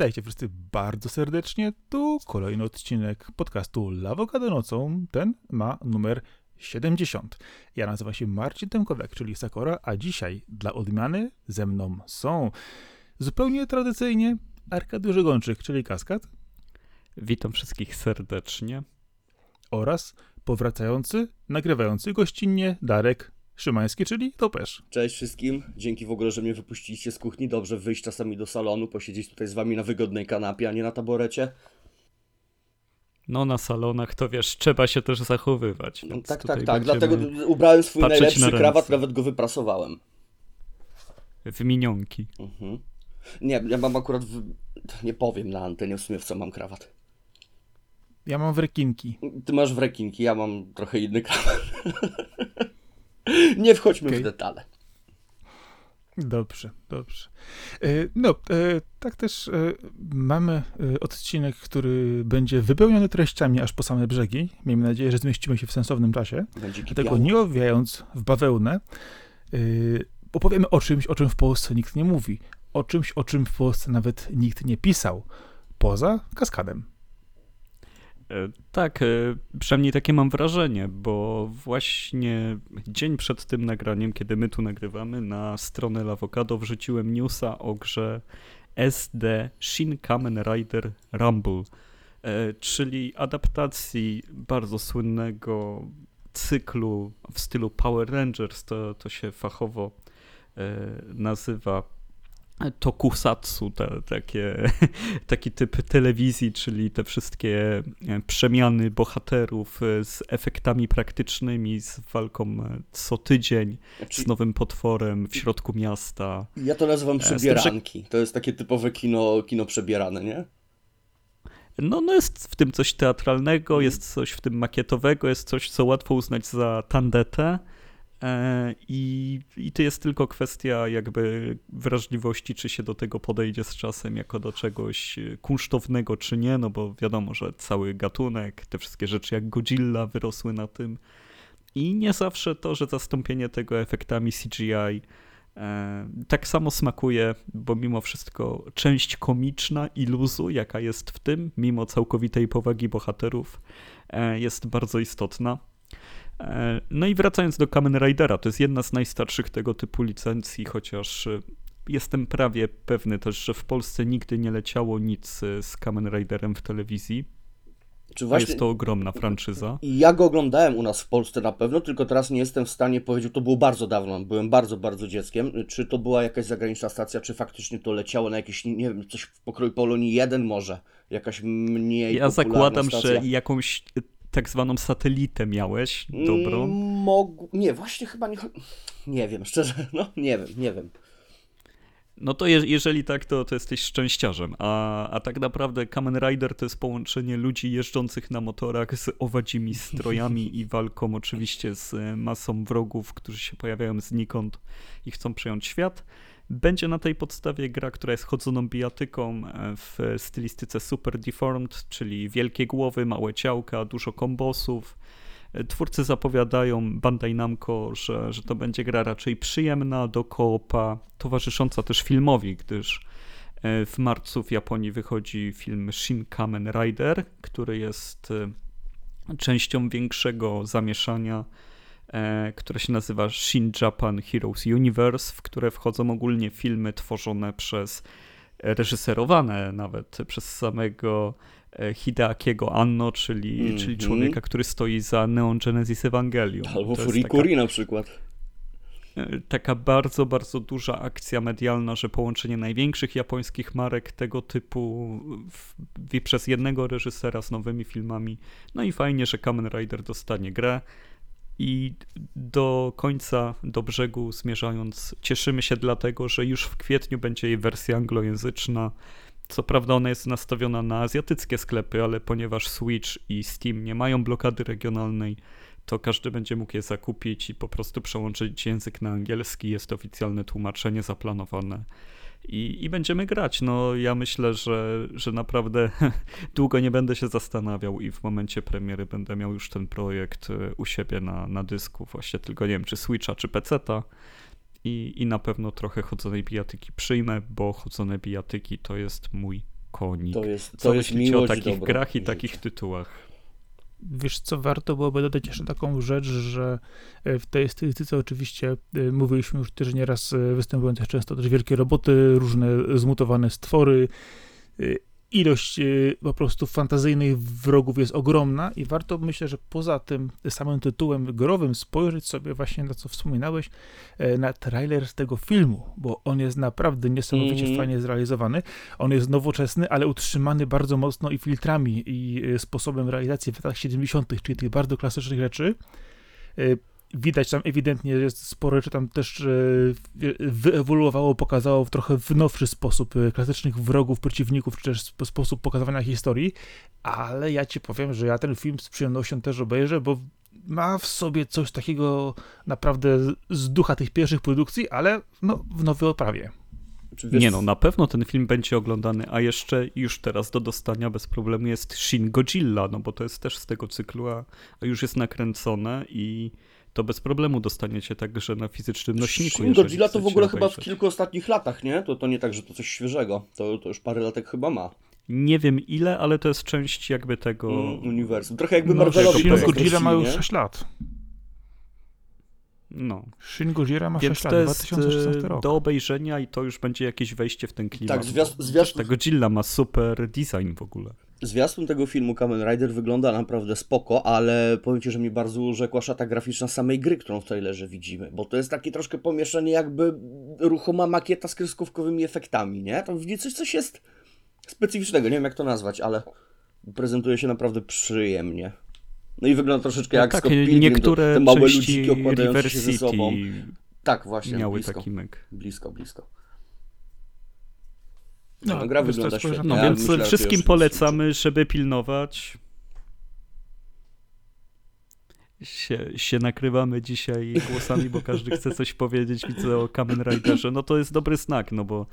Witajcie wszyscy bardzo serdecznie. Tu kolejny odcinek podcastu Lawokado nocą. Ten ma numer 70. Ja nazywam się Marcin Temkowiak, czyli Sakora, a dzisiaj dla odmiany ze mną są zupełnie tradycyjnie Arkadiusz Gączyk, czyli Kaskad. Witam wszystkich serdecznie. Oraz powracający, nagrywający gościnnie Darek Szymański, czyli Topesz. Cześć wszystkim. Dzięki w ogóle, że mnie wypuściliście z kuchni. Dobrze wyjść czasami do salonu, posiedzieć tutaj z wami na wygodnej kanapie, a nie na taborecie. No na salonach to wiesz, trzeba się też zachowywać. No, tak, tak, tak. Dlatego ubrałem swój najlepszy na krawat, nawet go wyprasowałem. W minionki. Mhm. Nie, ja mam akurat, w... nie powiem na antenie w sumie w co mam krawat. Ja mam w rekinki. Ty masz w rekinki, ja mam trochę inny krawat. Nie wchodźmy okay. w detale. Dobrze, dobrze. E, no, e, tak też e, mamy odcinek, który będzie wypełniony treściami aż po same brzegi. Miejmy nadzieję, że zmieścimy się w sensownym czasie. Dlatego nie owijając w bawełnę, opowiemy o czymś, o czym w Polsce nikt nie mówi. O czymś, o czym w Polsce nawet nikt nie pisał. Poza kaskadem. E, tak, e, przynajmniej takie mam wrażenie, bo właśnie dzień przed tym nagraniem, kiedy my tu nagrywamy, na stronę Lavocado wrzuciłem newsa o grze SD Shin Kamen Rider Rumble, e, czyli adaptacji bardzo słynnego cyklu w stylu Power Rangers, to, to się fachowo nazywa tokusatsu, te, takie, taki typ telewizji, czyli te wszystkie e, przemiany bohaterów e, z efektami praktycznymi, z walką e, co tydzień, z nowym potworem w środku miasta. Ja to nazywam przebieranki. To jest takie typowe kino, kino przebierane, nie? No, no jest w tym coś teatralnego, mhm. jest coś w tym makietowego, jest coś, co łatwo uznać za tandetę. E, I, I to jest tylko kwestia jakby wrażliwości, czy się do tego podejdzie z czasem jako do czegoś kunsztownego, czy nie, no bo wiadomo, że cały gatunek, te wszystkie rzeczy jak Godzilla wyrosły na tym. I nie zawsze to, że zastąpienie tego efektami CGI e, tak samo smakuje, bo mimo wszystko część komiczna i luzu, jaka jest w tym, mimo całkowitej powagi bohaterów, e, jest bardzo istotna. E, no i wracając do Kamen Ridera, to jest jedna z najstarszych tego typu licencji, chociaż e, jestem prawie pewny też, że w Polsce nigdy nie leciało nic e, z Kamen Riderem w telewizji. Czy właśnie... Jest to ogromna franczyza. Ja go oglądałem u nas w Polsce na pewno, tylko teraz nie jestem w stanie powiedzieć, to było bardzo dawno, byłem bardzo, bardzo dzieckiem, czy to była jakaś zagraniczna stacja, czy faktycznie to leciało na jakieś, nie wiem, coś w pokroju Polonii 1 może, jakaś mniej Ja zakładam, stacja. że jakąś tak zwaną satelitę miałeś, dobro? Mog... Nie, właśnie chyba nie... Nie wiem, szczerze, no nie wiem, nie wiem. No to je, jeżeli tak, to, to jesteś szczęściarzem. A, a tak naprawdę Kamen Rider to jest połączenie ludzi jeżdżących na motorach z owadzimi strojami i walką oczywiście z masą wrogów, którzy się pojawiają znikąd i chcą przejąć świat. Będzie na tej podstawie gra, która jest chodzoną bijatyką e, w stylistyce Super Deformed, czyli wielkie głowy, małe ciałka, dużo kombosów. E, twórcy zapowiadają Bandai Namco, że, że to będzie gra raczej przyjemna do koopa, towarzysząca też filmowi, gdyż e, w marcu w Japonii wychodzi film Shin Kamen Rider, który jest częścią większego zamieszania które się nazywa Shin Japan Heroes Universe, w które wchodzą ogólnie filmy tworzone przez, reżyserowane nawet przez samego e, Hideakiego Anno, czyli, mm -hmm. czyli człowieka, który stoi za Neon Genesis Evangelion. Albo Furikuri na przykład e, taka bardzo, bardzo duża akcja medialna, że połączenie największych japońskich marek tego typu w, w, przez jednego reżysera z nowymi filmami. No i fajnie, że Kamen Rider dostanie grę i do końca, do brzegu zmierzając, cieszymy się dlatego, że już w kwietniu będzie jej wersja anglojęzyczna. Co prawda ona jest nastawiona na azjatyckie sklepy, ale ponieważ Switch i Steam nie mają blokady regionalnej, to każdy będzie mógł je zakupić i po prostu przełączyć język na angielski. Jest oficjalne tłumaczenie zaplanowane i, i będziemy grać. No ja myślę, że, że naprawdę długo nie będę się zastanawiał i w momencie premiery będę miał już ten projekt e, u siebie na, na dysku, właśnie tylko nie wiem, czy Switcha, czy Peceta. I, I na pewno trochę chodzonej bijatyki przyjmę, bo chodzone bijatyki to jest mój konik. To jest, to Co jest myślicie o miłość takich grach i życia. takich tytułach? Wiesz co, warto byłoby dodać jeszcze taką rzecz, że e, w tej stylistyce oczywiście e, mówiliśmy już też nieraz e, występują też często też wielkie roboty, różne zmutowane stwory. E, Ilość e, po prostu fantazyjnych wrogów jest ogromna i warto myślę, że poza tym samym tytułem growym spojrzeć sobie właśnie na co wspominałeś, e, na trailer z tego filmu, bo on jest naprawdę niesamowicie Mhm. fajnie zrealizowany. On jest nowoczesny, ale utrzymany bardzo mocno i filtrami, i y, sposobem realizacji w latach 70., czyli tych bardzo klasycznych rzeczy. Widać tam ewidentnie jest sporo rzeczy tam też wy- wyewoluowało, pokazało w trochę w nowszy sposób y, klasycznych wrogów, przeciwników, czy też sp- sposób pokazywania historii, ale ja ci powiem, że ja ten film z przyjemnością też obejrzę, bo ma w sobie coś takiego naprawdę z- ducha tych pierwszych produkcji, ale no, w nowej oprawie. Nie no, na pewno ten film będzie oglądany, a jeszcze już teraz do dostania bez problemu jest Shin Godzilla, no bo to jest też z tego cyklu, a, a już jest nakręcone i to bez problemu dostaniecie także na fizycznym nośniku. Godzilla to w ogóle chyba w obejrzeć. kilku ostatnich latach, nie? To, to nie tak, że to coś świeżego. To, to już parę latek chyba ma. Nie wiem ile, ale to jest część jakby tego... Mm, uniwersum. Trochę jakby No, Marvelowi Shin Godzilla ma już nie? 6 lat. No, Shin Godzilla ma więc 6 lat, to jest 2016 e, rok. do obejrzenia i to już będzie jakieś wejście w ten klimat. Tak, zwiast- zwiastun- Ta Godzilla ma super design w ogóle. Zwiastun tego filmu Kamen Rider wygląda naprawdę spoko, ale powiem Ci, że mi bardzo urzekła szata graficzna samej gry, którą w trailerze widzimy, bo to jest takie troszkę pomieszanie jakby ruchoma makieta z kreskówkowymi efektami, nie? Tam w niej coś, coś jest specyficznego, nie wiem jak to nazwać, ale prezentuje się naprawdę przyjemnie. No i wygląda troszeczkę jak tak, Scott Pilgrim, niektóre te, małe ludziki okładające się ze sobą. Tak, właśnie, miały blisko, taki myk. blisko, blisko. No, No, gra wygląda świetnie. No Ja więc myślę, wszystkim polecamy, żeby pilnować. Się, się nakrywamy dzisiaj głosami, bo każdy chce coś powiedzieć, widzę o Kamen Riderze. No to jest dobry znak, no bo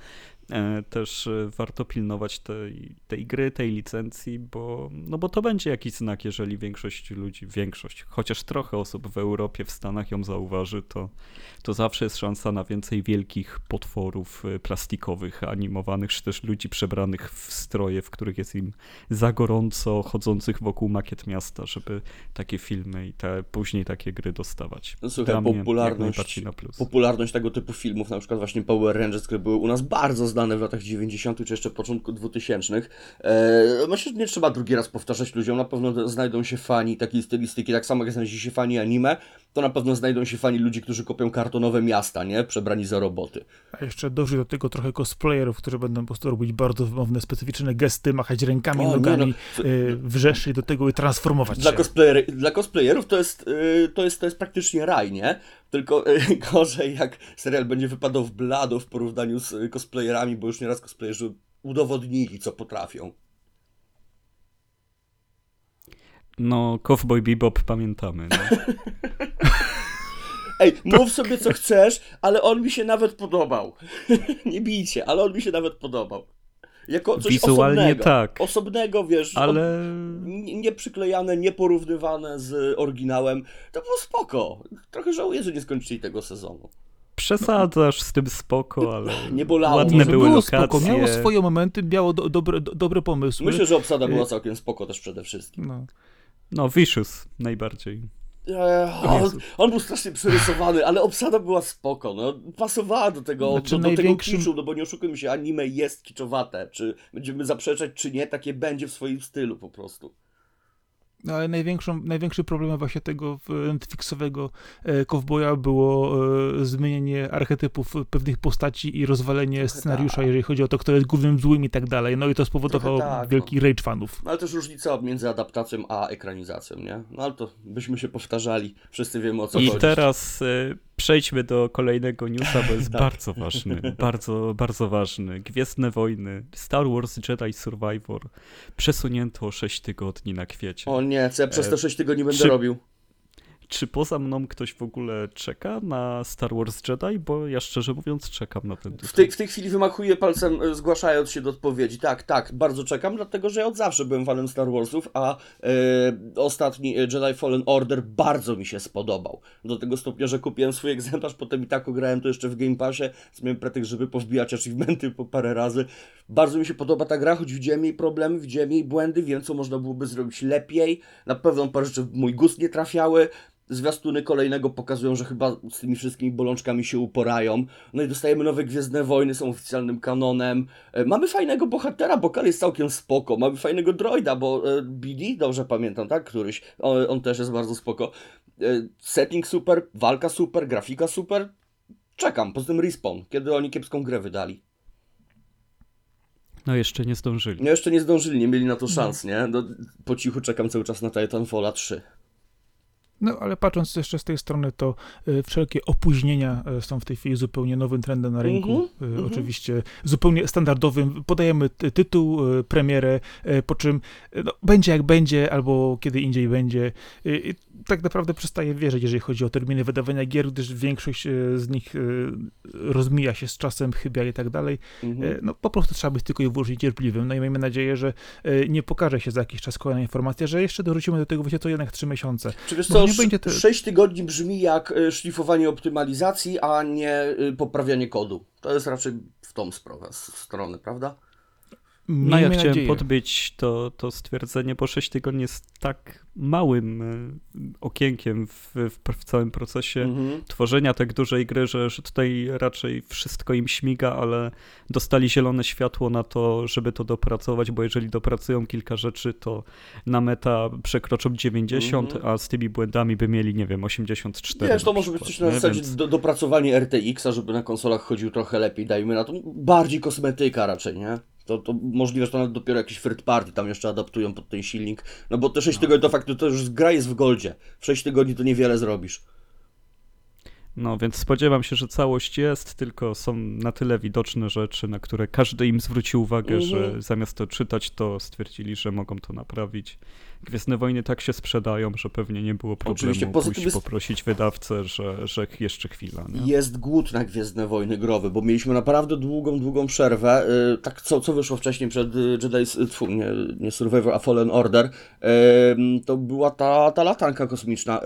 też e, warto pilnować tej, tej gry, tej licencji, bo, no bo to będzie jakiś znak, jeżeli większość ludzi, większość, chociaż trochę osób w Europie, w Stanach ją zauważy, to, to zawsze jest szansa na więcej wielkich potworów e, plastikowych, animowanych, czy też ludzi przebranych w stroje, w których jest im za gorąco, chodzących wokół makiet miasta, żeby takie filmy i te, później takie gry dostawać. No słuchaj, popularność, popularność tego typu filmów, na przykład właśnie Power Rangers, które były u nas bardzo znane w latach 90. czy jeszcze początku 2000. E, myślę, że nie trzeba drugi raz powtarzać ludziom, na pewno znajdą się fani takiej stylistyki, tak samo jak znajdzie się fani anime, to na pewno znajdą się fani ludzi, którzy kopią kartonowe miasta, nie? Przebrani za roboty. A jeszcze dojrzy do tego trochę cosplayerów, którzy będą po prostu robić bardzo wymowne, specyficzne gesty, machać rękami, O, nogami, no. y, wrzeszczeć do tego i transformować Dla, się. cosplayer, dla cosplayerów to jest, y, to, jest, to jest praktycznie raj, nie? Tylko y, gorzej jak serial będzie wypadał w blado w porównaniu z y, cosplayerami, bo już nieraz cosplayerzy udowodnili, co potrafią. No, Cowboy Bebop pamiętamy. No. Ej, mów sobie co chcesz, ale on mi się nawet podobał. Nie bijcie, ale on mi się nawet podobał. Jako coś Wizualnie osobnego. tak. Osobnego, wiesz, Ale nie, nie przyklejane, nie porównywane z oryginałem. To było spoko. Trochę żałuję, że nie skończyli tego sezonu. przesadzasz z tym spoko, ale Nie bolało. ładne Może były było lokacje. spoko, miało swoje momenty, miało do, dobre, do, dobre pomysły. Myślę, że obsada była Y- całkiem spoko też przede wszystkim. No. No, Vicious najbardziej. On, on był strasznie przerysowany, ale obsada była spoko, no. Pasowała do tego, Znaczy, do, do tego największym- kiczu, no bo nie oszukujmy się, anime jest kiczowate. Czy będziemy zaprzeczać, czy nie, takie będzie w swoim stylu po prostu. No, ale największą, największym problemem właśnie tego e, Netflixowego e, kowboja było e, zmienienie archetypów pewnych postaci i rozwalenie Trochę scenariusza, tak. jeżeli chodzi o to, kto jest głównym złym i tak dalej. No i to spowodowało tak, wielki rage fanów. No ale też różnica między adaptacją a ekranizacją, nie? No ale to byśmy się powtarzali, wszyscy wiemy o co I chodzi. teraz y, przejdźmy do kolejnego newsa, bo jest Tak. bardzo ważny. Bardzo, bardzo ważny. Gwiezdne Wojny, Star Wars Jedi Survivor przesunięto o 6 tygodni na kwiecie. O nie, co ja przez E, te 6 tygodni będę czy- robił? Czy poza mną ktoś w ogóle czeka na Star Wars Jedi? Bo ja szczerze mówiąc czekam na ten tytuł. W tej, w tej chwili wymachuję palcem, e, zgłaszając się do odpowiedzi. Tak, tak, bardzo czekam, dlatego że ja od zawsze byłem fanem Star Warsów, a e, ostatni Jedi Fallen Order bardzo mi się spodobał. Do tego stopnia, że kupiłem swój egzemplarz, potem i tak ograłem to jeszcze w Game Passie, miałem pretekst, żeby powbijać achievementy po parę razy. Bardzo mi się podoba ta gra, choć widziałem jej problemy, widziałem jej błędy, wiem co można byłoby zrobić lepiej. Na pewno parę rzeczy w mój gust nie trafiały. Zwiastuny kolejnego pokazują, że chyba z tymi wszystkimi bolączkami się uporają. No i dostajemy nowe Gwiezdne Wojny, są oficjalnym kanonem. E, mamy fajnego bohatera, bo Kal jest całkiem spoko. Mamy fajnego droida, bo e, BD, dobrze pamiętam, tak? Któryś. On, on też jest bardzo spoko. E, setting super, walka super, grafika super. Czekam, poza tym respawn, kiedy oni kiepską grę wydali. No jeszcze nie zdążyli. No jeszcze nie zdążyli, nie mieli na to szans, nie? No, po cichu czekam cały czas na Titanfalla 3. No, ale patrząc jeszcze z tej strony, to y, wszelkie opóźnienia y, są w tej chwili zupełnie nowym trendem na rynku. Y, mhm. Oczywiście zupełnie standardowym. Podajemy ty- tytuł, premierę, po czym no, będzie jak będzie, albo kiedy indziej będzie. I tak naprawdę przestaję wierzyć, jeżeli chodzi o terminy wydawania gier, gdyż większość y, z nich y, rozmija się z czasem, chybia i tak dalej. Mhm. E, No po prostu trzeba być tylko i wyłącznie cierpliwym. No i miejmy nadzieję, że e, nie pokaże się za jakiś czas kolejna informacja, że jeszcze dorzucimy do tego, wiecie, to jednak trzy miesiące. Czy wiesz co, nie będzie to- 6 tygodni brzmi jak szlifowanie optymalizacji, a nie poprawianie kodu. To jest raczej w tą sprawę, stronę, prawda? No ja Miejmy chciałem nadzieję. podbić to, to stwierdzenie, bo 6 tygodni jest tak małym e, okienkiem w, w, w całym procesie Mhm. tworzenia tak dużej gry, że, że tutaj raczej wszystko im śmiga, ale dostali zielone światło na to, żeby to dopracować, bo jeżeli dopracują kilka rzeczy, to na meta przekroczą 90, Mhm. a z tymi błędami by mieli, nie wiem, 84. Wiesz, to może być coś na zasadzie Więc- do, dopracowanie RTX-a, żeby na konsolach chodził trochę lepiej, dajmy na to. Bardziej kosmetyka raczej, nie? To, to możliwe, że to nawet dopiero jakiś third party tam jeszcze adaptują pod ten silnik. No bo te 6 tygodni to fakt, to już gra jest w goldzie. W 6 tygodni to niewiele zrobisz. No, więc spodziewam się, że całość jest, tylko są na tyle widoczne rzeczy, na które każdy im zwrócił uwagę, Mhm. że zamiast to czytać, to stwierdzili, że mogą to naprawić. Gwiezdne Wojny tak się sprzedają, że pewnie nie było problemu Oczywiście, poza pójść jest- poprosić wydawcę, że, że jeszcze chwila. Nie? Jest głód na Gwiezdne Wojny growy, bo mieliśmy naprawdę długą, długą przerwę. Yy, tak, co, co wyszło wcześniej przed y, Jedi, tfu, nie, nie Survivor, a Fallen Order, Ym, to była ta, ta latanka kosmiczna.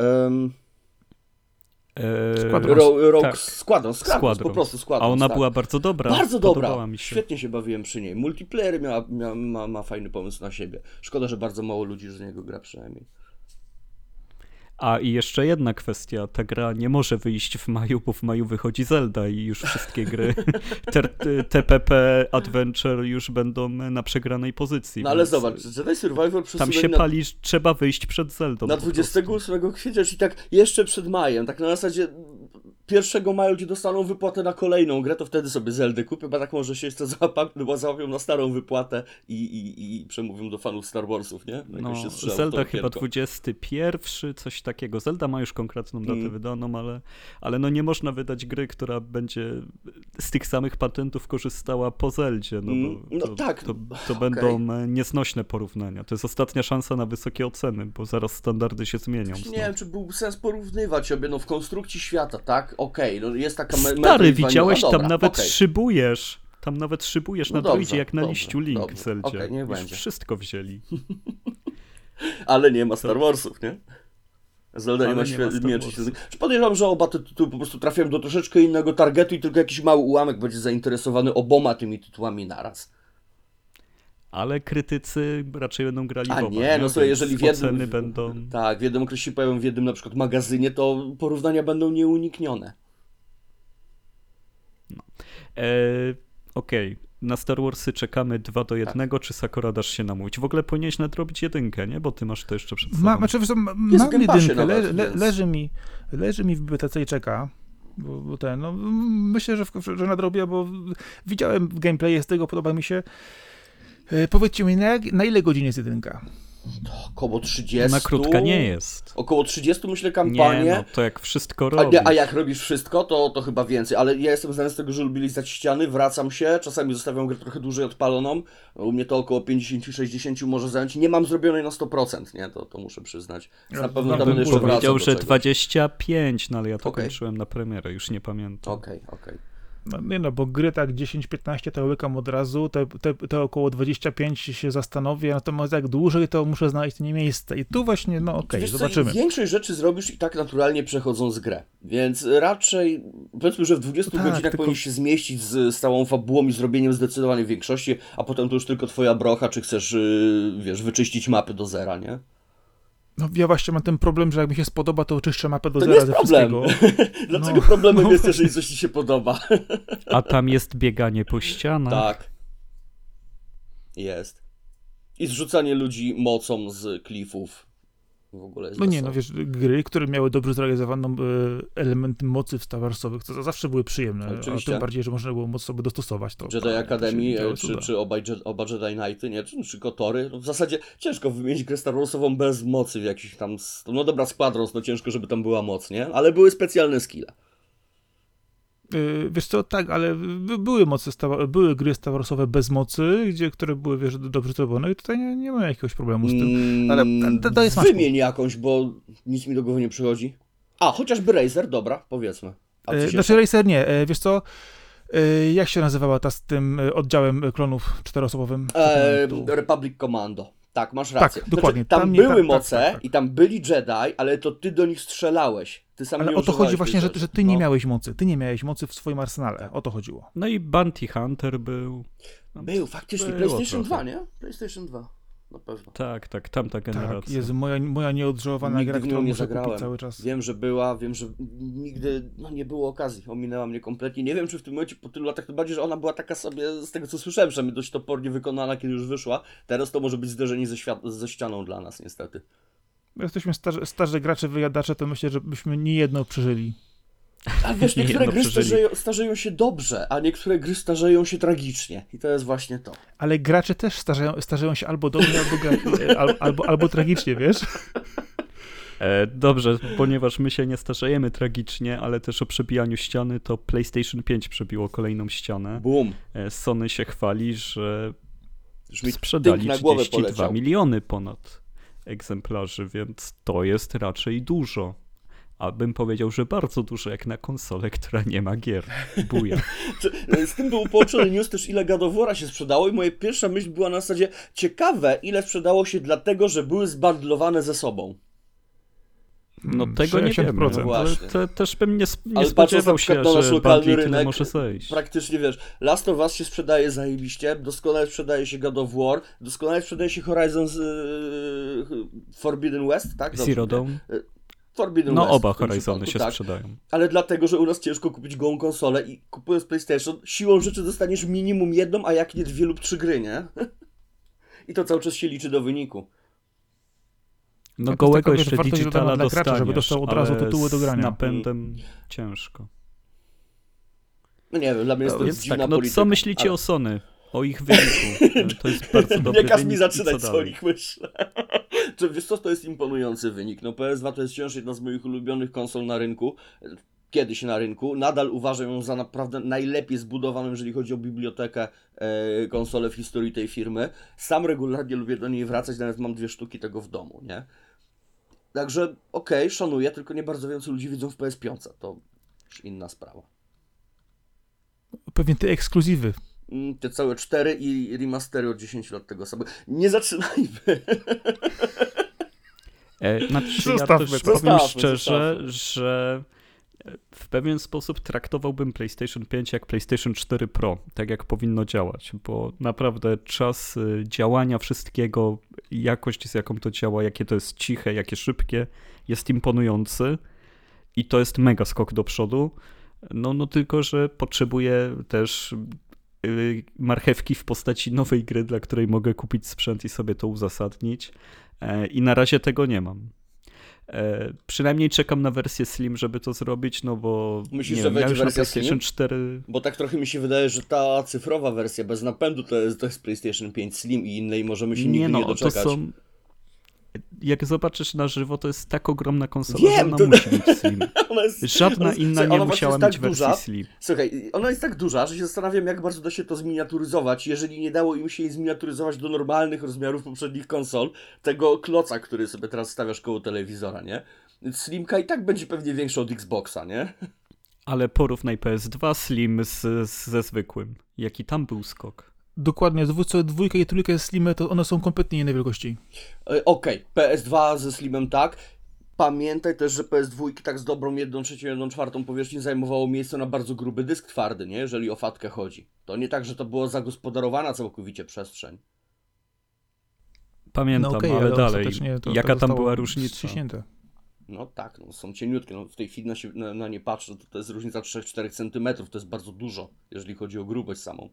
Eee, Squadron. Ro, Rogue tak. Squadron, Squadron, Squadron. po prostu A Squadron. ona tak. była bardzo dobra. Bardzo dobra. mi się. Świetnie się bawiłem przy niej. Multiplayer miała, mia, ma, ma fajny pomysł na siebie. Szkoda, że bardzo mało ludzi z niego gra przynajmniej. A i jeszcze jedna kwestia, ta gra nie może wyjść w maju, bo w maju wychodzi Zelda i już wszystkie gry TPP Adventure już będą na przegranej pozycji. No ale zobacz, Jedi Survivor Tam się na, pali, trzeba wyjść przed Zeldą. na po prostu. 28 kwietnia, czyli tak jeszcze przed majem. Tak na zasadzie 1 maja ludzie dostaną wypłatę na kolejną grę, to wtedy sobie Zeldę kupię, bo tak może się jeszcze załapać, bo załapią na starą wypłatę i, i, i przemówią do fanów Star Warsów, nie? No, Jakoś Zelda chyba okienko. 21, coś takiego. Zelda ma już konkretną datę Mm. wydaną, ale, ale no nie można wydać gry, która będzie z tych samych patentów korzystała po Zeldzie, no Mm, no to, tak, to, to okej. będą e, nieznośne porównania. To jest ostatnia szansa na wysokie oceny, bo zaraz standardy się zmienią. Nie wiem, czy byłby sens porównywać obie, no w konstrukcji świata, tak? Okej, no jest taka me- Stary, widziałeś, no tam dobra, nawet okej. szybujesz. Tam nawet szybujesz No na dobrze, jak na dobrze, liściu Link dobrze. w Zeldzie. Niech Już będzie. wszystko wzięli. Ale nie ma Star Warsów, nie? Zelda nie ma nie ma świe- mieczy Warsów. świetnych. Podejrzewam, że oba te tytuły po prostu trafiają do troszeczkę innego targetu i tylko jakiś mały ułamek będzie zainteresowany oboma tymi tytułami naraz. Ale krytycy raczej będą grali A w oba, nie, no Więc jeżeli w jednym... będą... Tak, w jednym okresie się pojawią w jednym na przykład magazynie, to porównania będą nieuniknione. E, Okej, na Star Warsy czekamy 2 do 1, Tak. czy Sakura dasz się namówić? W ogóle powinieneś nadrobić jedynkę, nie? Bo ty masz to jeszcze przed sobą. Ma, znaczy, ma- mam jedynkę, le, nawet, le, więc- leży, mi, leży mi w bibliotece i czeka. Bo, bo ten, no, myślę, że, w- że nadrobię, bo widziałem gameplay z tego, podoba mi się. E, powiedzcie mi, na, na ile godzin jest jedynka? Około 30. Na krótka nie jest. Około 30 myślę kampanię. Nie, no to jak wszystko A, robisz. nie, a jak robisz wszystko, to, to chyba więcej, ale ja jestem znany z tego, że lubili lizać ściany, wracam się, czasami zostawiam grę trochę dłużej odpaloną, u mnie to około 50-60 może zająć, nie mam zrobionej na 100%, nie, to, to muszę przyznać. Na pewno no, tam będę jeszcze wracał Powiedział, że czegoś. 25, no ale ja to Okej. kończyłem na premierę, już nie pamiętam. Okej, okej. No, nie no, bo gry tak 10-15 to łykam od razu, te, te, te około 25 się zastanowię, natomiast jak dłużej, to muszę znaleźć nie miejsce. I tu właśnie, no okej, co, zobaczymy. większość rzeczy zrobisz i tak naturalnie przechodząc grę, więc raczej powiedzmy, że w 20 Tak, godzinach tylko- powinieneś się zmieścić z, z całą fabułą i zrobieniem zdecydowanej większości, a potem to już tylko twoja brocha, czy chcesz, yy, wiesz, wyczyścić mapy do zera, nie? No ja właśnie mam ten problem, że jak mi się spodoba, to oczyszczę mapę do To nie zera jest ze problem. wszystkiego. Dlaczego No. problemem jest, jeżeli coś ci się podoba? A tam jest bieganie po ścianach. Tak. Jest. I zrzucanie ludzi mocą z klifów. W ogóle No nie, no wiesz, gry, które miały dobrze zrealizowaną e, elementy mocy w Star Warsowych, to zawsze były przyjemne, Oczywiście. a tym bardziej, że można było moc sobie dostosować to. Jedi to Academy, e, czy, czy oba, Je- oba Jedi Knighty, nie? Czy, czy Kotory. No w zasadzie ciężko wymienić grę Star Warsową bez mocy w jakiś tam... No dobra, Squadrons, no ciężko, żeby tam była moc, nie? Ale były specjalne skille. Y, Wiesz co, tak, ale by- były mocy, były gry Star Warsowe bez mocy, gdzie, które były, wiesz, dobrze zrobione i tutaj nie, nie ma jakiegoś problemu z tym. Mm, Ale to- to jest. Wymień jakąś, bo nic mi do głowy nie przychodzi. A, chociażby Razer, dobra, powiedzmy. E, coś Znaczy Racer nie, e, wiesz co, jak się nazywała ta z tym oddziałem klonów czteroosobowym? E, Tu- Republic Commando. Tak, masz Tak, rację. dokładnie. tam, Tam nie- były tak, tak, moce tak, tak. i tam byli Jedi, ale to ty do nich strzelałeś. Ty sam Ale nie o to chodzi właśnie, że, rzeczy. że ty nie No. miałeś mocy, ty nie miałeś mocy w swoim arsenale, o to chodziło. No i Bounty Hunter był. Był, faktycznie, PlayStation trochę. 2, nie? PlayStation 2, na pewno. Tak, tak, tamta Tak, generacja. jest moja, moja nieodżałowana Nigdy gra, którą nie muszę zagrałem. cały czas. Wiem, że była, wiem, że nigdy no, nie było okazji. Ominęła mnie kompletnie. Nie wiem, czy w tym momencie po tylu latach, to bardziej, że ona była taka sobie, z tego co słyszałem, przynajmniej dość topornie wykonana, kiedy już wyszła. Teraz to może być zderzenie ze, świat- ze ścianą dla nas, niestety. Jesteśmy starzy, starzy gracze, wyjadacze, to myślę, że byśmy nie jedno przeżyli. A wiesz, Nie, niektóre no, gry starzeją, starzeją się dobrze, a niektóre gry starzeją się tragicznie. I to jest właśnie to. Ale gracze też starzeją, starzeją się albo dobrze, albo, gra, al, albo, albo tragicznie, wiesz? E, dobrze, ponieważ my się nie starzejemy tragicznie, ale też o przebijaniu ściany, to PlayStation 5 przebiło kolejną ścianę. Boom. E, Sony się chwali, że sprzedali tynk na głowę 32 poleciał. miliony ponad egzemplarzy, więc to jest raczej dużo. A bym powiedział, że bardzo dużo jak na konsolę, która nie ma gier. Buja. Czy- Z tym był połączony news też, ile God of War'a się sprzedało i moja pierwsza myśl była na zasadzie ciekawe, ile sprzedało się dlatego, że były zbandlowane ze sobą. No Mm, tego nie 60%. wiem, No ale te, też bym nie, nie Ale spodziewał się, na nasz że lokalny rynek, może zejść. Praktycznie wiesz, Last of Us się sprzedaje zajebiście, doskonale sprzedaje się God of War, doskonale sprzedaje się Horizon yy, Forbidden West, tak? Dobrze Zero? Dawn? Forbidden No West. oba Horizony się tak. sprzedają. Ale dlatego, że u nas ciężko kupić gołą konsolę i kupując PlayStation, siłą rzeczy dostaniesz minimum jedną, a jak nie dwie lub trzy gry, nie? I to cały czas się liczy do wyniku. No jest gołego jeszcze digitala dla gracza, dostaniesz, żeby dostał od razu tytuły do z grania. napędem ciężko. No nie wiem, dla mnie jest to Więc dziwna tak, no polityka. co myślicie ale... o Sony? O ich wyniku? To jest bardzo dobry Nie każ mi zaczynać, nich myślę. Czy wiesz co, to jest imponujący wynik. No PS2 to jest wciąż jedna z moich ulubionych konsol na rynku. Kiedyś na rynku. Nadal uważam ją za naprawdę najlepiej zbudowaną, jeżeli chodzi o bibliotekę e, konsolę w historii tej firmy. Sam regularnie lubię do niej wracać, nawet mam dwie sztuki tego w domu, nie? Także okej, szanuję, tylko nie bardzo więcej ludzi widzą w PS5. To już inna sprawa. Pewnie te ekskluzywy. Mm, Te całe cztery i remastery od 10 lat tego samego. Nie zaczynajmy. E, znaczy, ja też to. powiem szczerze, zostawmy. że w pewien sposób traktowałbym PlayStation 5 jak PlayStation 4 Pro, tak jak powinno działać, bo naprawdę czas y, działania wszystkiego, jakość z jaką to działa, jakie to jest ciche, jakie szybkie, jest imponujący i to jest mega skok do przodu. No, no tylko, że potrzebuję też marchewki w postaci nowej gry, dla której mogę kupić sprzęt i sobie to uzasadnić. E, I na razie tego nie mam. E, przynajmniej czekam na wersję Slim, żeby to zrobić, no bo Myślisz, nie że ja będzie wersja PlayStation Slim? 4 Bo tak trochę mi się wydaje, że ta cyfrowa wersja bez napędu to jest, to jest PlayStation 5 Slim i innej możemy się nigdy nie nie, no, to doczekać. są jak zobaczysz na żywo, to jest tak ogromna konsola, Wiem, że ona to- musi być slim. Jest, Żadna inna nie musiała jest tak mieć wersji duża. slim. Słuchaj, ona jest tak duża, że się zastanawiam, jak bardzo da się to zminiaturyzować, jeżeli nie dało im się jej zminiaturyzować do normalnych rozmiarów poprzednich konsol, tego kloca, który sobie teraz stawiasz koło telewizora, nie? Slimka i tak będzie pewnie większa od Xboxa, nie? Ale porównaj PS2 Slim z, z, ze zwykłym. Jaki tam był skok? Dokładnie, dwójka, dwójka i trójka jest slimy, to one są kompletnie innej wielkości. E, Okej, PS2 ze Slimem tak. Pamiętaj też, że PS2 tak z dobrą 1 trzecią, 1 czwartą powierzchni zajmowało miejsce na bardzo gruby dysk twardy, nie? Jeżeli o fatkę chodzi. To nie tak, że to było zagospodarowana całkowicie przestrzeń. Pamiętam, no okej, ale, dalej. ostatecznie to Jaka tak tam była różnica? ściśnięte. No tak, no, są cieniutkie. No, w tej chwili na, się, na, na nie patrzę, to, to jest różnica 3-4 cm. To jest bardzo dużo, jeżeli chodzi o grubość samą.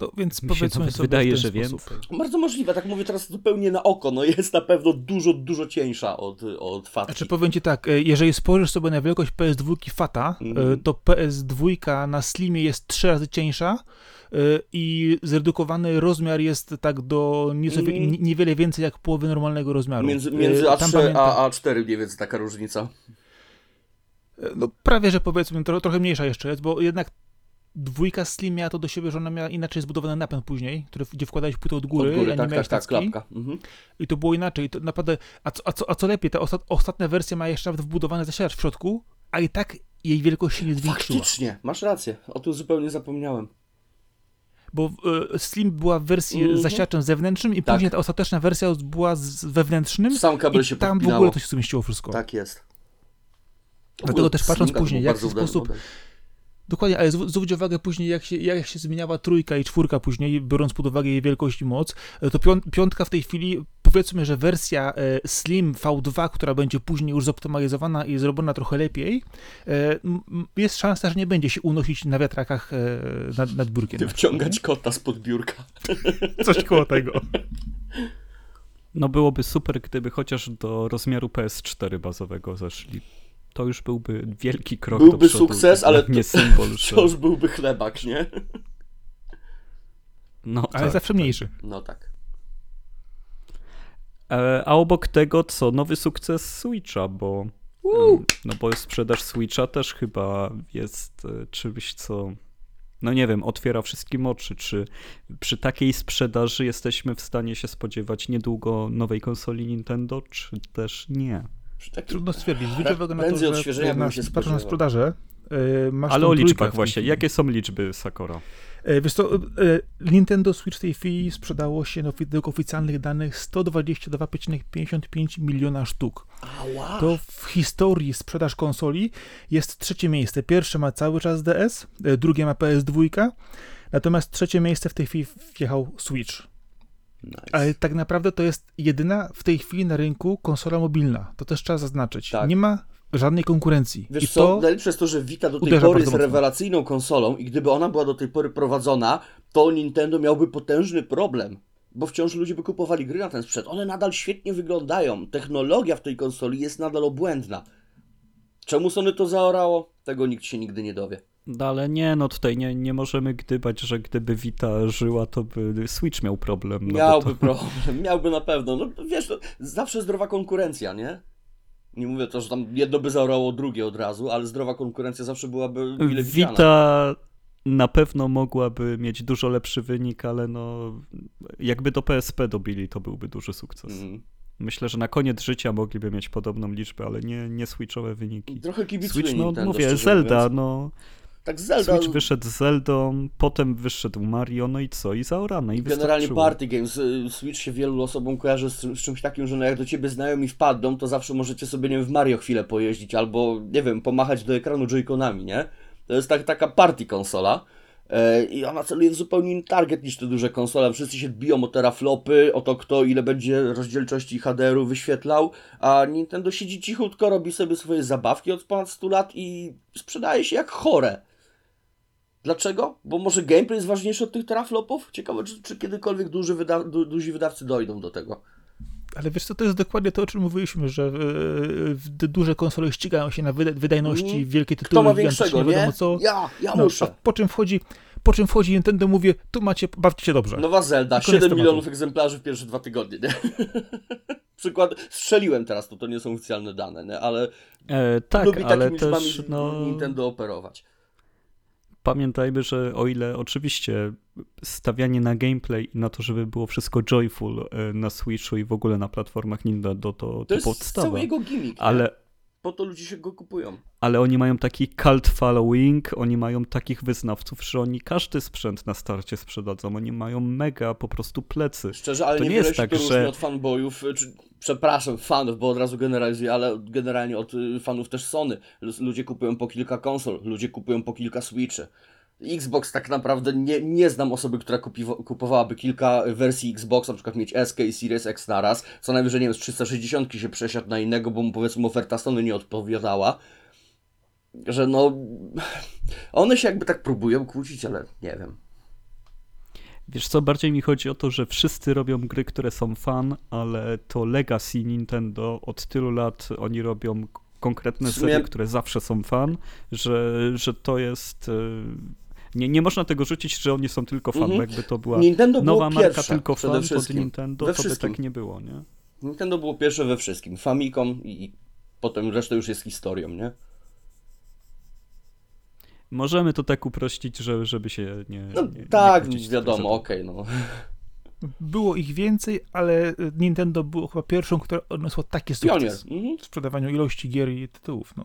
No więc Mi się powiedzmy nawet sobie wydaje, w ten że sposób. więcej. Bardzo możliwe, tak mówię teraz zupełnie na oko. No jest na pewno dużo, dużo cieńsza od, od fatki. Znaczy powiem ci tak, e, jeżeli spojrzysz sobie na wielkość PS2 Fata, Mhm. to PS2 na Slimie jest trzy razy cieńsza e, i zredukowany rozmiar jest tak do nieco, nie- niewiele więcej jak połowy normalnego rozmiaru. Między, między tam A3 pamiętam- a A4 mniej więcej taka różnica. No prawie, że powiedzmy, tro, trochę mniejsza jeszcze jest, bo jednak dwójka Slim miała to do siebie, że ona miała inaczej zbudowany napęd później, który, gdzie wkładałeś płytę od góry, Od góry, tak, tak, tak, tacki. klapka. Mhm. I to było inaczej. I to naprawdę, a, co, a, co, a co lepiej, ta ostat, ostatnia wersja ma jeszcze nawet wbudowany zasilacz w środku, a i tak jej wielkość się nie zwiększyła. Faktycznie, masz rację. O tym zupełnie zapomniałem. Bo e, Slim była w wersji Mhm. z zasilaczem zewnętrznym i Tak. później ta ostateczna wersja była z wewnętrznym Sam kabel i się tam w podpinało. ogóle to się zmieściło wszystko. Tak jest. Dlatego też patrząc później, jak w sposób-. Dokładnie, ale zw- zwróć uwagę później, jak się, jak się zmieniała trójka i czwórka później, biorąc pod uwagę jej wielkość i moc, e, to pią- piątka w tej chwili, powiedzmy, że wersja e, Slim V2, która będzie później już zoptymalizowana i zrobiona trochę lepiej, e, jest szansa, że nie będzie się unosić na wiatrakach nad, nad biurkiem. Wciągać kota spod biurka. Coś koło tego. No byłoby super, gdyby chociaż do rozmiaru PS4 bazowego zeszli. To już byłby wielki krok Byłby do przodu. sukces, ale to- nie symbol, że... Wciąż byłby chlebak, nie? No, Ale tak. zawsze mniejszy. No tak. E, A obok tego co? Nowy sukces Switcha, bo em, no bo sprzedaż Switcha też chyba jest e, czymś, co no nie wiem, otwiera wszystkim oczy, czy przy takiej sprzedaży jesteśmy w stanie się spodziewać niedługo nowej konsoli Nintendo, czy też nie. Takim... Trudno stwierdzić. Pre- uwagę na to, że na, się na sprzedażę, e, masz Ale o liczbach właśnie. Jakie są liczby, Sakora? E, Wiesz co, e, Nintendo Switch w tej chwili sprzedało się no, według oficjalnych danych 122,55 miliona sztuk. To w historii sprzedaż konsoli jest trzecie miejsce. Pierwsze ma cały czas DS, drugie ma PS2, natomiast trzecie miejsce w tej chwili wjechał Switch. Nice. Ale tak naprawdę to jest jedyna w tej chwili na rynku konsola mobilna. To też trzeba zaznaczyć. Tak. Nie ma żadnej konkurencji. Wiesz I co, to najlepsze jest to, że Vita do tej pory jest rewelacyjną konsolą i gdyby ona była do tej pory prowadzona, to Nintendo miałby potężny problem. Bo wciąż ludzie by kupowali gry na ten sprzęt. One nadal świetnie wyglądają. Technologia w tej konsoli jest nadal obłędna. Czemu Sony to zaorało? Tego nikt się nigdy nie dowie. No ale nie, no tutaj nie, nie możemy gdybać, że gdyby Vita żyła, to by Switch miał problem. No miałby to... problem, miałby na pewno. No wiesz, zawsze zdrowa konkurencja, nie? Nie mówię to, że tam jedno by zaorało drugie od razu, ale zdrowa konkurencja zawsze byłaby mile widziana. Vita na pewno mogłaby mieć dużo lepszy wynik, ale no jakby do PSP dobili, to byłby duży sukces. Mm. Myślę, że na koniec życia mogliby mieć podobną liczbę, ale nie, nie Switchowe wyniki. Trochę kibicuję Switch, no Nintendo, mówię, Zelda, mówiąc. no. Tak Zelda, Switch wyszedł z Zeldą, potem wyszedł Mario, no i co? I zaorane, i generalnie wystarczyło. Party Games, y, Switch się wielu osobom kojarzy z, z czymś takim, że no jak do ciebie znajomi wpadną, to zawsze możecie sobie, nie wiem, w Mario chwilę pojeździć, albo, nie wiem, pomachać do ekranu joyconami, nie? To jest tak, taka party konsola. E, I ona celuje w zupełnie inny target niż te duże konsole. Wszyscy się biją o teraflopy, o to kto ile będzie rozdzielczości HDR-u wyświetlał, a Nintendo siedzi cichutko, robi sobie swoje zabawki od ponad 100 lat i sprzedaje się jak chore. Dlaczego? Bo może gameplay jest ważniejszy od tych teraflopów? Ciekawe, czy, czy kiedykolwiek duży wyda du, duzi wydawcy dojdą do tego. Ale wiesz co, to jest dokładnie to, o czym mówiliśmy, że e, duże konsole ścigają się na wyda- wydajności, Mhm. wielkie Kto tytuły, ma gigantyczne, większego, wiadomo nie? co. Ja, ja No, muszę. po czym wchodzi, po czym wchodzi Nintendo mówię, tu macie, bawcie się dobrze. Nowa Zelda, Koniec 7 tematu. milionów egzemplarzy w pierwsze dwa tygodnie, nie? Przykład, strzeliłem teraz, to to nie są oficjalne dane, nie? Ale E, tak, lubi ale takimi też no, Nintendo operować. Pamiętajmy, że o ile oczywiście stawianie na gameplay i na to, żeby było wszystko joyful e, na Switchu i w ogóle na platformach Nintendo, to, to, To jest podstawa. cały jego gimmick, nie? Ale, Po to ludzie się go kupują. ale oni mają taki cult following, oni mają takich wyznawców, że oni każdy sprzęt na starcie sprzedadzą, oni mają mega po prostu plecy. Szczerze, ale To nie niewiele jest się tak, to że- od fanboyów, czy, przepraszam, fanów, bo od razu generalizuję, ale generalnie od y, fanów też Sony. Lu- Ludzie kupują po kilka konsol, ludzie kupują po kilka Switchy. Xbox tak naprawdę nie, nie znam osoby, która kupiwa, kupowałaby kilka wersji Xboxa, na przykład mieć SK i Series X naraz. Co najwyżej, nie wiem, z 360 się przesiadł na innego, bo mu powiedzmy oferta Sony nie odpowiadała. Że no, one się jakby tak próbują kłócić, ale nie wiem. Wiesz co, bardziej mi chodzi o to, że wszyscy robią gry, które są fan, ale to legacy Nintendo od tylu lat oni robią konkretne sumie- serie, które zawsze są fan, że, że to jest... e, Nie, nie można tego rzucić, że oni są tylko fan, Mhm. jakby to była Nintendo nowa marka tylko fan wszystkim. Nintendo, We to by wszystkim. tak nie było, nie? Nintendo było pierwsze we wszystkim. Famicom i, i potem reszta już jest historią, nie? Możemy to tak uprościć, że, żeby się nie. No nie, nie tak, z wiadomo, okej, no. Było ich więcej, ale Nintendo było chyba pierwszą, która odniosła takie Pionier. sukces Mhm. w sprzedawaniu ilości gier i tytułów. No.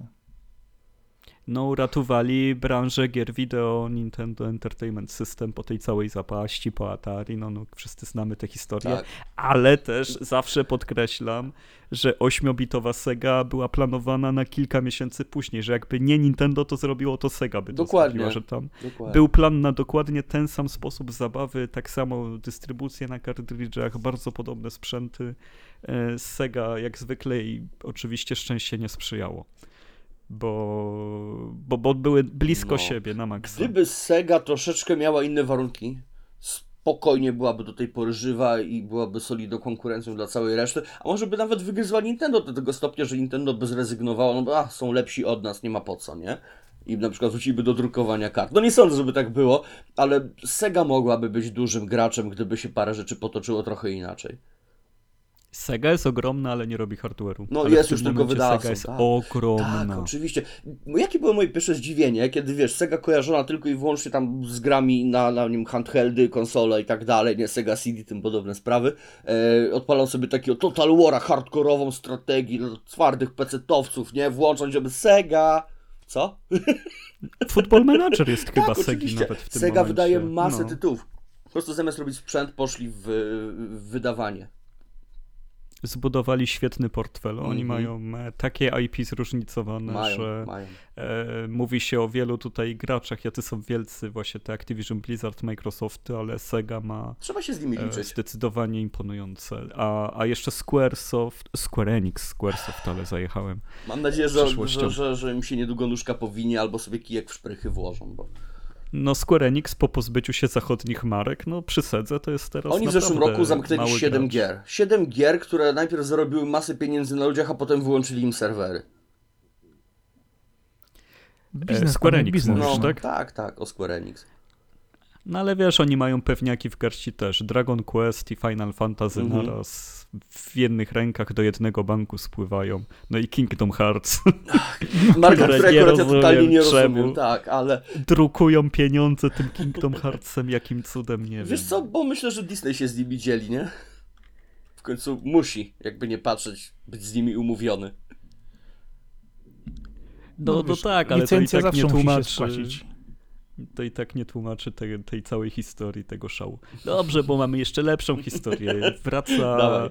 No, uratowali branżę gier wideo Nintendo Entertainment System po tej całej zapaści, po Atari, no, no wszyscy znamy tę historię, Tak. ale też zawsze podkreślam, że 8-bitowa Sega była planowana na kilka miesięcy później, że jakby nie Nintendo to zrobiło, to Sega by to Dokładnie. zrobiła, że tam Dokładnie. był plan na dokładnie ten sam sposób zabawy, tak samo dystrybucję na kartridżach, bardzo podobne sprzęty. E, Sega jak zwykle i oczywiście szczęście nie sprzyjało. Bo, bo, bo były blisko No. siebie na maksa. Gdyby Sega troszeczkę miała inne warunki, spokojnie byłaby do tej pory żywa i byłaby solidną konkurencją dla całej reszty, a może by nawet wygryzła Nintendo do tego stopnia, że Nintendo by zrezygnowało, no bo a, są lepsi od nas, nie ma po co, nie? I na przykład wróciliby do drukowania kart. No nie sądzę, żeby tak było, ale Sega mogłaby być dużym graczem, gdyby się parę rzeczy potoczyło trochę inaczej. Sega jest ogromna, ale nie robi hardware'u. No, ale jest już tylko wydawcą, Sega jest tak. ogromna. Tak, oczywiście. Jakie było moje pierwsze zdziwienie, kiedy wiesz, Sega kojarzona tylko i wyłącznie tam z grami na, na nim handheldy, konsole i tak dalej, nie Sega CD, tym podobne sprawy. E, odpalał sobie takiego Total War'a, hardkorową strategię dla twardych pecetowców, nie? Włączać, żeby Sega... Co? Football Manager jest chyba tak, Segi oczywiście. nawet w tym Sega momencie. wydaje masę No. tytułów. Po prostu zamiast robić sprzęt, poszli w, w wydawanie. Zbudowali świetny portfel. Oni Mhm. mają e, takie IP zróżnicowane, Mają, że mają. E, mówi się o wielu tutaj graczach, jacy są wielcy, właśnie te Activision Blizzard, Microsoft, ale Sega ma Trzeba się z nimi e, liczyć. zdecydowanie imponujące. A, a jeszcze Squaresoft, Square Enix, Squaresoft, ale zajechałem. Mam nadzieję, że, że, że, że im się niedługo nóżka powinie albo sobie kijek w szprychy włożą, bo... No Square Enix po pozbyciu się zachodnich marek, no przy Sedze to jest teraz Oni w zeszłym roku zamknęli mały 7 gracz. gier. 7 gier, które najpierw zarobiły masę pieniędzy na ludziach, a potem wyłączyli im serwery. Biznes, Square panie, Enix biznes. mówisz, No, tak? tak, tak, o Square Enix. No ale wiesz, oni mają pewniaki w garści też. Dragon Quest i Final Fantasy Mhm. naraz w jednych rękach do jednego banku spływają. No i Kingdom Hearts. Marka, Które której nie akurat ja totalnie nie rozumiem rozumiem, tak, ale drukują pieniądze tym Kingdom Heartsem, jakim cudem, nie wiesz wiem. co, bo myślę, że Disney się z nimi dzieli, nie? W końcu musi, jakby nie patrzeć, być z nimi umówiony. No, no wiesz, tak, ale to i licencja tak nie tłumaczy. To i tak nie tłumaczy tej, tej całej historii, tego szału. Dobrze, bo mamy jeszcze lepszą historię. Wraca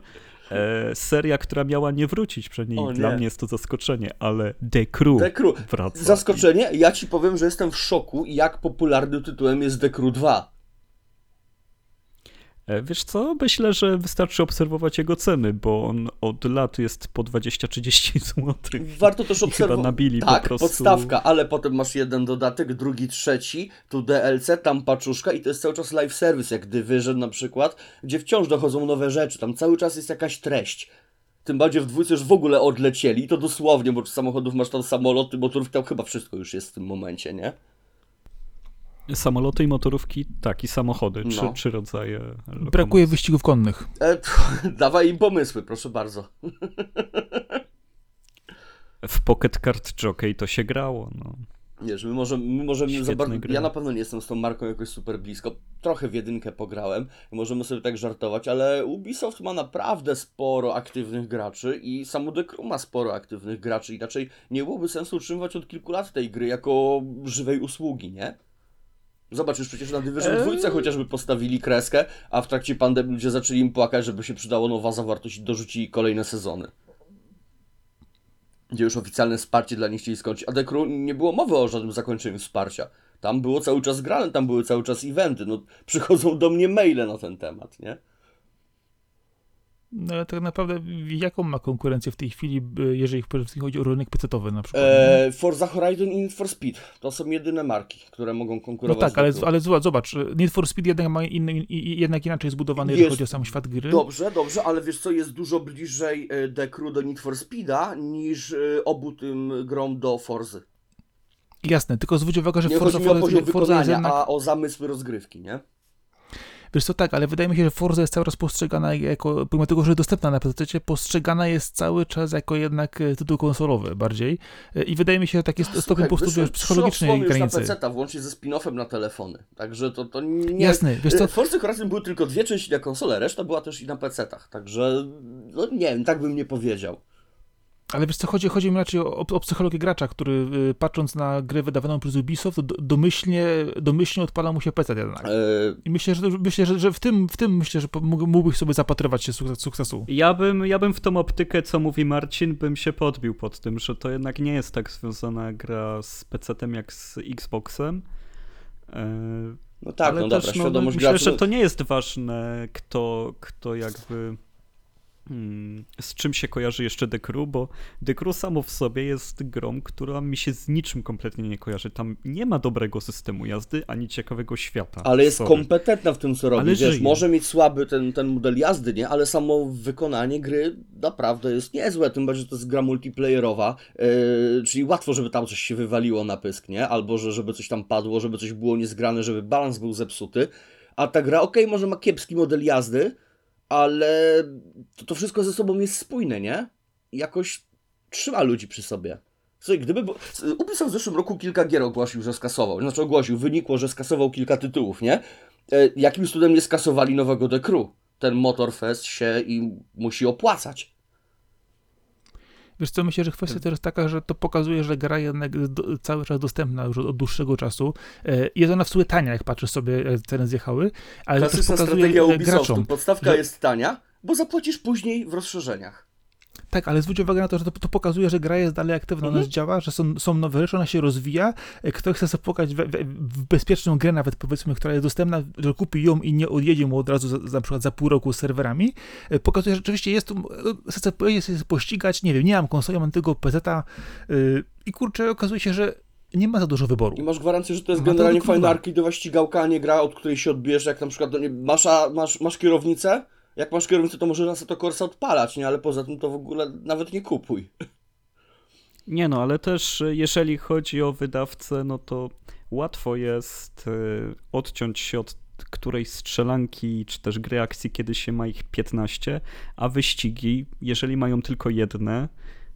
e, seria, która miała nie wrócić, przynajmniej O dla nie. mnie jest to zaskoczenie, ale The Crew The Crew. wraca. Zaskoczenie, ja ci powiem, że jestem w szoku, jak popularnym tytułem jest The Crew 2. E, Wiesz co, myślę, że wystarczy obserwować jego ceny, bo on od lat jest po 20-30 zł. Warto też chyba obserwować. nabili po tak, prostu... podstawka, ale potem masz jeden dodatek, drugi, trzeci, tu DLC, tam paczuszka i to jest cały czas live service, jak Division na przykład, gdzie wciąż dochodzą nowe rzeczy, tam cały czas jest jakaś treść. Tym bardziej w dwójce już w ogóle odlecieli, i to dosłownie, bo z samochodów masz tam samoloty, motorów, tam chyba wszystko już jest w tym momencie, nie? Samoloty i motorówki, tak, i samochody, trzy, No. trzy rodzaje. lokomotyw. Brakuje wyścigów konnych. E, dawaj im pomysły, proszę bardzo. W Pocket Card Jockey to się grało, no. Wiesz, my możemy, my możemy za bardzo, ja na pewno nie jestem z tą marką jakoś super blisko. Trochę w jedynkę pograłem, możemy sobie tak żartować, ale Ubisoft ma naprawdę sporo aktywnych graczy i samo The Crew ma sporo aktywnych graczy. Inaczej nie byłoby sensu utrzymywać od kilku lat tej gry jako żywej usługi, nie? Zobacz, już przecież na Division Eee. 2 chociażby postawili kreskę, a w trakcie pandemii ludzie zaczęli im płakać, żeby się przydała nowa zawartość i dorzucili kolejne sezony. Gdzie już oficjalne wsparcie dla nich chcieli skończyć. A Crew nie było mowy o żadnym zakończeniu wsparcia. Tam było cały czas grane, tam były cały czas eventy. No, przychodzą do mnie maile na ten temat, nie? No ale tak naprawdę jaką ma konkurencję w tej chwili, y, jeżeli chodzi o rynek pecetowy na przykład? Eee, Forza Horizon i Need for Speed to są jedyne marki, które mogą No konkurować tak, z ale, ale zobacz, zobacz, Need for Speed jednak, ma inny, jednak inaczej zbudowany, jeżeli chodzi o sam świat gry. Dobrze, dobrze, ale wiesz co, jest dużo bliżej e, The Crew do Need for Speeda niż e, obu tym grom do Forzy. Jasne, tylko zwróć uwagę, że Nie Forza, chodzi mi o Forza, poziom Forza wykonania, jednak... a o zamysły rozgrywki, nie? Wiesz co, tak, ale wydaje mi się, że Forza jest cały czas postrzegana jako, pomimo tego, że jest dostępna na PC, postrzegana jest cały czas jako jednak e, tytuł konsolowy bardziej. E, I wydaje mi się, że tak jest stopień po prostu psychologicznej już granicy. na PC, włącznie ze spin-offem na telefony. Także to, to nie... Jasne, wiesz co, W Forza Horizon były tylko dwie części na konsolę, reszta była też i na PC-tach. Także, no nie wiem, tak bym nie powiedział. Ale wiesz co, chodzi, chodzi mi raczej o, o psychologię gracza, który y, patrząc na grę wydawaną przez Ubisoft, do, domyślnie, domyślnie odpala mu się PC jednak. E, I myślę, że, myślę, że, że w, tym, w tym myślę, że mógłbyś sobie zapatrywać się sukces, sukcesu. Ja bym, ja bym w tą optykę, co mówi Marcin, bym się podbił pod tym, że to jednak nie jest tak związana gra z PC-tem jak z Xboxem. E, no tak, ale no też, dobra, no, świadomość myślę, że to nie jest ważne, kto, kto jakby z czym się kojarzy jeszcze The Crew, bo The Crew samo w sobie jest grą, która mi się z niczym kompletnie nie kojarzy. Tam nie ma dobrego systemu jazdy, ani ciekawego świata. Ale jest Sorry. kompetentna w tym, co robi. Ale Wiesz, żyje. może mieć słaby ten, ten model jazdy, nie? Ale samo wykonanie gry naprawdę jest niezłe. Tym bardziej, że to jest gra multiplayerowa, yy, czyli łatwo, żeby tam coś się wywaliło na pysk, nie? Albo że, żeby coś tam padło, żeby coś było niezgrane, żeby balans był zepsuty. A ta gra, okej, może ma kiepski model jazdy, ale to, to wszystko ze sobą jest spójne, nie? I Jakoś trzyma ludzi przy sobie. Słuchaj, gdyby. Bo... Ubisoft w zeszłym roku kilka gier ogłosił, że skasował. Znaczy ogłosił, wynikło, że skasował kilka tytułów, nie? E, jakim cudem nie skasowali nowego The Crew? Ten Motorfest się im musi opłacać. Wiesz co, myślę, że kwestia też jest taka, że to pokazuje, że gra jednak jest do, cały czas dostępna już od, dłuższego czasu. E, Jest ona w sumie tania, jak patrzysz sobie, jak ceny zjechały, ale to też Klasyczna pokazuje strategia e, Ubisoftu. graczom. Podstawka że- jest tania, bo zapłacisz później w rozszerzeniach. Tak, ale zwróć uwagę na to, że to, to pokazuje, że gra jest dalej aktywna, Mhm. ona działa, że są, są nowe rzeczy, ona się rozwija. E, Kto chce sobie pokazać w, w, w bezpieczną grę, nawet powiedzmy, która jest dostępna, że kupi ją i nie odjedzie mu od razu za, za, na przykład za pół roku z serwerami, e, pokazuje, że rzeczywiście jest tu, e, chcę sobie sobie pościgać, nie wiem, nie mam konsoli, mam tylko PC-ta y, i kurczę, okazuje się, że nie ma za dużo wyboru. I masz gwarancję, że to jest Ma to generalnie kurwa. fajna arcade'owa ścigałka, a nie gra, od której się odbierze, jak na przykład no nie, masz, a, masz, masz kierownicę, jak masz kierownicę, to może na to Corsa odpalać, nie? Ale poza tym to w ogóle nawet nie kupuj. Nie no, ale też e, jeżeli chodzi o wydawcę, no to łatwo jest e, odciąć się od którejś strzelanki czy też gry akcji, kiedy się ma ich 15, a wyścigi, jeżeli mają tylko jedne,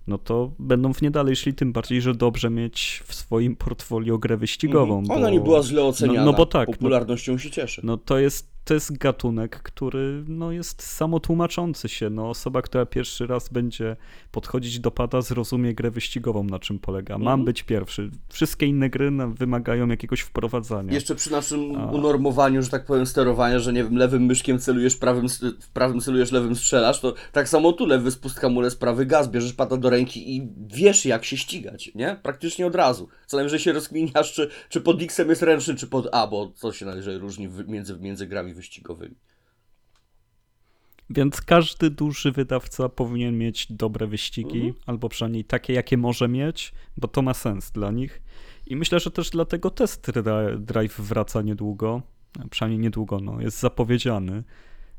no to będą w nie dalej szli, tym bardziej, że dobrze mieć w swoim portfolio grę wyścigową. Mhm. Ona bo- nie była źle oceniana. no bo tak, no- Popularnością się cieszy. No to jest, to jest gatunek, który no, jest samotłumaczący się. No, osoba, która pierwszy raz będzie podchodzić do pada, zrozumie grę wyścigową, na czym polega. Mam Mhm. być pierwszy. Wszystkie inne gry wymagają jakiegoś wprowadzania. Jeszcze przy naszym A. unormowaniu, że tak powiem, sterowania, że nie wiem, lewym myszkiem celujesz, prawym, prawym celujesz, lewym strzelasz, to tak samo tu lewy spust hamulec, prawy gaz, bierzesz pada do ręki i wiesz jak się ścigać, nie? Praktycznie od razu. Co najwyżej się rozkminiasz, czy, czy pod X-em jest ręczny, czy pod A, bo co się należy różni między, między grami wyścigowymi. Więc każdy duży wydawca powinien mieć dobre wyścigi, Mhm. albo przynajmniej takie, jakie może mieć, bo to ma sens dla nich. I myślę, że też dlatego test Dri- Drive wraca niedługo, przynajmniej niedługo, no, jest zapowiedziany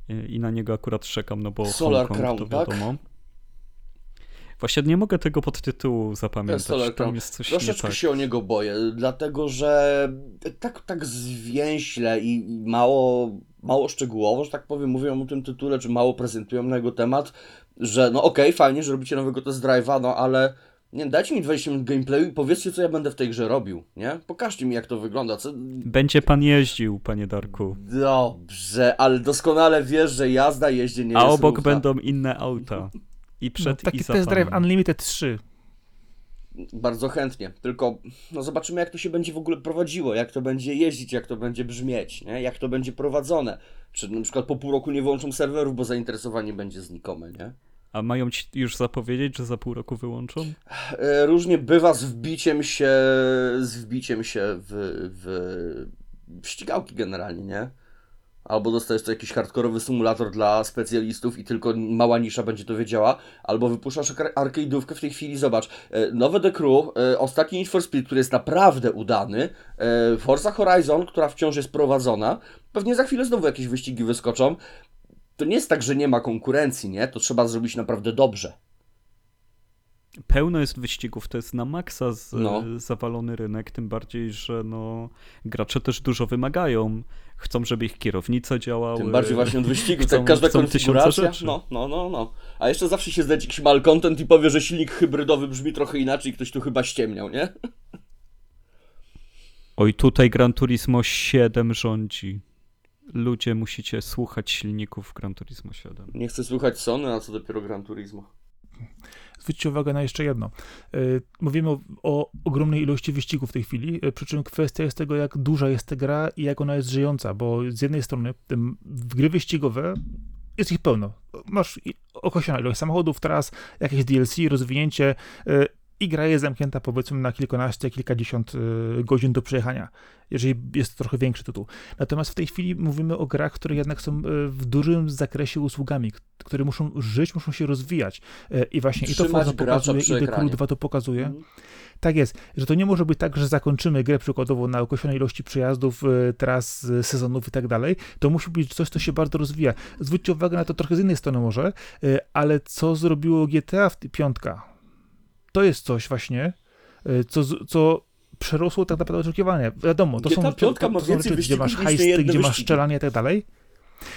i- i na niego akurat czekam, no bo Solar Hongkong Crown, to tak? Właśnie nie mogę tego podtytułu zapamiętać. Solar Tam jest coś Troszeczkę tak. się o niego boję, dlatego że tak, tak zwięźle i mało, mało szczegółowo, że tak powiem, mówią o tym tytule, czy mało prezentują na jego temat, że no okej, okay, fajnie, że robicie nowego test drive'a, no ale nie dajcie mi 20 minut gameplayu i powiedzcie, co ja będę w tej grze robił, nie? Pokażcie mi, jak to wygląda. Co... Będzie pan jeździł, panie Darku. Dobrze, ale doskonale wiesz, że jazda jeździe nie A jest obok równa. będą inne auta. I przed No, i taki za test drive. Unlimited 3. Bardzo chętnie, tylko no zobaczymy jak to się będzie w ogóle prowadziło, jak to będzie jeździć, jak to będzie brzmieć, nie? jak to będzie prowadzone. Czy na przykład po pół roku nie wyłączą serwerów, bo zainteresowanie będzie znikome, nie? A mają ci już zapowiedzieć, że za pół roku wyłączą? E, Różnie bywa z wbiciem się, z wbiciem się w, w, w ścigałki generalnie, nie? Albo dostajesz to jakiś hardkorowy symulator dla specjalistów i tylko mała nisza będzie to wiedziała, albo wypuszczasz ar- arcade'ówkę w tej chwili, zobacz, e, nowe The Crew, e, ostatni Need for Speed, który jest naprawdę udany, e, Forza Horizon, która wciąż jest prowadzona, pewnie za chwilę znowu jakieś wyścigi wyskoczą. To nie jest tak, że nie ma konkurencji, nie? To trzeba zrobić naprawdę dobrze. Pełno jest wyścigów, to jest na maksa z, No. zawalony rynek, tym bardziej, że no, gracze też dużo wymagają. Chcą, żeby ich kierownice działały. Tym bardziej właśnie od wyścigów, Chcą- tak każda konfiguracja. No, no, no, no. A jeszcze zawsze się znajdzie jakiś malcontent i powie, że silnik hybrydowy brzmi trochę inaczej ktoś tu chyba ściemniał, nie? Oj, tutaj Gran Turismo 7 rządzi. Ludzie musicie słuchać silników Gran Turismo 7. Nie chcę słuchać Sony, a co dopiero Gran Turismo. Zwróćcie uwagę na jeszcze jedno. Y, Mówimy o, o ogromnej ilości wyścigów w tej chwili, y, przy czym kwestia jest tego, jak duża jest ta gra i jak ona jest żyjąca, bo z jednej strony w gry wyścigowe jest ich pełno. Masz określoną ilość samochodów, teraz jakieś DLC, rozwinięcie y, i gra jest zamknięta powiedzmy na kilkanaście, kilkadziesiąt y, godzin do przejechania, jeżeli jest to trochę większy tytuł. Natomiast w tej chwili mówimy o grach, które jednak są y, w dużym zakresie usługami, które muszą żyć, muszą się rozwijać. Y, I właśnie i to Trzymać Forza pokazuje, i The. Crew 2 to pokazuje. Mhm. Tak jest, że to nie może być tak, że zakończymy grę przykładowo na określonej ilości przejazdów, tras, sezonów i tak dalej. To musi być coś, co się bardzo rozwija. Zwróćcie uwagę na to trochę z innej strony może, ale co zrobiło GTA w piątka? To jest coś właśnie, y, co, co przerosło tak naprawdę oczekiwania. Wiadomo, to są, piątka to, to są rzeczy, gdzie masz hajsty, gdzie masz strzelanie i tak dalej.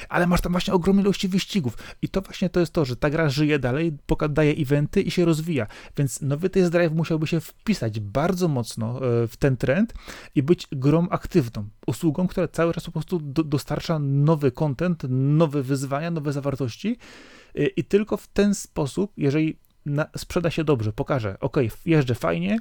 Ale masz tam właśnie ogromne ilości wyścigów. I to właśnie to jest to, że ta gra żyje dalej, daje eventy i się rozwija. Więc nowy test drive musiałby się wpisać bardzo mocno e, w ten trend i być grą aktywną. Usługą, która cały czas po prostu do, dostarcza nowy content, nowe wyzwania, nowe zawartości. E, I tylko w ten sposób, jeżeli na, sprzeda się dobrze, pokaże, ok, jeżdżę fajnie,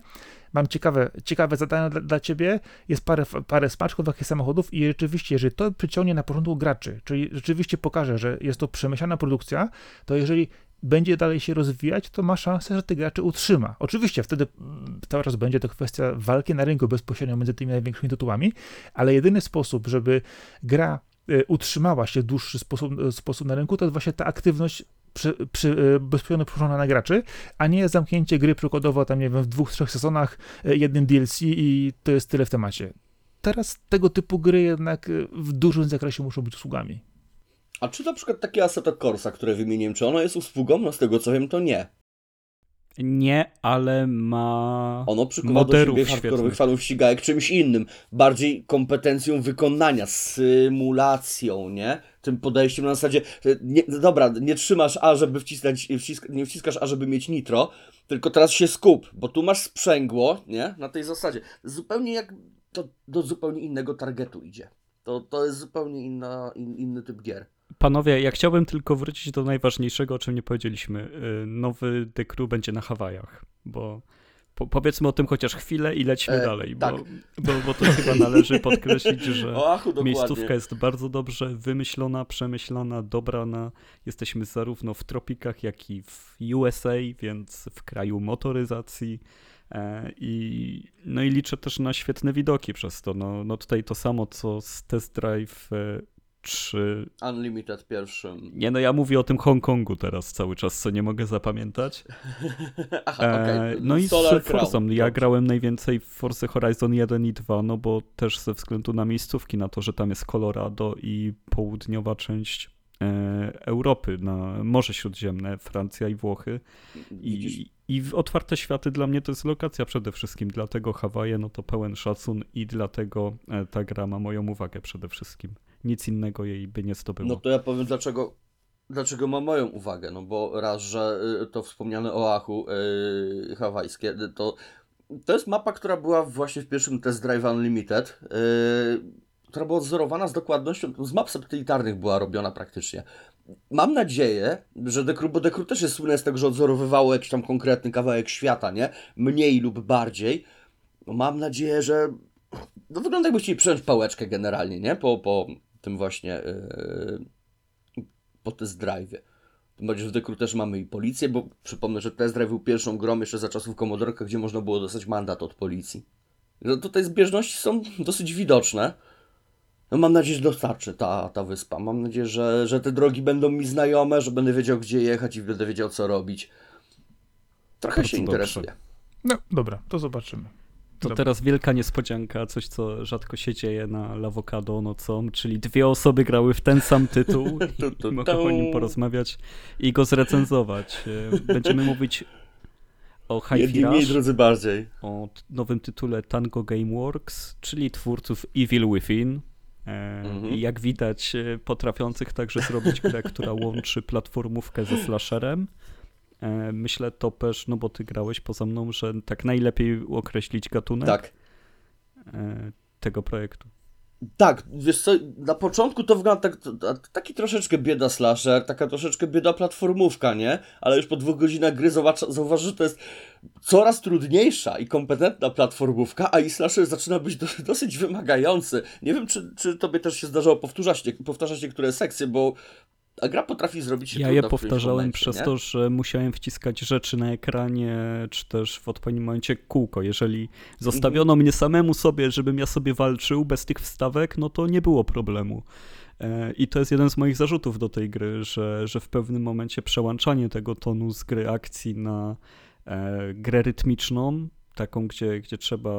mam ciekawe, ciekawe zadania dla, dla ciebie, jest parę, parę smaczków takich samochodów i rzeczywiście, jeżeli to przyciągnie na porządku graczy, czyli rzeczywiście pokaże, że jest to przemyślana produkcja, to jeżeli będzie dalej się rozwijać, to ma szansę, że tych graczy utrzyma. Oczywiście wtedy mm, cały czas będzie to kwestia walki na rynku bezpośrednio między tymi największymi tytułami, ale jedyny sposób, żeby gra y, utrzymała się w dłuższy sposób, sposób na rynku, to jest właśnie ta aktywność przy, przy, y, bezpośrednio na graczy, a nie zamknięcie gry przykładowo tam, nie wiem, w dwóch, trzech sezonach, y, jednym DLC i to jest tyle w temacie. Teraz tego typu gry jednak y, w dużym zakresie muszą być usługami. A czy na przykład takie Assetto Corsa, które wymieniłem, czy ono jest usługą? No z tego co wiem, to nie. Nie, ale ma Ono przykuwa do siebie hardkorowych fanów ścigałek czymś innym. Bardziej kompetencją wykonania, symulacją, nie? Tym podejściem na zasadzie, nie, no dobra, nie trzymasz A, żeby wcisnąć, wcisk, nie wciskasz A, żeby mieć nitro, tylko teraz się skup, bo tu masz sprzęgło, nie? Na tej zasadzie. Zupełnie jak to do zupełnie innego targetu idzie. To, to jest zupełnie inna, in, inny typ gier. Panowie, ja chciałbym tylko wrócić do najważniejszego, o czym nie powiedzieliśmy. Y, Nowy Crew będzie na Hawajach, bo po, powiedzmy o tym chociaż chwilę i lećmy E, dalej, tak. bo, bo, bo to chyba należy podkreślić, że O, achu, dokładnie. miejscówka jest bardzo dobrze wymyślona, przemyślana, dobrana. Jesteśmy zarówno w tropikach, jak i w USA, więc w kraju motoryzacji. E, I, no i liczę też na świetne widoki przez to. No, no tutaj to samo, co z Test Drive e, 3 Unlimited pierwszym. nie no, ja mówię o tym Hongkongu teraz cały czas, co nie mogę zapamiętać. Aha, okej. E, no i Solar z Forzą. Ja grałem najwięcej w Forza Horizon 1 i 2, no bo też ze względu na miejscówki, na to, że tam jest Colorado i południowa część Europy, na Morze Śródziemne, Francja i Włochy. I, I otwarte światy dla mnie to jest lokacja przede wszystkim, dlatego Hawaje no to pełen szacun i dlatego ta gra ma moją uwagę przede wszystkim. Nic innego jej by nie zdobyło. No to ja powiem dlaczego Dlaczego ma moją uwagę? No bo raz, że y, to wspomniane Oahu yy, hawajskie, y, to, to jest mapa, która była właśnie w pierwszym Test Drive Unlimited, yy, która była odzorowana z dokładnością, z map satelitarnych była robiona praktycznie. Mam nadzieję, że Dekru, bo Dekru też jest słynne z tego, że odzorowywało jakiś tam konkretny kawałek świata, nie? Mniej lub bardziej. No mam nadzieję, że no wygląda jakby chcieli przejąć pałeczkę generalnie, nie? Po, po tym właśnie... Yy po test drive. Tym bardziej, że w Dekru też mamy i policję, bo przypomnę, że test drive był pierwszą grą jeszcze za czasów Commodore, gdzie można było dostać mandat od policji. No tutaj zbieżności są dosyć widoczne. No mam nadzieję, że dostarczy ta, ta wyspa. Mam nadzieję, że, że te drogi będą mi znajome, że będę wiedział, gdzie jechać i będę wiedział, co robić. Trochę Bardzo się interesuje. No dobra, to zobaczymy. To teraz wielka niespodzianka, coś co rzadko się dzieje na Lawokado nocą, czyli dwie osoby grały w ten sam tytuł i mogę o nim porozmawiać i go zrecenzować. E, będziemy mówić o Hi-Fi Rush, drodzy bardziej. o nowym tytule Tango Gameworks, czyli twórców Evil Within. E, mhm. I jak widać, e, potrafiących także zrobić grę, która łączy platformówkę ze slasherem E, myślę, Topesz, no bo ty grałeś poza mną, że tak najlepiej określić gatunek tak. E, tego projektu. Tak, wiesz co, na początku to wygląda tak, taki troszeczkę bieda slasher, taka troszeczkę bieda platformówka, nie? Ale już po dwóch godzinach gry zauważ, zauważ że to jest coraz trudniejsza i kompetentna platformówka, a i slasher zaczyna być do, dosyć wymagający. Nie wiem, czy, czy tobie też się zdarzało powtarzać, powtarzać niektóre sekcje, bo a gra potrafi zrobić się Ja je powtarzałem momencie, przez nie? to, że musiałem wciskać rzeczy na ekranie, czy też w odpowiednim momencie kółko. Jeżeli zostawiono mnie samemu sobie, żebym ja sobie walczył bez tych wstawek, no to nie było problemu. E, I to jest jeden z moich zarzutów do tej gry, że, że w pewnym momencie przełączanie tego tonu z gry akcji na e, grę rytmiczną taką, gdzie, gdzie trzeba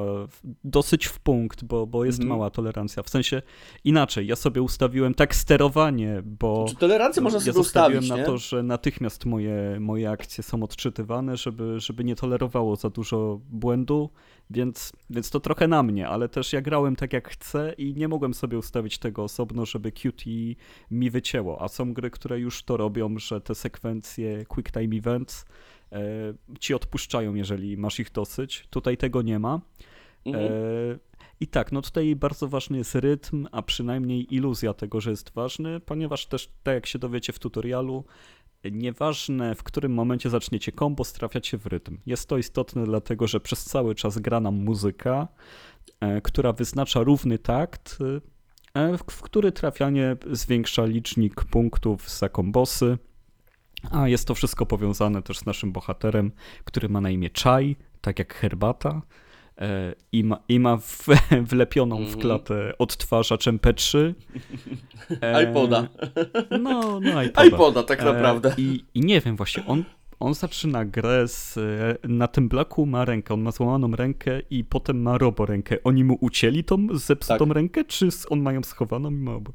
dosyć w punkt, bo, bo jest mhm. mała tolerancja. W sensie inaczej, ja sobie ustawiłem tak sterowanie, bo. Czy tolerancję można ja sobie ustawić? na nie? to, że natychmiast moje, moje akcje są odczytywane, żeby, żeby nie tolerowało za dużo błędu, więc, więc to trochę na mnie, ale też ja grałem tak jak chcę i nie mogłem sobie ustawić tego osobno, żeby QT mi wycięło. A są gry, które już to robią, że te sekwencje Quick Time Events E, ci odpuszczają, jeżeli masz ich dosyć. Tutaj tego nie ma. Mhm. E, I tak, no tutaj bardzo ważny jest rytm, a przynajmniej iluzja tego, że jest ważny, ponieważ też, tak jak się dowiecie w tutorialu, nieważne w którym momencie zaczniecie kombo, strafiacie w rytm. Jest to istotne dlatego, że przez cały czas gra nam muzyka, e, która wyznacza równy takt, w który trafianie zwiększa licznik punktów za kombosy. A jest to wszystko powiązane też z naszym bohaterem, który ma na imię Chai, tak jak herbata. E, I ma, i ma w, wlepioną w mhm. klatę odtwarzacz MP3. E, iPoda. No, no iPoda. iPoda tak e, naprawdę. I, I nie wiem właśnie, on, on zaczyna grę z, na tym blaku ma rękę, on ma złamaną rękę i potem ma robo rękę. Oni mu ucięli tą zepsutą tak. rękę, czy on ma ją schowaną i ma obok?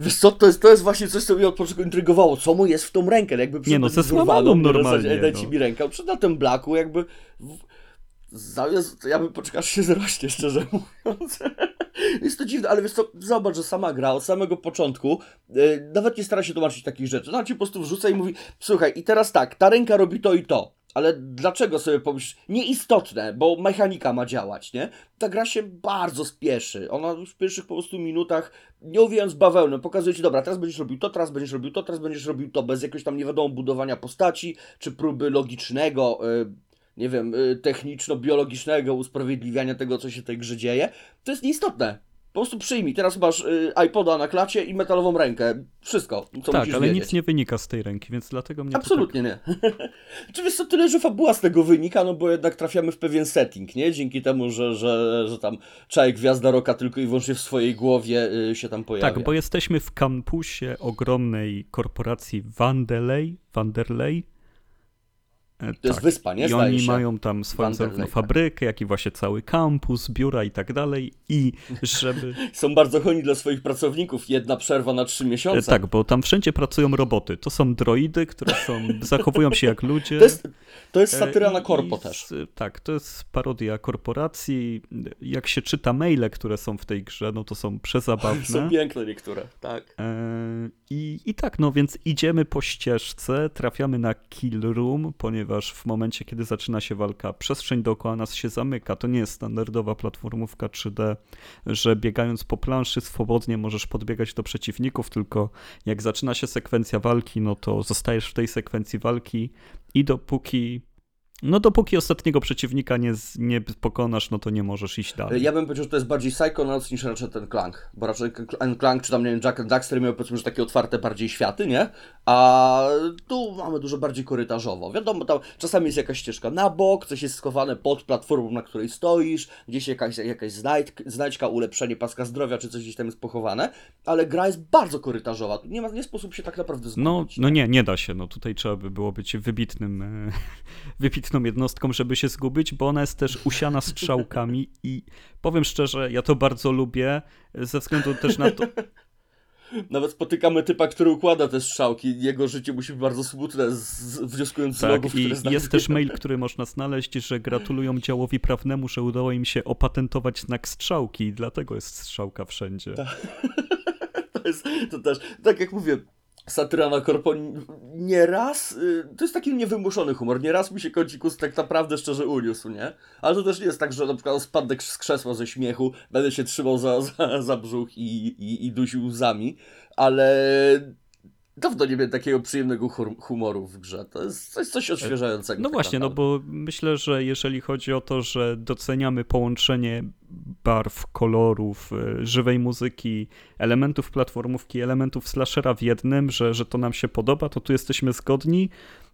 Wiesz co, to jest, to jest właśnie coś, co mnie od początku intrygowało. Co mu jest w tą rękę? Jakby nie no, ze złamaną normalnie. Ci no. mi rękę. Przed na tym blaku jakby... Zamiast, ja bym poczekał, aż się zrośnie, szczerze mówiąc. jest to dziwne, ale wiesz co, zobacz, że sama gra od samego początku yy, nawet nie stara się tłumaczyć takich rzeczy. Ona ci po prostu wrzuca i mówi, słuchaj, i teraz tak, ta ręka robi to i to. Ale dlaczego sobie pomyślisz? Nieistotne, bo mechanika ma działać, nie? Ta gra się bardzo spieszy. Ona w pierwszych po prostu minutach, nie owijając bawełnę, pokazuje ci, dobra, teraz będziesz robił to, teraz będziesz robił to, teraz będziesz robił to, bez jakiegoś tam nie wiadomo budowania postaci, czy próby logicznego, yy, nie wiem, yy, techniczno-biologicznego usprawiedliwiania tego, co się w tej grze dzieje. To jest nieistotne. Po prostu przyjmij, teraz masz y, iPoda na klacie i metalową rękę. Wszystko, co tak, musisz ale wiedzieć. nic nie wynika z tej ręki, więc dlatego mnie Absolutnie tak... nie. Czy wiesz co, tyle, że fabuła z tego wynika, no bo jednak trafiamy w pewien setting, nie? Dzięki temu, że, że, że tam czaj Gwiazda Roka tylko i wyłącznie w swojej głowie y, się tam pojawia. Tak, bo jesteśmy w kampusie ogromnej korporacji Vanderlei To tak. jest wyspa, nie? I oni się. mają tam swoją zarówno fabrykę, jak i właśnie cały kampus, biura i tak dalej. I żeby. Są bardzo hojni dla swoich pracowników. Jedna przerwa na trzy miesiące. Tak, bo tam wszędzie pracują roboty. To są droidy, które są, zachowują się jak ludzie. To jest, to jest satyra na korpo też. Tak, to jest parodia korporacji. Jak się czyta maile, które są w tej grze, no to są przezabawne. Są piękne niektóre, tak. E, I, I tak, no więc idziemy po ścieżce, trafiamy na kill room, ponieważ w momencie, kiedy zaczyna się walka, przestrzeń dookoła nas się zamyka. To nie jest standardowa platformówka 3D, że biegając po planszy swobodnie możesz podbiegać do przeciwników, tylko jak zaczyna się sekwencja walki, no to zostajesz w tej sekwencji walki i dopóki no dopóki ostatniego przeciwnika nie, nie pokonasz, no to nie możesz iść dalej. Ja bym powiedział, że to jest bardziej Psychonauts niż raczej ten Clank, bo raczej Clank czy tam, nie wiem, Jack and Daxter miał powiedzmy, że takie otwarte bardziej światy, nie? A tu mamy dużo bardziej korytarzowo. Wiadomo, tam czasami jest jakaś ścieżka na bok, coś jest schowane pod platformą, na której stoisz, gdzieś jakaś, jakaś znajdź, znajdźka, ulepszenie paska zdrowia, czy coś gdzieś tam jest pochowane, ale gra jest bardzo korytarzowa. Nie ma nie sposób się tak naprawdę zgubić. No, no nie, nie da się. No tutaj trzeba by było być wybitnym, e, wybitnym konkretną jednostką, żeby się zgubić, bo ona jest też usiana strzałkami i powiem szczerze, ja to bardzo lubię, ze względu też na to... Nawet spotykamy typa, który układa te strzałki. Jego życie musi być bardzo smutne, z, wnioskując tak, z logów, i które jest też mail, który można znaleźć, że gratulują działowi prawnemu, że udało im się opatentować znak strzałki i dlatego jest strzałka wszędzie. Tak. To jest, to też, tak jak mówię, satyra na korpo nieraz, y, to jest taki niewymuszony humor, nieraz mi się kącikus tak naprawdę szczerze uniósł, nie? Ale to też nie jest tak, że na przykład spadek z krzesła ze śmiechu, będę się trzymał za, za, za brzuch i, i, i dusił łzami, ale Dawno nie miałem takiego przyjemnego humoru w grze. To jest, jest coś odświeżającego. No tak właśnie, no bo myślę, że jeżeli chodzi o to, że doceniamy połączenie barw, kolorów, e, żywej muzyki, elementów platformówki, elementów slashera w jednym, że, że to nam się podoba, to tu jesteśmy zgodni.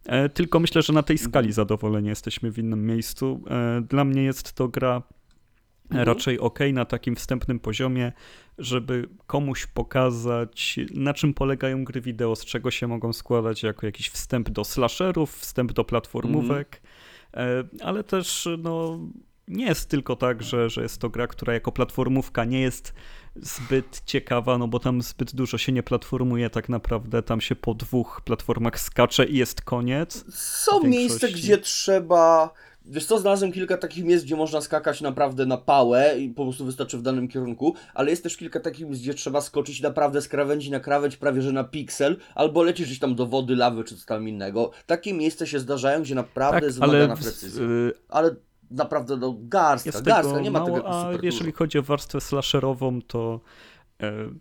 E, tylko myślę, że na tej skali mhm. zadowoleni jesteśmy w innym miejscu. E, dla mnie jest to gra mhm. raczej ok na takim wstępnym poziomie, żeby komuś pokazać, na czym polegają gry wideo, z czego się mogą składać, jako jakiś wstęp do slasherów, wstęp do platformówek, mm. ale też no, nie jest tylko tak, że, że jest to gra, która jako platformówka nie jest zbyt ciekawa, no bo tam zbyt dużo się nie platformuje tak naprawdę, tam się po dwóch platformach skacze i jest koniec. Są miejsca, gdzie trzeba Wiesz co, znalazłem kilka takich miejsc, gdzie można skakać naprawdę na pałę i po prostu wystarczy w danym kierunku, ale jest też kilka takich miejsc, gdzie trzeba skoczyć naprawdę z krawędzi na krawędź, prawie że na piksel, albo lecieć gdzieś tam do wody, lawy czy coś tam innego. Takie miejsca się zdarzają, gdzie naprawdę tak, jest wymagana precyzja. Yy... Ale naprawdę no garstka, jest garstka, nie ma mało, tego A jeżeli chodzi o warstwę slasherową, to... Yy...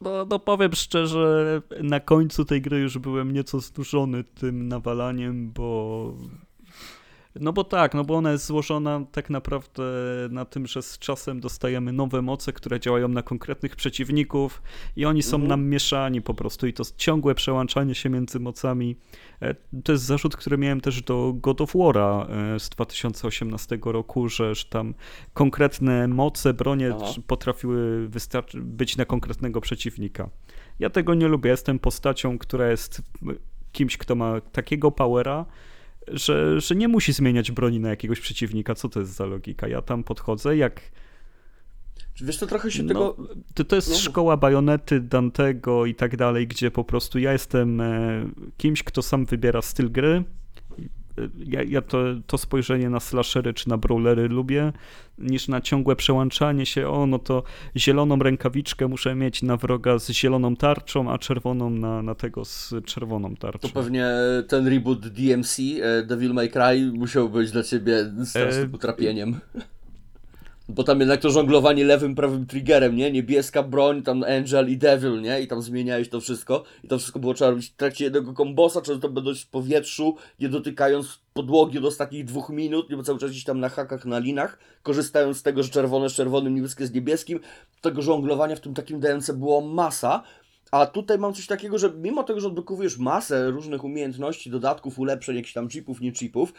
No, no powiem szczerze, na końcu tej gry już byłem nieco znużony tym nawalaniem, bo no bo tak, no bo ona jest złożona tak naprawdę na tym, że z czasem dostajemy nowe moce, które działają na konkretnych przeciwników i oni są mhm. nam mieszani po prostu i to ciągłe przełączanie się między mocami. E, to jest zarzut, który miałem też do God of War'a e, z 2018 roku, że tam konkretne moce, bronie Aha. potrafiły być na konkretnego przeciwnika. Ja tego nie lubię. Jestem postacią, która jest kimś, kto ma takiego powera, że, że nie musi zmieniać broni na jakiegoś przeciwnika. Co to jest za logika? Ja tam podchodzę, jak. Wiesz, to trochę się no, tego. To, to jest no. szkoła bajonety, Dantego i tak dalej, gdzie po prostu ja jestem e, kimś, kto sam wybiera styl gry ja, ja to, to spojrzenie na slashery czy na brawlery lubię, niż na ciągłe przełączanie się, o no to zieloną rękawiczkę muszę mieć na wroga z zieloną tarczą, a czerwoną na, na tego z czerwoną tarczą. To pewnie ten reboot DMC, e, Devil May Cry, musiał być dla ciebie strasznym e... utrapieniem. Bo tam jednak to żonglowanie lewym, prawym triggerem, nie? Niebieska broń, tam Angel i Devil, nie? I tam zmieniałeś to wszystko. I to wszystko było trzeba robić w trakcie jednego kombosa, często będąc w powietrzu, nie dotykając podłogi od ostatnich dwóch minut, bo cały czas gdzieś tam na hakach, na linach, korzystając z tego, że czerwone z czerwonym, niebieskie z niebieskim. Tego żonglowania w tym takim DMC było masa. A tutaj mam coś takiego, że mimo tego, że odblokowujesz masę różnych umiejętności, dodatków, ulepszeń, jakichś tam chipów, nie chipów,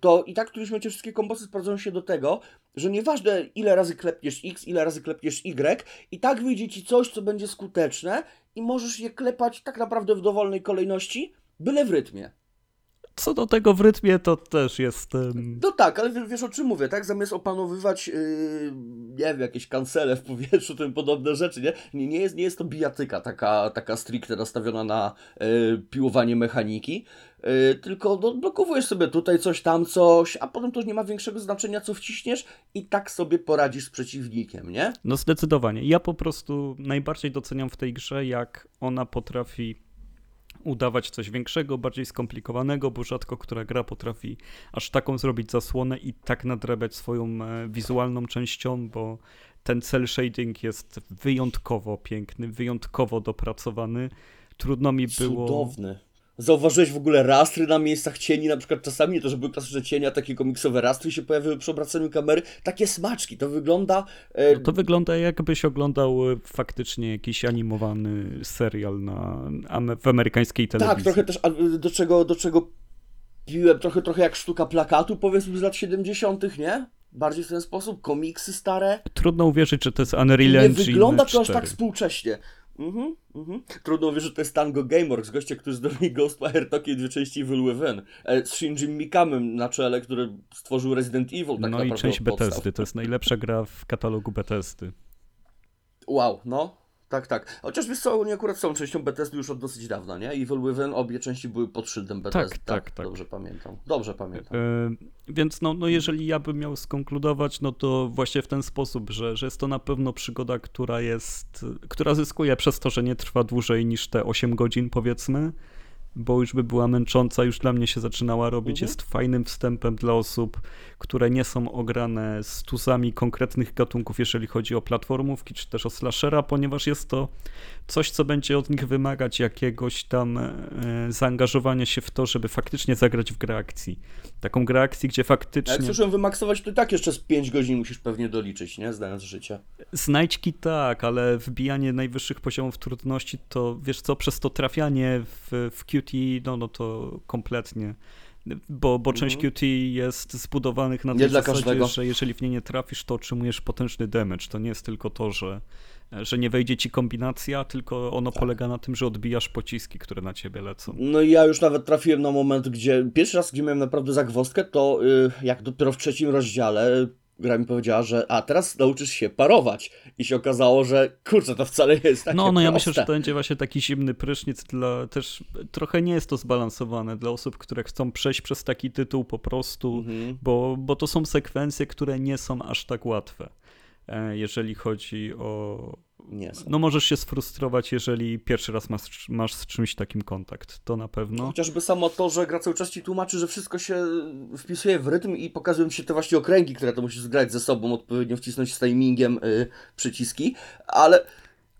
to i tak któryś te wszystkie kombosy sprawdzą się do tego, że nieważne ile razy klepniesz X, ile razy klepniesz Y, i tak wyjdzie ci coś, co będzie skuteczne i możesz je klepać tak naprawdę w dowolnej kolejności, byle w rytmie. Co do tego w rytmie, to też jest... Um... No tak, ale wiesz o czym mówię, tak? Zamiast opanowywać, yy, nie wiem, jakieś kancele w powietrzu, tym podobne rzeczy, nie? Nie, nie, jest, nie jest to bijatyka taka, taka stricte nastawiona na yy, piłowanie mechaniki, yy, tylko no, blokowujesz sobie tutaj coś, tam coś, a potem to już nie ma większego znaczenia, co wciśniesz i tak sobie poradzisz z przeciwnikiem, nie? No zdecydowanie. Ja po prostu najbardziej doceniam w tej grze, jak ona potrafi udawać coś większego, bardziej skomplikowanego, bo rzadko która gra potrafi aż taką zrobić zasłonę i tak nadrabiać swoją e, wizualną częścią, bo ten cel shading jest wyjątkowo piękny, wyjątkowo dopracowany. Trudno mi było. Cudowny. Zauważyłeś w ogóle rastry na miejscach cieni, na przykład czasami nie to, że były klasyczne cienia, takie komiksowe rastry się pojawiły przy obracaniu kamery, takie smaczki, to wygląda... E... No to wygląda jakbyś oglądał e, faktycznie jakiś animowany serial na, w amerykańskiej telewizji. Tak, trochę też do czego, do czego piłem, trochę, trochę jak sztuka plakatu powiedzmy z lat 70., nie? Bardziej w ten sposób, komiksy stare. Trudno uwierzyć, że to jest Unreal Engine Nie wygląda to aż tak współcześnie. Mhm, mhm. Trudno uwierzyć, że to jest Tango Gameworks, goście, którzy zrobili Ghostwire Tokyo i dwie części Evil Within. E, z Shinji Mikamem na czele, który stworzył Resident Evil. Tak no i część Bethesdy, to jest najlepsza gra w katalogu Bethesdy. Wow, no. Tak, tak. Chociaż wiesz co, oni akurat są częścią Bethesdy już od dosyć dawna, nie? Evil Within, obie części były pod szyldem Bethesdy. Tak, tak, tak. tak. Dobrze pamiętam. Dobrze pamiętam. E, więc no, no jeżeli ja bym miał skonkludować, no to właśnie w ten sposób, że, że jest to na pewno przygoda, która jest, która zyskuje przez to, że nie trwa dłużej niż te 8 godzin powiedzmy, bo już by była męcząca, już dla mnie się zaczynała robić. Mhm. Jest fajnym wstępem dla osób, które nie są ograne z tuzami konkretnych gatunków, jeżeli chodzi o platformówki, czy też o slashera, ponieważ jest to coś, co będzie od nich wymagać jakiegoś tam e, zaangażowania się w to, żeby faktycznie zagrać w grę akcji. Taką grę akcji, gdzie faktycznie... Jak słyszę wymaksować, to tak jeszcze z 5 godzin musisz pewnie doliczyć, nie? Zdając życie. Znajdźki tak, ale wbijanie najwyższych poziomów trudności, to wiesz co, przez to trafianie w, w QT, no, no to kompletnie bo, bo część mhm. QT jest zbudowanych na tej zasadzie, każdego. że jeżeli w nie nie trafisz, to otrzymujesz potężny damage. To nie jest tylko to, że że nie wejdzie ci kombinacja, tylko ono tak. polega na tym, że odbijasz pociski, które na ciebie lecą. No i ja już nawet trafiłem na moment, gdzie pierwszy raz, gdzie miałem naprawdę zagwozdkę, to yy, jak dopiero w trzecim rozdziale gra mi powiedziała, że a teraz nauczysz się parować. I się okazało, że kurczę, to wcale nie jest takie No, no proste. ja myślę, że to będzie właśnie taki zimny prysznic dla też trochę nie jest to zbalansowane dla osób, które chcą przejść przez taki tytuł po prostu, mhm. bo, bo to są sekwencje, które nie są aż tak łatwe. E, jeżeli chodzi o. Nie są. No możesz się sfrustrować, jeżeli pierwszy raz masz, masz z czymś takim kontakt. To na pewno. Chociażby samo to, że gra cały czas ci tłumaczy, że wszystko się wpisuje w rytm i pokazują ci te właśnie okręgi, które to musisz zgrać ze sobą, odpowiednio wcisnąć z timingiem y, przyciski, ale.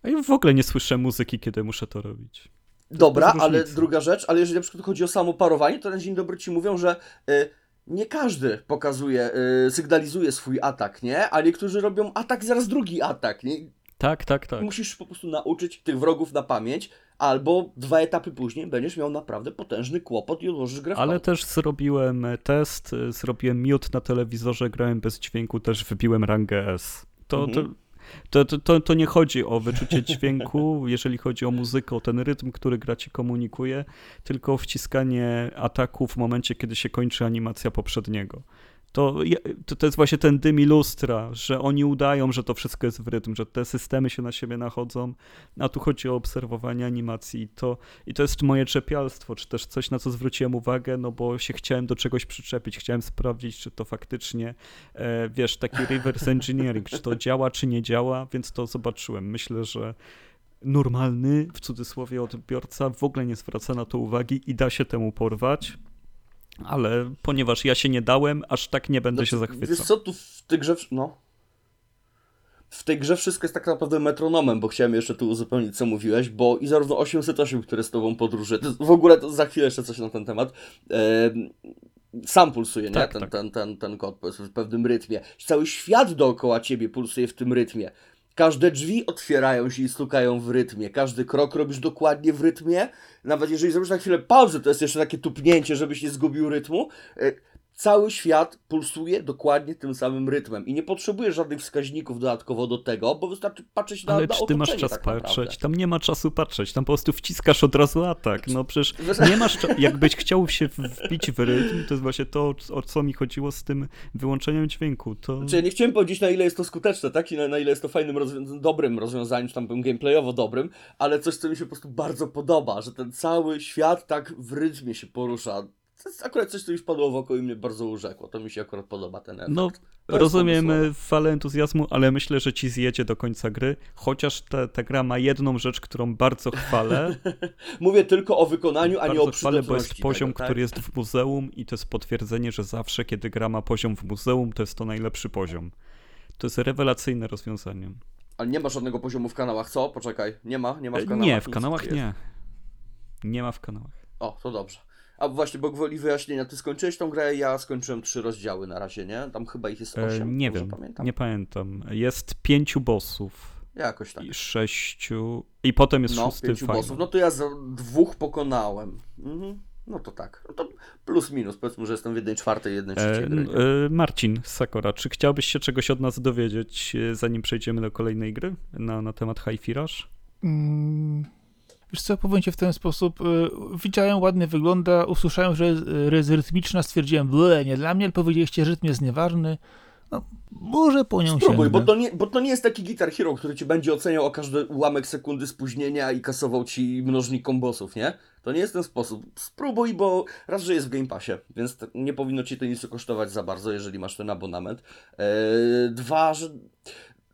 A ja w ogóle nie słyszę muzyki, kiedy muszę to robić. To Dobra, ale druga rzecz, ale jeżeli na przykład chodzi o samo parowanie, to na dzień dobry ci mówią, że. Y, nie każdy pokazuje, yy, sygnalizuje swój atak, nie? A niektórzy robią atak, zaraz drugi atak, nie? Tak, tak, tak. Musisz po prostu nauczyć tych wrogów na pamięć, albo dwa etapy później będziesz miał naprawdę potężny kłopot i odłożysz grę Ale też zrobiłem test, zrobiłem miód na telewizorze, grałem bez dźwięku, też wybiłem rangę S. To, mhm. to to, to, to nie chodzi o wyczucie dźwięku, jeżeli chodzi o muzykę, o ten rytm, który gra ci komunikuje, tylko o wciskanie ataku w momencie, kiedy się kończy animacja poprzedniego to, to, to jest właśnie ten dym i lustra, że oni udają, że to wszystko jest w rytm, że te systemy się na siebie nachodzą, a tu chodzi o obserwowanie animacji. I to, i to jest moje czepialstwo, czy też coś, na co zwróciłem uwagę, no bo się chciałem do czegoś przyczepić, chciałem sprawdzić, czy to faktycznie, e, wiesz, taki reverse engineering, czy to działa, czy nie działa, więc to zobaczyłem. Myślę, że normalny, w cudzysłowie, odbiorca w ogóle nie zwraca na to uwagi i da się temu porwać ale ponieważ ja się nie dałem, aż tak nie będę znaczy, się zachwycał. Wiesz co, tu w tej grze, no... W tej grze wszystko jest tak naprawdę metronomem, bo chciałem jeszcze tu uzupełnić, co mówiłeś, bo i zarówno 808, które z tobą podróży, w ogóle to za chwilę jeszcze coś na ten temat, e, sam pulsuje, tak, nie? Ten, tak. ten, ten, ten kod w pewnym rytmie. Cały świat dookoła ciebie pulsuje w tym rytmie. Każde drzwi otwierają się i stukają w rytmie. Każdy krok robisz dokładnie w rytmie. Nawet jeżeli zrobisz na chwilę pauzę, to jest jeszcze takie tupnięcie, żebyś nie zgubił rytmu. Cały świat pulsuje dokładnie tym samym rytmem i nie potrzebujesz żadnych wskaźników dodatkowo do tego, bo wystarczy patrzeć na, Ale na czy ty masz czas tak patrzeć? naprawdę. Tam nie ma czasu patrzeć, tam po prostu wciskasz od razu atak. No przecież nie masz jakbyś chciał się wbić w rytm, to jest właśnie to, o co mi chodziło z tym wyłączeniem dźwięku. To... Znaczy, ja nie chciałem powiedzieć, na ile jest to skuteczne, tak? I na, na ile jest to fajnym, rozwią- dobrym rozwiązaniem, czy tam powiem gameplayowo dobrym, ale coś, co mi się po prostu bardzo podoba, że ten cały świat tak w rytmie się porusza. To jest akurat coś, co mi wpadło w oko i mnie bardzo urzekło. To mi się akurat podoba ten efekt. No, rozumiem falę entuzjazmu, ale myślę, że ci zjedzie do końca gry, chociaż ta, ta gra ma jedną rzecz, którą bardzo chwalę. Mówię tylko o wykonaniu, a nie o chwalę, bo jest poziom, tego, tak? który jest w muzeum i to jest potwierdzenie, że zawsze, kiedy gra ma poziom w muzeum, to jest to najlepszy poziom. To jest rewelacyjne rozwiązanie. Ale nie ma żadnego poziomu w kanałach, co? Poczekaj, nie ma? Nie ma w E, kanałach? Nie, w kanałach nie. Nie ma w kanałach. O, to dobrze. A właśnie, bo gwoli wyjaśnienia, ty skończyłeś tą grę, ja skończyłem trzy rozdziały na razie, nie? Tam chyba ich jest E, osiem, nie dobrze wiem, pamiętam? nie pamiętam. Jest pięciu bossów Jakoś tak. i sześciu. I potem jest No, szósty pięciu final. bossów. No to ja za dwóch pokonałem. Mhm. No to tak. No to plus minus. Powiedzmy, że jestem w jednej czwartej, jednej E, trzeciej gry. n- e, Marcin Sakora, czy chciałbyś się czegoś od nas dowiedzieć, e, zanim przejdziemy do kolejnej gry na, na temat High Firaż? Mm, Wiesz co, powiem ci w ten sposób. y, Widziałem, ładnie wygląda, usłyszałem, że y, jest rytmiczna, stwierdziłem, ble, nie dla mnie, ale powiedzieliście, że rytm jest nieważny. No, może po nią Spróbuj, bo to, nie, bo to nie jest taki Guitar Hero, który ci będzie oceniał o każdy ułamek sekundy spóźnienia i kasował ci mnożnik kombosów, nie? To nie jest ten sposób. Spróbuj, bo raz, że jest w Game Passie, więc nie powinno ci to nic kosztować za bardzo, jeżeli masz ten abonament. Eee, dwa, że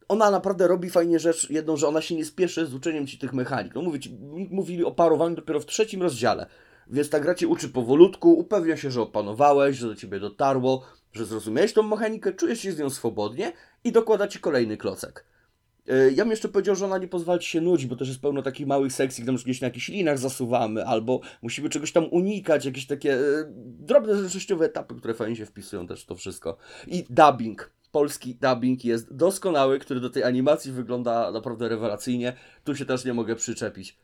ona naprawdę robi fajnie rzecz, jedną, że ona się nie spieszy z uczeniem ci tych mechanik. No mówię ci, mówili o parowaniu dopiero w trzecim rozdziale. Więc ta gra cię uczy powolutku, upewnia się, że opanowałeś, że do ciebie dotarło, że zrozumiałeś tą mechanikę, czujesz się z nią swobodnie i dokłada ci kolejny klocek. Yy, Ja bym jeszcze powiedział, że ona nie pozwala ci się nudzić, bo też jest pełno takich małych sekcji, gdzie gdzieś na jakichś linach zasuwamy, albo musimy czegoś tam unikać, jakieś takie yy, drobne zręcznościowe etapy, które fajnie się wpisują też w to wszystko. I dubbing. Polski dubbing jest doskonały, który do tej animacji wygląda naprawdę rewelacyjnie. Tu się też nie mogę przyczepić.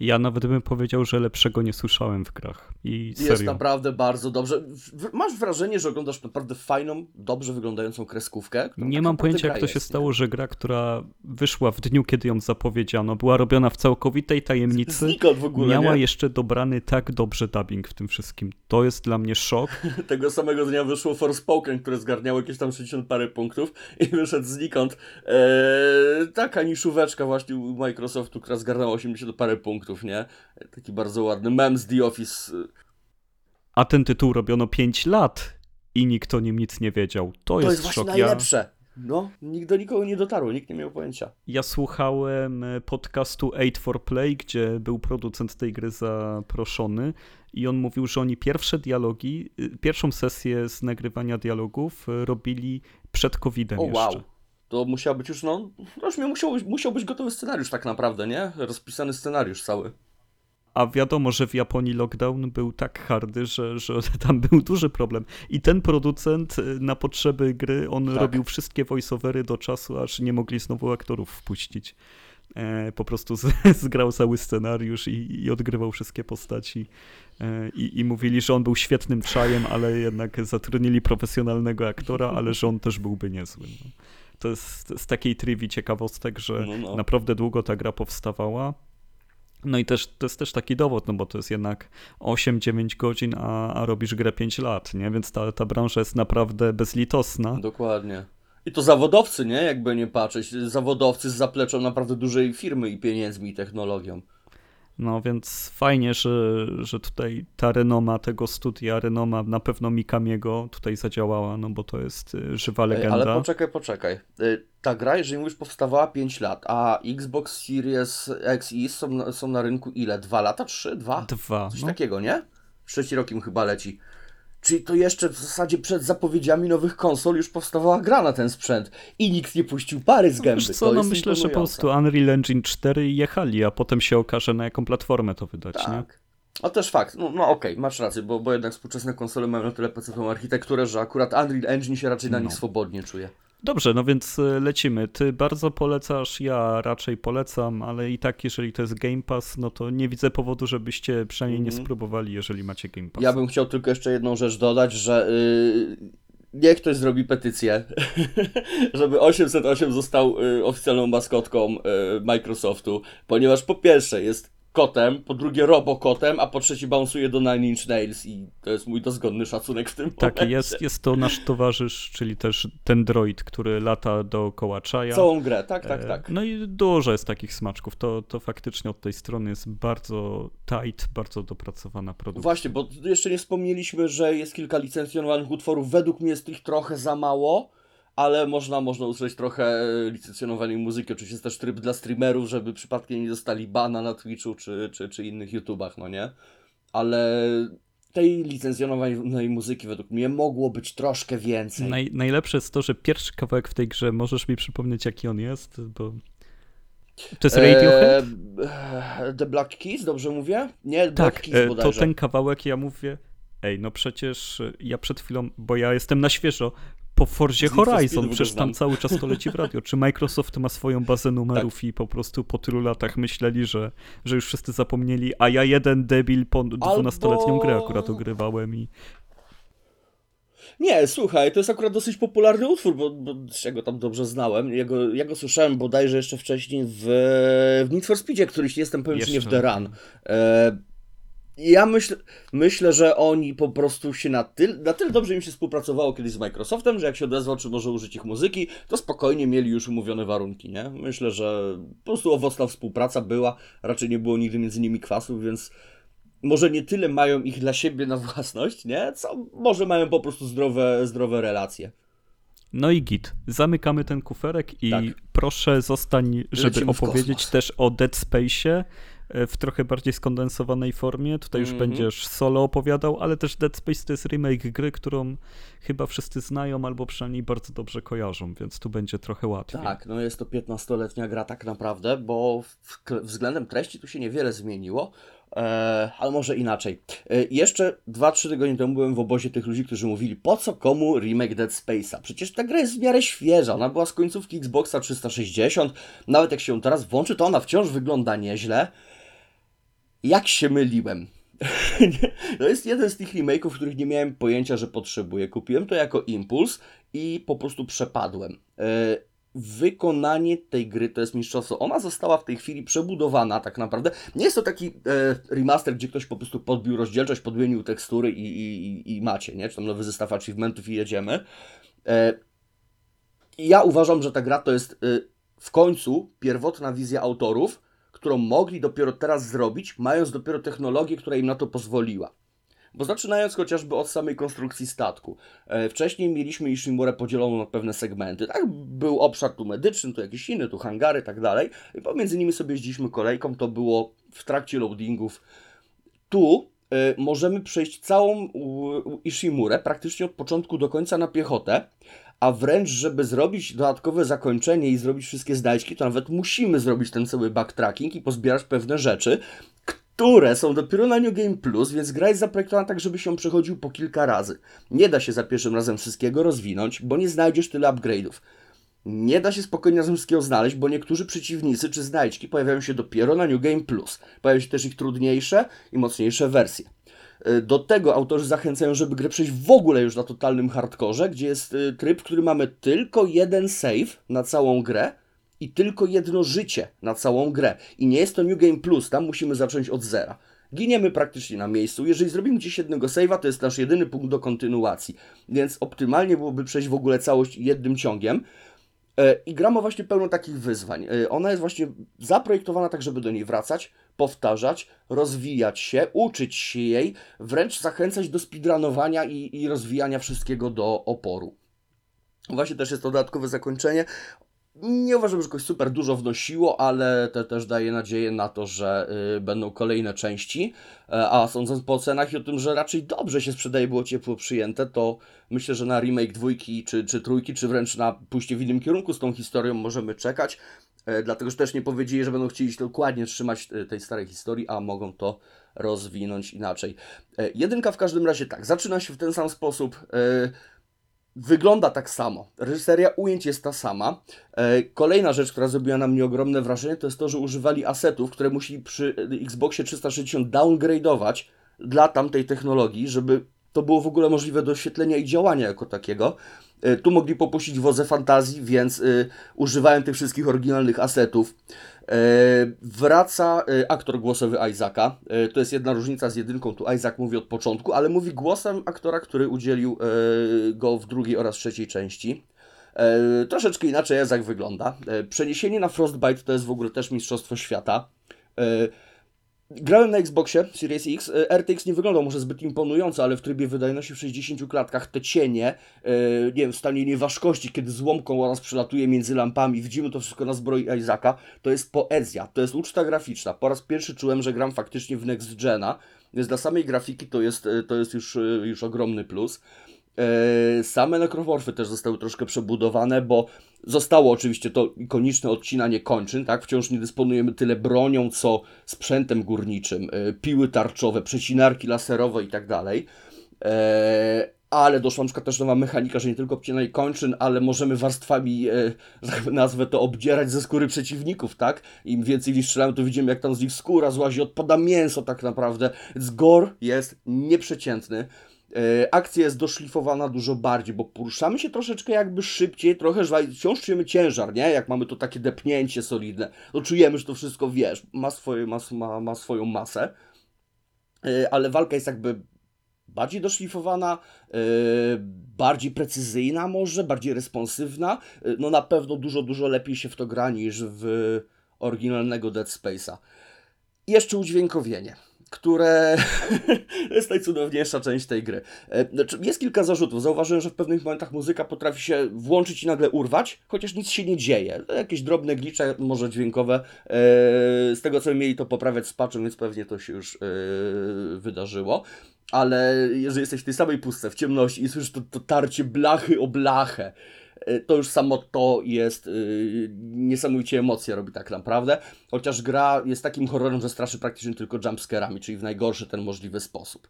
Ja nawet bym powiedział, że lepszego nie słyszałem w grach. I Jest serio. naprawdę bardzo dobrze. Masz wrażenie, że oglądasz naprawdę fajną, dobrze wyglądającą kreskówkę? Nie tak mam pojęcia, jak to się jest, nie? stało, że gra, która wyszła w dniu, kiedy ją zapowiedziano, była robiona w całkowitej tajemnicy, Znikąd w ogóle, miała nie? jeszcze dobrany tak dobrze dubbing w tym wszystkim. To jest dla mnie szok. Tego samego dnia wyszło Forspoken, które zgarniało jakieś tam 60 parę punktów i wyszedł znikąd eee, taka niszóweczka właśnie u Microsoftu, która zgarnęła 80 parę punktów, nie? Taki bardzo ładny mem z The Office. A ten tytuł robiono 5 lat i nikt o nim nic nie wiedział. To, To jest, jest właśnie szok. Najlepsze. No, nikt do nikogo nie dotarło, nikt nie miał pojęcia. ja słuchałem e, podcastu 8 for Play, gdzie był producent tej gry zaproszony i on mówił, że oni pierwsze dialogi, y, pierwszą sesję z nagrywania dialogów y, robili przed COVID-em O jeszcze. wow. To musiał być już, no, miał, musiał, być- musiał być gotowy scenariusz tak naprawdę, nie? Rozpisany scenariusz cały. A wiadomo, że w Japonii lockdown był tak hardy, że, że tam był duży problem. I ten producent y, na potrzeby gry, on Tak. robił wszystkie voiceovery do czasu, aż nie mogli znowu aktorów wpuścić. E, po prostu z, zgrał cały scenariusz i, i odgrywał wszystkie postaci. E, i, I mówili, że on był świetnym czajem, ale jednak zatrudnili profesjonalnego aktora, ale że on też byłby niezły. No. To jest z takiej trywi ciekawostek, że No, no. naprawdę długo ta gra powstawała. No i też to jest też taki dowód, no bo to jest jednak 8-9 godzin, a, a robisz grę 5 lat, nie? Więc ta, ta branża jest naprawdę bezlitosna. Dokładnie. I to zawodowcy, nie? Jakby nie patrzeć. Zawodowcy z zapleczą naprawdę dużej firmy i pieniędzmi i technologią. No więc fajnie, że, że tutaj ta renoma tego studia, renoma na pewno Mikamiego tutaj zadziałała, no bo to jest y, żywa legenda. Ale poczekaj, poczekaj. Y, Ta gra, jeżeli mówisz, powstawała 5 lat, a Xbox Series X i są, na- są na rynku ile? 2 lata? 3? 2? Dwa. Coś No, takiego, nie? Trzeci rok im chyba leci. Czyli to jeszcze w zasadzie przed zapowiedziami nowych konsol już powstawała gra na ten sprzęt i nikt nie puścił pary z gęby. Wiesz co, no myślę, że po prostu Unreal Engine 4 i jechali, a potem się okaże na jaką platformę to wydać, nie? Tak. A też fakt, no, no okej, masz rację, bo, bo jednak współczesne konsole mają na tyle PC architekturę, że akurat Unreal Engine się raczej na No. nich swobodnie czuje. Dobrze, no więc e, lecimy. Ty bardzo polecasz, ja raczej polecam, ale i tak, jeżeli to jest Game Pass, no to nie widzę powodu, żebyście przynajmniej mm -hmm. nie mhm. spróbowali, jeżeli macie Game Pass. Ja bym chciał tylko jeszcze jedną rzecz dodać, że yy, niech ktoś zrobi petycję, żeby 808 został yy, oficjalną maskotką yy, Microsoftu, ponieważ po pierwsze jest kotem, po drugie robokotem, a po trzecie bounsuje do Nine Inch Nails i to jest mój dozgodny szacunek w tym tak, momencie. jest, jest to nasz towarzysz, czyli też ten droid, który lata dookoła czaja. Całą grę, tak, tak, tak. No i dużo jest takich smaczków, to, to faktycznie od tej strony jest bardzo tight, bardzo dopracowana produkcja. Właśnie, bo jeszcze nie wspomnieliśmy, że jest kilka licencjonowanych utworów, według mnie jest ich trochę za mało, ale można, można usłyszeć trochę e, licencjonowanej muzyki. Oczywiście jest też tryb dla streamerów, żeby przypadkiem nie dostali bana na Twitchu czy, czy, czy innych YouTubach, no nie? Ale tej licencjonowanej muzyki według mnie mogło być troszkę więcej. Naj, najlepsze jest to, że pierwszy kawałek w tej grze, możesz mi przypomnieć jaki on jest, bo... To jest Radiohead? Eee, The Black Keys, dobrze mówię? Nie, Black tak, Keys e, bodajże. to ten kawałek ja mówię, ej, no przecież ja przed chwilą, bo ja jestem na świeżo, po Forzie Horizon, przecież tam cały czas to leci w radio. Czy Microsoft ma swoją bazę numerów tak. i po prostu po tylu latach myśleli, że, że już wszyscy zapomnieli, a ja jeden debil po 12-letnią Albo... grę akurat ogrywałem i... Nie, słuchaj, to jest akurat dosyć popularny utwór, bo, bo ja go tam dobrze znałem. Ja go, ja go słyszałem bodajże jeszcze wcześniej w, w Need for Speedzie, któryś nie jestem pewien, czy nie w The Run. E ja myśl, myślę, że oni po prostu się na tyle, na tyle dobrze im się współpracowało kiedyś z Microsoftem, że jak się odezwał, czy może użyć ich muzyki, to spokojnie mieli już umówione warunki, nie? Myślę, że po prostu owocna współpraca była, raczej nie było nigdy między nimi kwasów, więc może nie tyle mają ich dla siebie na własność, nie? Co może mają po prostu zdrowe, zdrowe relacje. No i git. Zamykamy ten kuferek i tak. proszę zostań, żeby opowiedzieć też o Dead Space'ie w trochę bardziej skondensowanej formie. Tutaj już mm -hmm. będziesz solo opowiadał, ale też Dead Space to jest remake gry, którą chyba wszyscy znają albo przynajmniej bardzo dobrze kojarzą, więc tu będzie trochę łatwiej. Tak, no jest to 15-letnia gra tak naprawdę, bo względem treści tu się niewiele zmieniło. Eee, ale może inaczej. Eee, jeszcze 2-3 tygodnie temu byłem w obozie tych ludzi, którzy mówili, po co komu remake Dead Space'a? Przecież ta gra jest w miarę świeża, ona była z końcówki Xboxa 360, nawet jak się ją teraz włączy, to ona wciąż wygląda nieźle jak się myliłem. to jest jeden z tych remake'ów, których nie miałem pojęcia, że potrzebuję. Kupiłem to jako impuls i po prostu przepadłem. E, wykonanie tej gry to jest mistrzostwo. Ona została w tej chwili przebudowana tak naprawdę. Nie jest to taki e, remaster, gdzie ktoś po prostu podbił rozdzielczość, podmienił tekstury i, i, i macie, nie? Czy tam nowy zestaw achievementów i jedziemy. E, ja uważam, że ta gra to jest w końcu pierwotna wizja autorów, którą mogli dopiero teraz zrobić, mając dopiero technologię, która im na to pozwoliła. Bo zaczynając chociażby od samej konstrukcji statku. E, wcześniej mieliśmy Ishimurę podzieloną na pewne segmenty. Tak, był obszar tu medyczny, tu jakiś inny, tu hangary, tak dalej. I pomiędzy nimi sobie jeździliśmy kolejką, to było w trakcie loadingów. Tu y, możemy przejść całą Ishimurę praktycznie od początku do końca na piechotę, a wręcz, żeby zrobić dodatkowe zakończenie i zrobić wszystkie znajdźki, to nawet musimy zrobić ten cały backtracking i pozbierać pewne rzeczy, które są dopiero na New Game Plus, więc gra jest zaprojektowana tak, żeby się przechodził po kilka razy. Nie da się za pierwszym razem wszystkiego rozwinąć, bo nie znajdziesz tyle upgrade'ów. Nie da się spokojnie razem wszystkiego znaleźć, bo niektórzy przeciwnicy czy znajdźki pojawiają się dopiero na New Game Plus. Pojawiają się też ich trudniejsze i mocniejsze wersje. E, do tego autorzy zachęcają, żeby grę przejść w ogóle już na totalnym hardkorze, gdzie jest e, tryb, w którym mamy tylko jeden save na całą grę i tylko jedno życie na całą grę. I nie jest to New Game Plus, tam musimy zacząć od zera. Giniemy praktycznie na miejscu. Jeżeli zrobimy gdzieś jednego save'a, to jest nasz jedyny punkt do kontynuacji. Więc optymalnie byłoby przejść w ogóle całość jednym ciągiem. E, I gra ma właśnie pełno takich wyzwań. Ona jest właśnie zaprojektowana tak, żeby do niej wracać, powtarzać, rozwijać się, uczyć się jej, wręcz zachęcać do speedrunowania i, i rozwijania wszystkiego do oporu. Właśnie też jest dodatkowe zakończenie. Nie uważam, że jakoś super dużo wnosiło, ale to też daje nadzieję na to, że y, będą kolejne części. E, a sądząc po ocenach i o tym, że raczej dobrze się sprzedaje, było ciepło przyjęte, to myślę, że na remake dwójki, czy, czy trójki, czy wręcz na pójście w innym kierunku z tą historią możemy czekać. E, dlatego, że też nie powiedzieli, że będą chcieli się dokładnie trzymać e, tej starej historii, a mogą to rozwinąć inaczej. Jedynka w każdym razie tak, zaczyna się w ten sam sposób. Wygląda tak samo. Reżyseria ujęć jest ta sama. E, kolejna rzecz, która zrobiła na mnie ogromne wrażenie, to jest to, że używali asetów, które musieli przy Xboxie 360 downgrade'ować dla tamtej technologii, żeby to było w ogóle możliwe do oświetlenia i działania jako takiego. E, tu mogli popuścić wodze fantazji, więc y, używałem tych wszystkich oryginalnych asetów. E, wraca e, aktor głosowy Isaaca. E, to jest jedna różnica z jedynką. Tu Isaac mówi od początku, ale mówi głosem aktora, który udzielił go w drugiej oraz trzeciej części. Troszeczkę inaczej Isaac wygląda. Przeniesienie na Frostbite to jest w ogóle też Mistrzostwo Świata. Grałem na Xboxie Series X. E, RTX nie wyglądał może zbyt imponująco, ale w trybie wydajności w 60 klatkach te cienie, yy, nie wiem, w stanie nieważkości, kiedy złomką oraz przelatuje między lampami, widzimy to wszystko na zbroi Isaaca, to jest poezja, to jest uczta graficzna. Po raz pierwszy czułem, że gram faktycznie w Next Gena, więc dla samej grafiki to jest, e, to jest już, już ogromny plus. Yy, same nekromorfy też zostały troszkę przebudowane, bo zostało oczywiście to ikoniczne odcinanie kończyn, tak? Wciąż nie dysponujemy tyle bronią, co sprzętem górniczym, yy, piły tarczowe, przecinarki laserowe i tak dalej. Yy, ale doszła na przykład też nowa mechanika, że nie tylko obcinanie kończyn, ale możemy warstwami, e, nazwę to, obdzierać ze skóry przeciwników, tak? Im więcej ich strzelamy, to widzimy, jak tam z ich skóra złazi, odpada mięso tak naprawdę. Gore jest nieprzeciętny. E, akcja jest doszlifowana dużo bardziej, bo poruszamy się troszeczkę jakby szybciej, trochę wciąż czujemy ciężar, nie? Jak mamy to takie depnięcie solidne, to czujemy, że to wszystko, wiesz, ma, swoje, ma, ma, ma swoją masę, e, ale walka jest jakby bardziej doszlifowana, e, bardziej precyzyjna może, bardziej responsywna, no na pewno dużo, dużo lepiej się w to gra niż w oryginalnego Dead Space'a. Jeszcze udźwiękowienie które jest najcudowniejsza część tej gry. E, znaczy, jest kilka zarzutów. Zauważyłem, że w pewnych momentach muzyka potrafi się włączyć i nagle urwać, chociaż nic się nie dzieje. Jakieś drobne glicze, może dźwiękowe. E, z tego co mieli to poprawiać z patchem, więc pewnie to się już e, wydarzyło. Ale jeżeli jesteś w tej samej pustce, w ciemności i słyszysz to, to tarcie blachy o blachę, to już samo to jest yy, niesamowicie emocje robi tak naprawdę. Chociaż gra jest takim horrorem, że straszy praktycznie tylko jumpscarami, czyli w najgorszy ten możliwy sposób.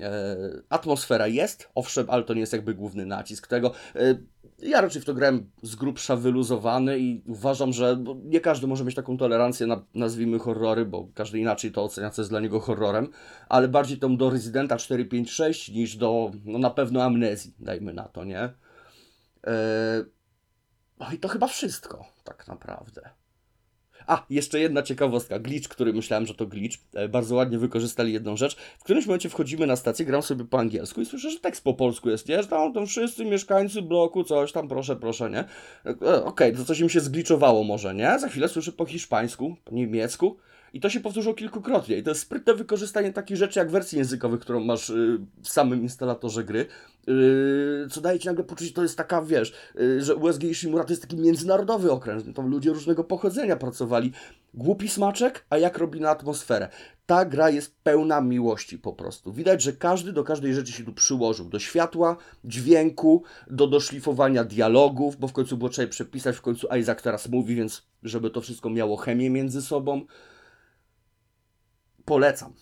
E, atmosfera jest, owszem, ale to nie jest jakby główny nacisk tego. E, ja raczej w to grałem z grubsza wyluzowany i uważam, że nie każdy może mieć taką tolerancję na, nazwijmy horrory, bo każdy inaczej to ocenia, co jest dla niego horrorem, ale bardziej tą do Residenta 456 niż do, no na pewno amnezji, dajmy na to, nie? E, no i to chyba wszystko, tak naprawdę. A, jeszcze jedna ciekawostka. Glitch, który myślałem, że to glitch. E, bardzo ładnie wykorzystali jedną rzecz. W którymś momencie wchodzimy na stację, gram sobie po angielsku i słyszę, że tekst po polsku jest, nie? Że tam, tam wszyscy mieszkańcy bloku, coś tam, proszę, proszę, nie? E, Okej, okay, to coś im się zgliczowało może, nie? Za chwilę słyszę po hiszpańsku, po niemiecku. I to się powtórzyło kilkukrotnie. I to jest sprytne wykorzystanie takich rzeczy jak wersji językowych, którą masz yy, w samym instalatorze gry. Yy, co daje ci nagle poczucie, to jest taka, wiesz, yy, że USG Ishimura to jest taki międzynarodowy okręt. Tam ludzie różnego pochodzenia pracowali. Głupi smaczek, a jak robi na atmosferę. Ta gra jest pełna miłości po prostu. Widać, że każdy do każdej rzeczy się tu przyłożył. Do światła, dźwięku, do doszlifowania dialogów, bo w końcu było trzeba przepisać, w końcu Isaac teraz mówi, więc żeby to wszystko miało chemię między sobą polecam.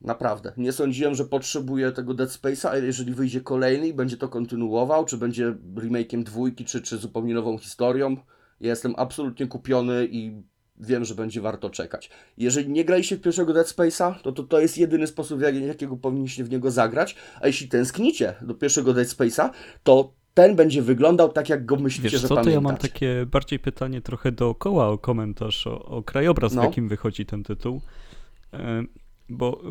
Naprawdę. Nie sądziłem, że potrzebuję tego Dead Space'a, ale jeżeli wyjdzie kolejny i będzie to kontynuował, czy będzie remake'iem dwójki, czy, czy zupełnie nową historią, ja jestem absolutnie kupiony i wiem, że będzie warto czekać. Jeżeli nie graliście w pierwszego Dead Space'a, to, to to jest jedyny sposób, jak, jakiego powinniście w niego zagrać, a jeśli tęsknicie do pierwszego Dead Space'a, to ten będzie wyglądał tak, jak go myślicie, Wiesz, że co, pamiętacie. to ja mam takie bardziej pytanie trochę dookoła o komentarz, o, o krajobraz, no. w jakim wychodzi ten tytuł. E, bo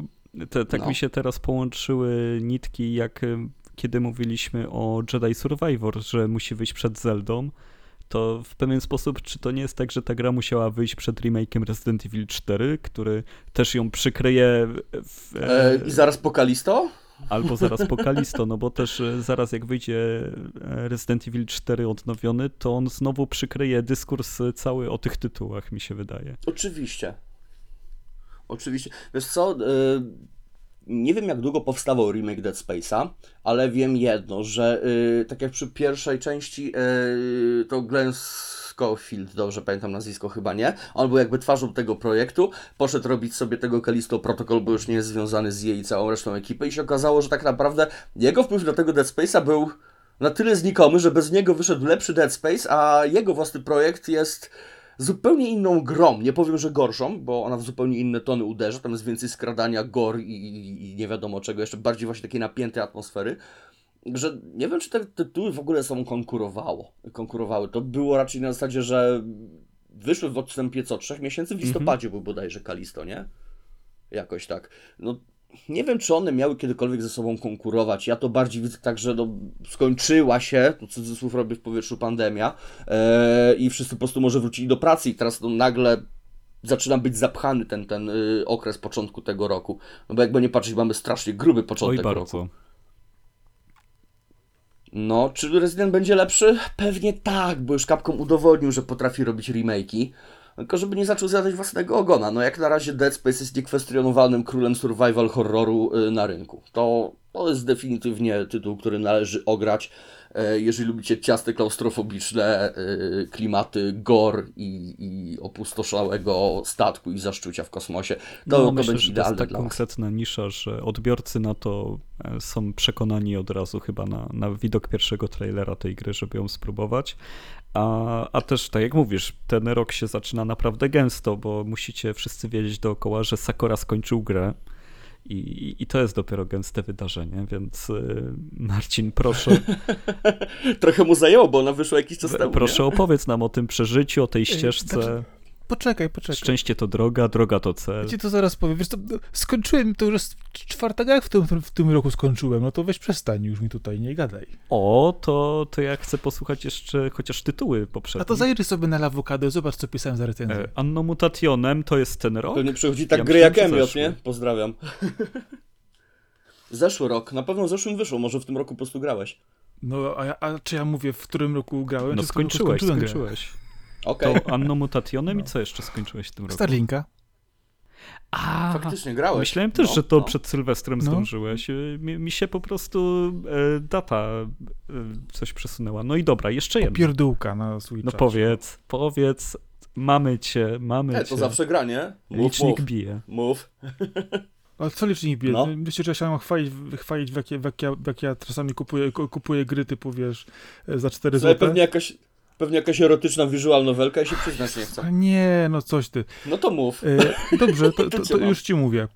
te, tak no. mi się teraz połączyły nitki, jak e, kiedy mówiliśmy o Jedi Survivor, że musi wyjść przed Zeldą, to w pewien sposób, czy to nie jest tak, że ta gra musiała wyjść przed remake'iem Resident Evil 4, który też ją przykryje w, e, I zaraz po Kalisto? Albo zaraz po Kalisto, no bo też e, zaraz jak wyjdzie Resident Evil 4 odnowiony, to on znowu przykryje dyskurs cały o tych tytułach, mi się wydaje. Oczywiście, Oczywiście. Wiesz co, y, nie wiem jak długo powstawał remake Dead Space'a, ale wiem jedno, że y, tak jak przy pierwszej części y, to Glenn Schofield, dobrze pamiętam nazwisko chyba nie, on był jakby twarzą tego projektu, poszedł robić sobie tego Kalisto Protocol, bo już nie jest związany z jej całą resztą ekipy i się okazało, że tak naprawdę jego wpływ do tego Dead Space'a był na tyle znikomy, że bez niego wyszedł lepszy Dead Space, a jego własny projekt jest zupełnie inną grą. Nie powiem, że gorszą, bo ona w zupełnie inne tony uderza. Tam jest więcej skradania, gor i, i, i nie wiadomo czego, jeszcze bardziej właśnie takiej napiętej atmosfery. Że nie wiem, czy te tytuły w ogóle są konkurowało, konkurowały. To było raczej na zasadzie, że wyszły w odstępie co, trzech miesięcy? W listopadzie był bodajże Kalisto, nie? Jakoś tak. No, nie wiem, czy one miały kiedykolwiek ze sobą konkurować. Ja to bardziej widzę tak, że no, skończyła się, tu cudzysłów robię w powietrzu pandemia e, i wszyscy po prostu może wrócili do pracy i teraz no, nagle zaczyna być zapchany ten, ten y, okres początku tego roku. No bo jakby nie patrzeć, mamy strasznie gruby początek Oj, roku. No, czy Resident będzie lepszy? Pewnie tak, bo już Capcom udowodnił, że potrafi robić remake'i. Tylko żeby nie zaczął zjadać własnego ogona. No jak na razie Dead Space jest niekwestionowanym królem survival horroru y, na rynku. To, to jest definitywnie tytuł, który należy ograć. E, jeżeli lubicie ciasty klaustrofobiczne, y, klimaty gore i, i opustoszałego statku i zaszczucia w kosmosie, to, no, to myślę, będzie że to jest tak konkretna nisza, że odbiorcy na to e, są przekonani od razu chyba na, na widok pierwszego trailera tej gry, żeby ją spróbować. A, a też, tak jak mówisz, ten rok się zaczyna naprawdę gęsto, bo musicie wszyscy wiedzieć dookoła, że Sakura skończył grę. I, I to jest dopiero gęste wydarzenie, więc y, Marcin, proszę, Trochę mu zajęło, bo ona wyszła jakiś czas temu. proszę nie? opowiedz nam o tym przeżyciu, o tej znaczy- ścieżce. Poczekaj, poczekaj. Szczęście to droga, droga to cel. Ja ci to zaraz powiem. Wiesz, to, no, skończyłem, to już czwarta gra w tym, w tym roku skończyłem, no to weź przestań już mi tutaj, nie gadaj. O, to, to ja chcę posłuchać jeszcze chociaż tytuły poprzednie. A to zajrzyj sobie na Lawokado, zobacz co pisałem za recenzję. E, Anno Mutationem to jest ten rok? Pewnie przychodzi tak Ja gry jak Emiot, nie? Pozdrawiam. Zeszły rok, na pewno w zeszłym wyszło, może w tym roku po prostu grałeś. No, a, ja, a czy ja mówię, w którym roku grałem? No skończyłeś, skończyłem grę? skończyłeś. Okej, To Anno Mutationem i No. co jeszcze skończyłeś w tym roku? Starlinka. A, faktycznie grałeś. myślałem też, No, że to no. przed Sylwestrem No. zdążyłeś. Y, Mi, mi się po prostu e, data e, coś przesunęła. No i dobra, jeszcze jedno. Pierdółka na swój No powiedz, powiedz, mamy cię, mamy cię. to zawsze gra, nie? Mów, Licznik mów, bije. mów. Ale co licznik bije? No. Myślę, że ja się mam chwalić, chwalić w, jakie, w, jakie, w jakie ja czasami kupuję, ku- kupuję gry typu, wiesz, e, za 4 Słuchaj, zł. pewnie jakaś, pewnie jakaś erotyczna visual novelka i się przyznać nie chce. Nie, no coś ty. No to mów. E, dobrze, to, To to, już ci mówię.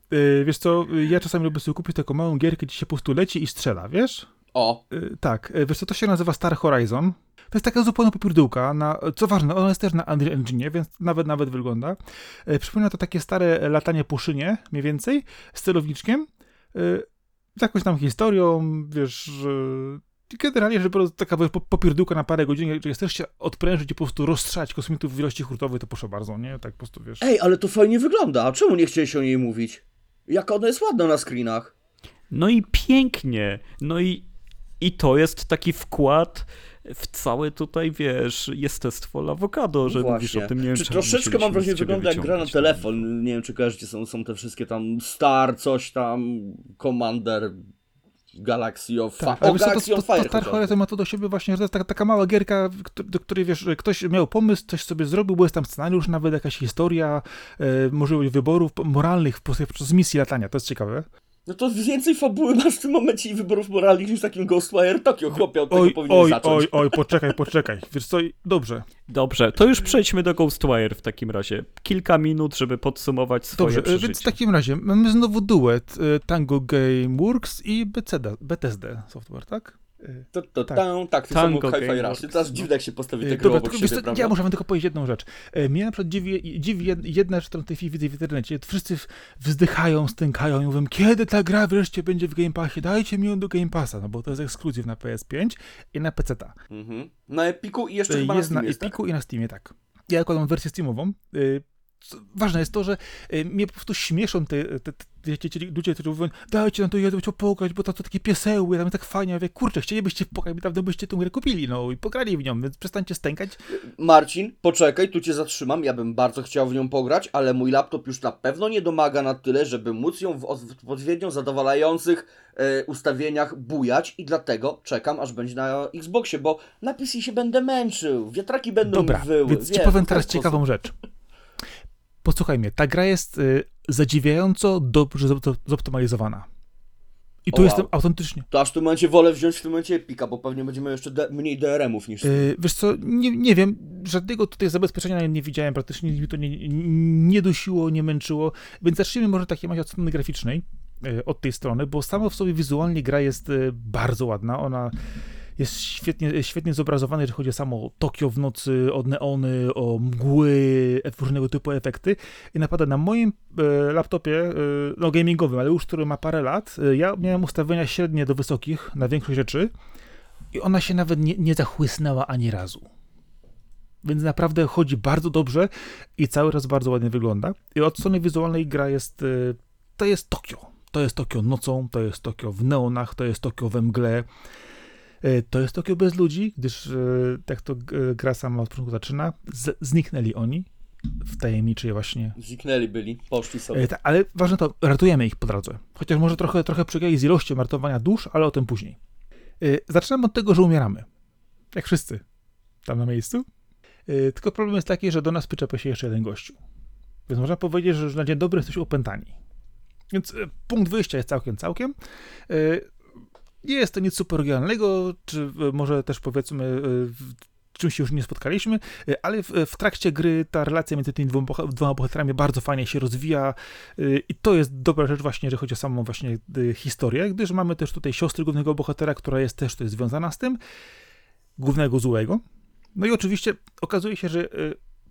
E, wiesz co, ja czasami lubię sobie kupić taką małą gierkę, gdzie się po prostu leci i strzela, wiesz? O, E, tak, e, wiesz co, to się nazywa Star Horizon. To jest taka zupełna popierdółka, na, co ważne, ona jest też na Unreal Engine, więc nawet, nawet wygląda. E, przypomina to takie stare latanie po szynie, mniej więcej, z celowniczkiem, e, z jakąś tam historią, wiesz, generalnie, że po prostu taka popierdółka na parę godzin, jeżeli chcesz się odprężyć i po prostu rozstrzać kosmitów w ilości hurtowej, to proszę bardzo, nie? Tak po prostu, wiesz. ej, ale to fajnie wygląda, a czemu nie chciałeś o niej mówić? Jak ona jest ładna na screenach. No i pięknie. No i, i to jest taki wkład w całe tutaj, wiesz, jestestwo awokado, że mówisz o tym, nie wiem, Czy troszeczkę mam wrażenie, wygląda jak gra na wyciągać. telefon. Nie wiem, czy kojarzycie, są, są te wszystkie tam Star, coś tam, Commander, Galaxy of. Tak, o, to, Galaxy to, of to, Fire to Star chociażby. Horizon ma to do siebie właśnie, że to jest taka, taka mała gierka, do której wiesz, ktoś miał pomysł, coś sobie zrobił, bo jest tam scenariusz, nawet jakaś historia, e, możliwość wyborów moralnych w- poprzez misji latania, to jest ciekawe. No to więcej fabuły masz w tym momencie i wyborów moralnych niż w takim Ghostwire Tokyo, chłopie, od tego Oj, powinien oj, zacząć. oj, oj, poczekaj, poczekaj, wiesz co, dobrze, Dobrze, to już przejdźmy do Ghostwire w takim razie. Kilka minut, żeby podsumować swoje dobrze, e, przeżycie. więc w takim razie mamy znowu duet e, Tango Gameworks i Bethesda, Bethesda Software, tak? E, To, to, Tak. tak, tak, to Tango samo Hi-Fi Rush. Gameworks, Teraz no. dziwne jak się postawi E, te Dobra, tylko siebie, co, ja muszę wam tylko powiedzieć jedną rzecz. E, Mnie na przykład dziwi, dziwi jed- jedna rzecz, którą w tej chwili widzę w internecie. Wszyscy wzdychają, stękają i mówią, kiedy ta gra wreszcie będzie w Game Passie? Dajcie mi ją do Game Passa, no bo to jest ekskluzyw na PS5 i na PC. Mhm. Na Epiku i jeszcze chyba Jest na na Steamie jest, tak? Epiku i na Steamie, tak. Ja mam wersję Steamową. Ważne jest to, że y, mnie po prostu śmieszą te, te, te wiecie, ci ludzie, którzy mówią, dajcie nam to jedno pograć, bo to, to takie pieseły, tam jest tak fajnie. Ja mówię, kurczę, chcielibyście pograć, dawno byście tę grę kupili, no i pograli w nią, więc przestańcie stękać. Marcin, poczekaj, tu cię zatrzymam. Ja bym bardzo chciał w nią pograć, ale mój laptop już na pewno nie domaga na tyle, żeby móc ją w od- w odpowiednio zadowalających e, ustawieniach bujać i dlatego czekam, aż będzie na Xboxie, bo na PC się będę męczył, wiatraki będą Dobra, wyły. więc ci wiesz, powiem teraz ciekawą rzecz. Posłuchaj mnie, ta gra jest y, zadziwiająco dobrze zop- zoptymalizowana. I tu wow. jestem autentycznie. To aż w tym momencie wolę wziąć w tym momencie Epika, bo pewnie będziemy jeszcze mniej DRM-ów niż... Yy, wiesz co, nie, nie wiem, żadnego tutaj zabezpieczenia nie widziałem, praktycznie mi to nie, nie dusiło, nie męczyło, więc zacznijmy może takiej macie od strony graficznej, yy, od tej strony, bo sama w sobie wizualnie gra jest yy, bardzo ładna, ona jest świetnie, świetnie zobrazowany, jeżeli chodzi o samo Tokio w nocy, o neony, o mgły, różnego typu efekty. I naprawdę na moim e, laptopie, e, no gamingowym, ale już który ma parę lat, e, ja miałem ustawienia średnie do wysokich na większość rzeczy i ona się nawet nie, nie zachłysnęła ani razu. Więc naprawdę chodzi bardzo dobrze i cały raz bardzo ładnie wygląda. I od strony wizualnej gra jest, e, to jest Tokio. To jest Tokio nocą, to jest Tokio w neonach, to jest Tokio we mgle. E, to jest Tokio bez ludzi, gdyż e, jak to gra sama od początku zaczyna, z, zniknęli oni w tajemniczej właśnie... Zniknęli byli, poszli sobie. E, ta, ale ważne to, ratujemy ich po drodze. Chociaż może trochę, trochę przegrali z ilością martowania dusz, ale o tym później. Zaczynamy od tego, że umieramy. Jak wszyscy. Tam na miejscu. Tylko problem jest taki, że do nas przyczepia się jeszcze jeden gościu. Więc można powiedzieć, że na dzień dobry jesteśmy opętani. Więc punkt wyjścia jest całkiem, całkiem. Nie jest to nic super oryginalnego, czy e, może też powiedzmy e, czymś się już nie spotkaliśmy, e, ale w, w, trakcie gry ta relacja między tymi dwoma, dwoma bohaterami bardzo fajnie się rozwija i to jest dobra rzecz właśnie, jeżeli chodzi o samą właśnie historię, gdyż mamy też tutaj siostrę głównego bohatera, która jest też tutaj związana z tym, głównego złego. No i oczywiście okazuje się, że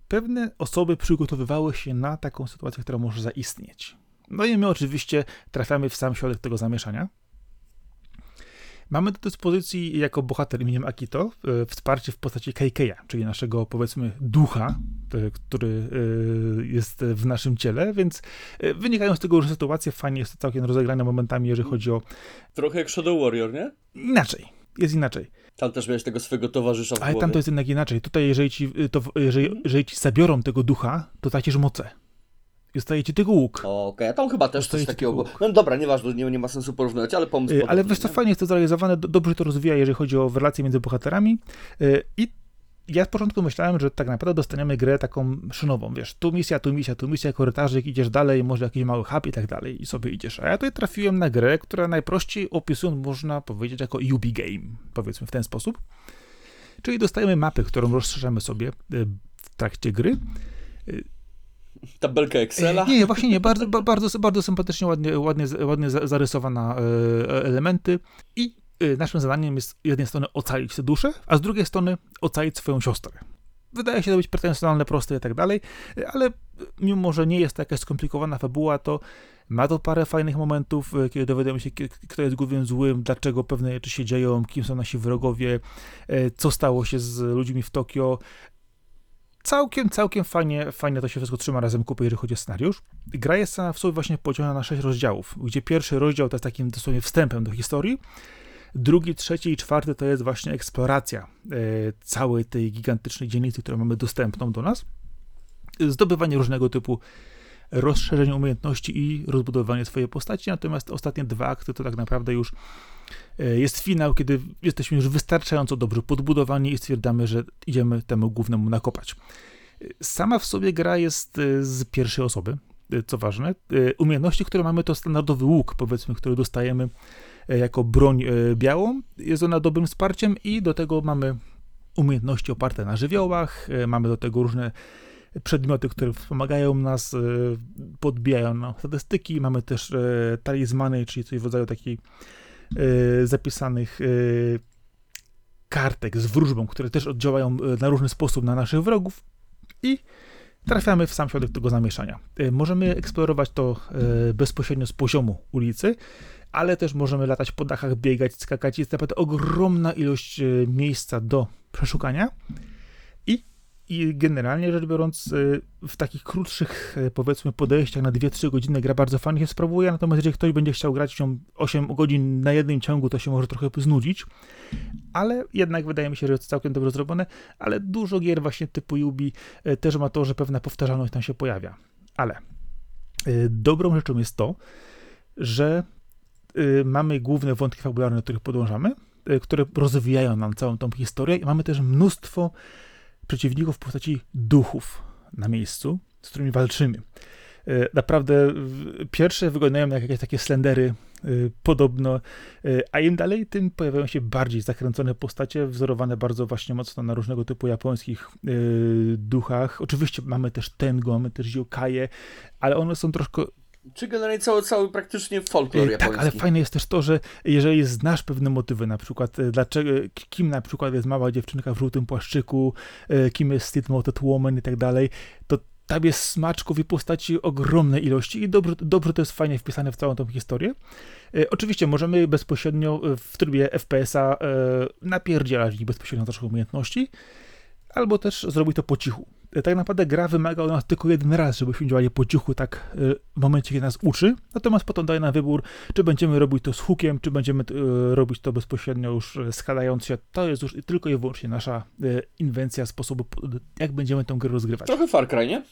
pewne osoby przygotowywały się na taką sytuację, która może zaistnieć. No i my oczywiście trafiamy w sam środek tego zamieszania. Mamy do dyspozycji jako bohater imieniem Akito e, wsparcie w postaci Keikeya, czyli naszego powiedzmy ducha, e, który e, jest w naszym ciele, więc wynikają z tego różne sytuacje, fajnie jest całkiem rozegrane momentami, jeżeli chodzi o... Trochę jak Shadow Warrior, nie? Inaczej, jest inaczej. Tam też miałeś tego swojego towarzysza w Ale głowie. tam to jest jednak inaczej. Tutaj jeżeli ci, to, jeżeli, jeżeli ci zabiorą tego ducha, to tracisz moce i zostaje ci tylko łuk. Okej, okay. tam chyba też coś takiego No dobra, nieważne, nie, nie ma sensu porównywać, ale pomysł... Yy, ale wiesz co, fajnie jest to zrealizowane, dobrze to rozwija, jeżeli chodzi o relacje między bohaterami yy, i ja z początku myślałem, że tak naprawdę dostaniemy grę taką szynową, wiesz, tu misja, tu misja, tu misja, korytarzyk, idziesz dalej, może jakiś mały hub i tak dalej i sobie idziesz. A ja tutaj trafiłem na grę, która najprościej opisując można powiedzieć jako Ubi Game, powiedzmy w ten sposób. Czyli dostajemy mapę, którą rozszerzamy sobie y, w trakcie gry Tabelkę Excela? Nie, właśnie nie. Bardzo, bardzo, bardzo sympatycznie, ładnie, ładnie, ładnie zarysowane elementy i e, naszym zadaniem jest z jednej strony ocalić tę duszę, a z drugiej strony ocalić swoją siostrę. Wydaje się to być pretensjonalne, proste i tak dalej, ale mimo, że nie jest to jakaś skomplikowana fabuła, to ma to parę fajnych momentów, e, kiedy dowiadujemy się, kto jest głównym złym, dlaczego pewne rzeczy się dzieją, kim są nasi wrogowie, e, co stało się z ludźmi w Tokio całkiem, całkiem fajnie, fajnie to się wszystko trzyma razem kupy, jeżeli chodzi o scenariusz. Gra jest w sobie właśnie podzielona na sześć rozdziałów, gdzie pierwszy rozdział to jest takim dosłownie wstępem do historii, drugi, trzeci i czwarty to jest właśnie eksploracja e, całej tej gigantycznej dzielnicy, którą mamy dostępną do nas, zdobywanie różnego typu rozszerzenie umiejętności i rozbudowanie swojej postaci, natomiast ostatnie dwa akty to tak naprawdę już jest finał, kiedy jesteśmy już wystarczająco dobrze podbudowani i stwierdzamy, że idziemy temu głównemu nakopać. Sama w sobie gra jest e, z pierwszej osoby, e, co ważne. Umiejętności, które mamy, to standardowy łuk, powiedzmy, który dostajemy jako broń białą. Jest ona dobrym wsparciem i do tego mamy umiejętności oparte na żywiołach, mamy do tego różne przedmioty, które wspomagają nas, e, podbijają nam statystyki. Mamy też e, talizmany, czyli coś w rodzaju takiej e, zapisanych kartek z wróżbą, które też oddziałają na różny sposób na naszych wrogów i trafiamy w sam środek tego zamieszania. Możemy eksplorować to bezpośrednio z poziomu ulicy, ale też możemy latać po dachach, biegać, skakać. Jest naprawdę ogromna ilość miejsca do przeszukania. I generalnie rzecz biorąc, y, w takich krótszych, y, powiedzmy, podejściach na 2-3 godziny gra bardzo fajnie się sprawuje, natomiast jeżeli ktoś będzie chciał grać w 8 godzin na jednym ciągu, to się może trochę znudzić, ale jednak wydaje mi się, że jest całkiem dobrze zrobione, ale dużo gier właśnie typu Ubi y, też ma to, że pewna powtarzalność tam się pojawia. Ale dobrą rzeczą jest to, że mamy główne wątki fabularne, do których podążamy, które rozwijają nam całą tą historię i mamy też mnóstwo przeciwników w postaci duchów na miejscu, z którymi walczymy. Naprawdę pierwsze wyglądają jak jakieś takie slendery podobno, a im dalej, tym pojawiają się bardziej zakręcone postacie, wzorowane bardzo właśnie mocno na różnego typu japońskich duchach. Oczywiście mamy też Tengo, mamy też Yokaje, ale one są troszkę czy generalnie cały, cały praktycznie folklor japoński. Tak, ale fajne jest też to, że jeżeli znasz pewne motywy, na przykład e, dlaczego, kim na przykład jest mała dziewczynka w żółtym płaszczyku, e, kim jest Steel Moted Woman i tak dalej, to tam jest smaczków i postaci ogromnej ilości i dobrze, dobrze to jest fajnie wpisane w całą tą historię. E, oczywiście możemy bezpośrednio w trybie FPS-a e, napierdzielać bezpośrednio naszych umiejętności, albo też zrobić to po cichu. E, tak naprawdę gra wymaga od nas tylko jeden raz, żebyśmy działali po cichu tak e, w momencie, kiedy nas uczy, natomiast potem daje na wybór, czy będziemy robić to z hookiem, czy będziemy e, robić to bezpośrednio już składając się. To jest już tylko i wyłącznie nasza inwencja sposobu, jak będziemy tę grę rozgrywać. Trochę Far Cry, nie?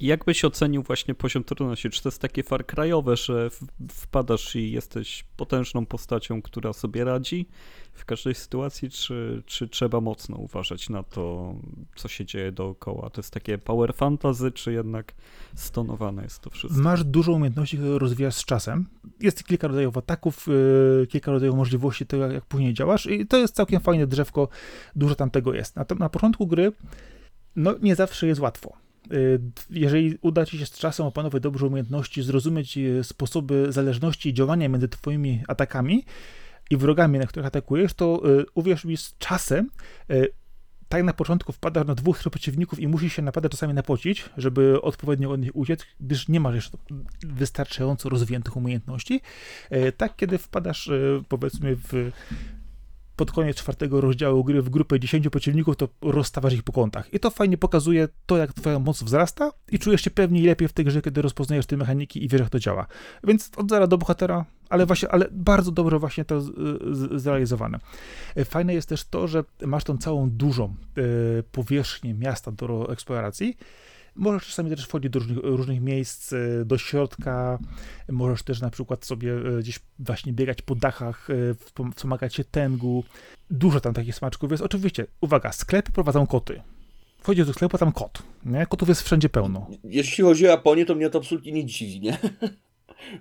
Jak byś ocenił właśnie poziom trudności? Czy to jest takie far krajowe, że wpadasz i jesteś potężną postacią, która sobie radzi w każdej sytuacji, czy, czy trzeba mocno uważać na to, co się dzieje dookoła? To jest takie power fantasy, czy jednak stonowane jest to wszystko? Masz dużo umiejętności, które rozwijasz z czasem. Jest kilka rodzajów ataków, yy, kilka rodzajów możliwości tego, jak, później działasz i to jest całkiem fajne drzewko, dużo tam tego jest. Na, na początku gry no nie zawsze jest łatwo Y, jeżeli uda ci się z czasem opanować dobrze umiejętności, zrozumieć y, sposoby zależności i działania między twoimi atakami i wrogami, na których atakujesz, to y, uwierz mi, z czasem tak na początku wpadasz na dwóch, przeciwników i musisz się naprawdę czasami napocić, żeby odpowiednio od nich uciec, gdyż nie masz jeszcze wystarczająco rozwiniętych umiejętności. Tak, kiedy wpadasz powiedzmy w pod koniec czwartego rozdziału gry w grupę 10 przeciwników, to rozstawasz ich po kątach. I to fajnie pokazuje to, jak twoja moc wzrasta i czujesz się pewniej i lepiej w tej grze, kiedy rozpoznajesz te mechaniki i wiesz, jak to działa. Więc od zera do bohatera, ale właśnie, ale bardzo dobrze właśnie to zrealizowane. E, fajne jest też to, że masz tą całą dużą e, powierzchnię miasta do eksploracji, Możesz czasami też wchodzić do różnych, różnych miejsc, e, do środka, możesz też na przykład sobie e, gdzieś właśnie biegać po dachach, e, wspomagać się tęgu. Dużo tam takich smaczków jest. Oczywiście, uwaga, sklepy prowadzą koty. Wchodzisz do sklepu, tam kot. Nie? Kotów jest wszędzie pełno. Jeśli chodzi o Japonię, to mnie to absolutnie nie dziwi, nie?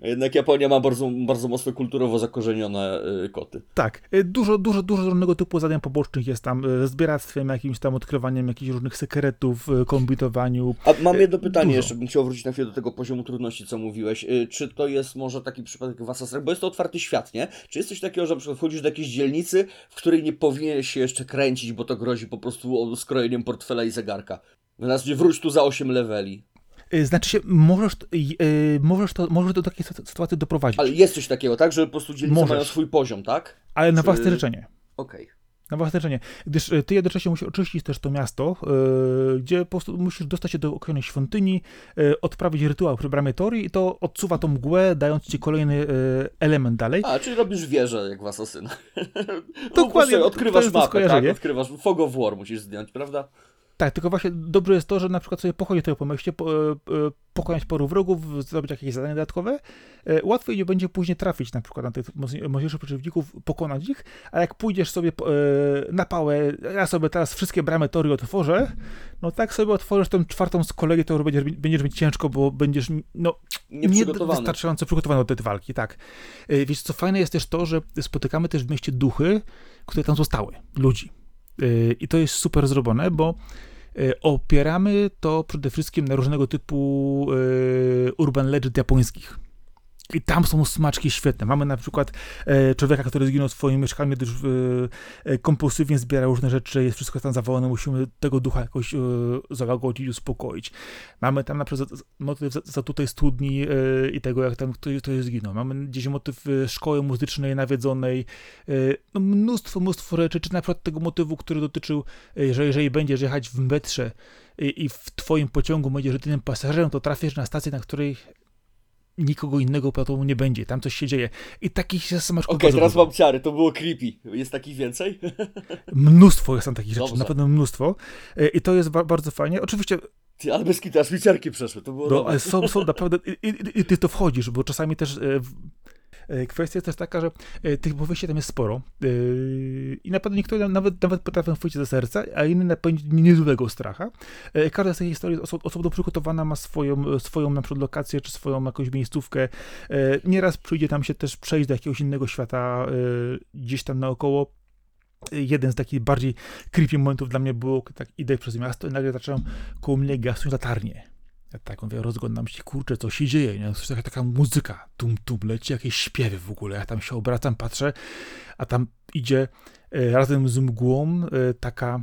Jednak Japonia ma bardzo, bardzo mocno kulturowo zakorzenione y, koty. Tak, y, dużo, dużo, dużo różnego typu zadań pobocznych jest tam, y, zbieractwem, jakimś tam odkrywaniem jakichś różnych sekretów, kombinowaniu. A mam jedno pytanie dużo. jeszcze, bym chciał wrócić na chwilę do tego poziomu trudności, co mówiłeś. Czy to jest może taki przypadek w Assassin's bo jest to otwarty świat, nie? Czy jest coś takiego, że na przykład wchodzisz do jakiejś dzielnicy, w której nie powinieneś się jeszcze kręcić, bo to grozi po prostu skrojeniem portfela i zegarka? Wręcz wróć tu za 8 leveli. Y, znaczy się, możesz, yy, możesz, to, możesz do takiej sytuacji doprowadzić. Ale jest coś takiego, tak? Że po prostu dzielnice możesz. mają swój poziom, tak? Ale na Czy... własne życzenie. Okej. Okay. Na własne życzenie. Gdyż y, ty jednocześnie musisz oczyścić też to miasto, yy, gdzie po prostu musisz dostać się do określonej świątyni, yy, odprawić rytuał przy bramie Tori i to odsuwa tą mgłę, dając ci kolejny yy, element dalej. A, czyli robisz wieżę jak w Asasynach. Dokładnie. odkrywasz mapę, tak? Odkrywasz Fog of War musisz zdjąć, prawda? Tak, tylko właśnie dobrze jest to, że na przykład sobie pochodzi tego po mieście, po, e, e, pokonać paru wrogów, zrobić jakieś zadania dodatkowe, e, łatwiej nie będzie później trafić na przykład na tych mocniejszych przeciwników, pokonać ich, a jak pójdziesz sobie na pałę, ja sobie teraz wszystkie bramy tory otworzę, no tak sobie otworzysz tę czwartą z kolei, to będziesz, będziesz mieć ciężko, bo będziesz no, niewystarczająco przygotowany do tej walki, tak. Więc co fajne jest też to, że spotykamy też w mieście duchy, które tam zostały, ludzi I to jest super zrobione, bo y, opieramy to przede wszystkim na różnego typu y, urban legend japońskich. I tam są smaczki świetne. Mamy na przykład e, człowieka, który zginął w swoim mieszkaniu, gdyż e, kompulsywnie zbiera różne rzeczy, jest wszystko tam zawalone, musimy tego ducha jakoś e, załagodzić, uspokoić. Mamy tam na przykład motyw za, za tutaj studni e, i tego, jak tam ktoś, ktoś zginął. Mamy gdzieś motyw e, szkoły muzycznej nawiedzonej. E, no, mnóstwo, mnóstwo rzeczy, czy na przykład tego motywu, który dotyczył, że jeżeli będziesz jechać w metrze i, i w twoim pociągu będziesz jedynym pasażerem, to trafisz na stację, na której nikogo innego platformu nie będzie, tam coś się dzieje. I takich smaczków Okej, okay, teraz mam ciary, to było creepy. Jest takich więcej? Mnóstwo jest tam takich rzeczy, na pewno mnóstwo. E, I to jest ba bardzo fajnie. Oczywiście ty, ale bez kitu, aż mi ciarki przeszły, to było no, Są, są naprawdę, i, i, i, ty to wchodzisz, bo czasami też... E, Kwestia jest też taka, że tych powieści tam jest sporo i naprawdę niektóre nawet, nawet potrafią chwycić za serca, a inne napędzić niezłego stracha. Każda z tych historii jest osobno przygotowana, ma swoją, swoją na przykład lokację, czy swoją jakąś miejscówkę. Nieraz przyjdzie tam się też przejść do jakiegoś innego świata gdzieś tam naokoło jeden z takich bardziej creepy momentów dla mnie było, tak idę przez miasto i nagle zaczęłam koło mnie gasnąć latarnie. Ja tak mówię, rozglądam się, kurczę, co się dzieje, nie? Coś taka, taka muzyka, tum, tum, leci jakieś śpiewy w ogóle, ja tam się obracam, patrzę, a tam idzie e, razem z mgłą e, taka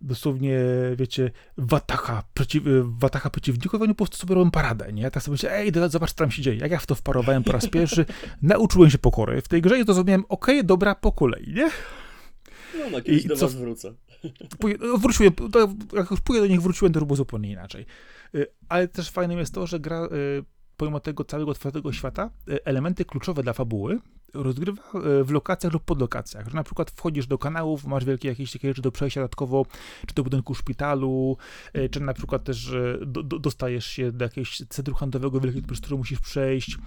dosłownie, wiecie, watacha, przeciw, e, watacha przeciwników, oni po prostu sobie robią paradę, nie? Ja tak sobie myślę, ej, zobacz, co tam się dzieje. Jak ja w to wparowałem po raz pierwszy, nauczyłem się pokory w tej grze i to zrozumiałem, okej, okay, dobra, po kolei, nie? No, no kiedyś I do co, was wrócę. No, wróciłem, jak już pójdę do nich wróciłem, to było zupełnie inaczej. Y, ale też fajnym jest to, że gra, y, pomimo tego całego otwartego świata, y, elementy kluczowe dla fabuły rozgrywa w lokacjach lub podlokacjach. Że na przykład wchodzisz do kanałów, masz wielkie jakieś takie rzeczy do przejścia dodatkowo, czy do budynku szpitalu, czy na przykład też do, do, dostajesz się do jakiegoś centrum handlowego wielkiego, przez który musisz przejść.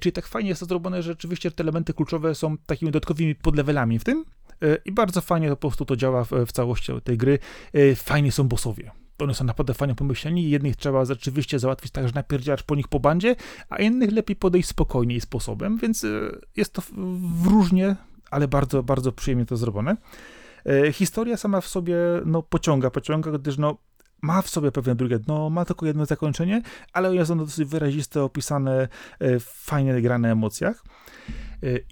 Czyli tak fajnie jest to zrobione, że rzeczywiście te elementy kluczowe są takimi dodatkowymi podlevelami w tym, i bardzo fajnie to po prostu to działa w, w całości tej gry. Fajnie są bossowie one są naprawdę fajnie pomyśleni. Jednych trzeba rzeczywiście załatwić tak, że napierdzielasz po nich po bandzie, a innych lepiej podejść spokojniej sposobem, więc e, jest to różnie, ale bardzo, bardzo przyjemnie to zrobione. E, historia sama w sobie no, pociąga, pociąga, gdyż no, ma w sobie pewne drugie dno, ma tylko jedno zakończenie, ale jest ono dosyć wyraziste, opisane, e, fajnie grane emocjach.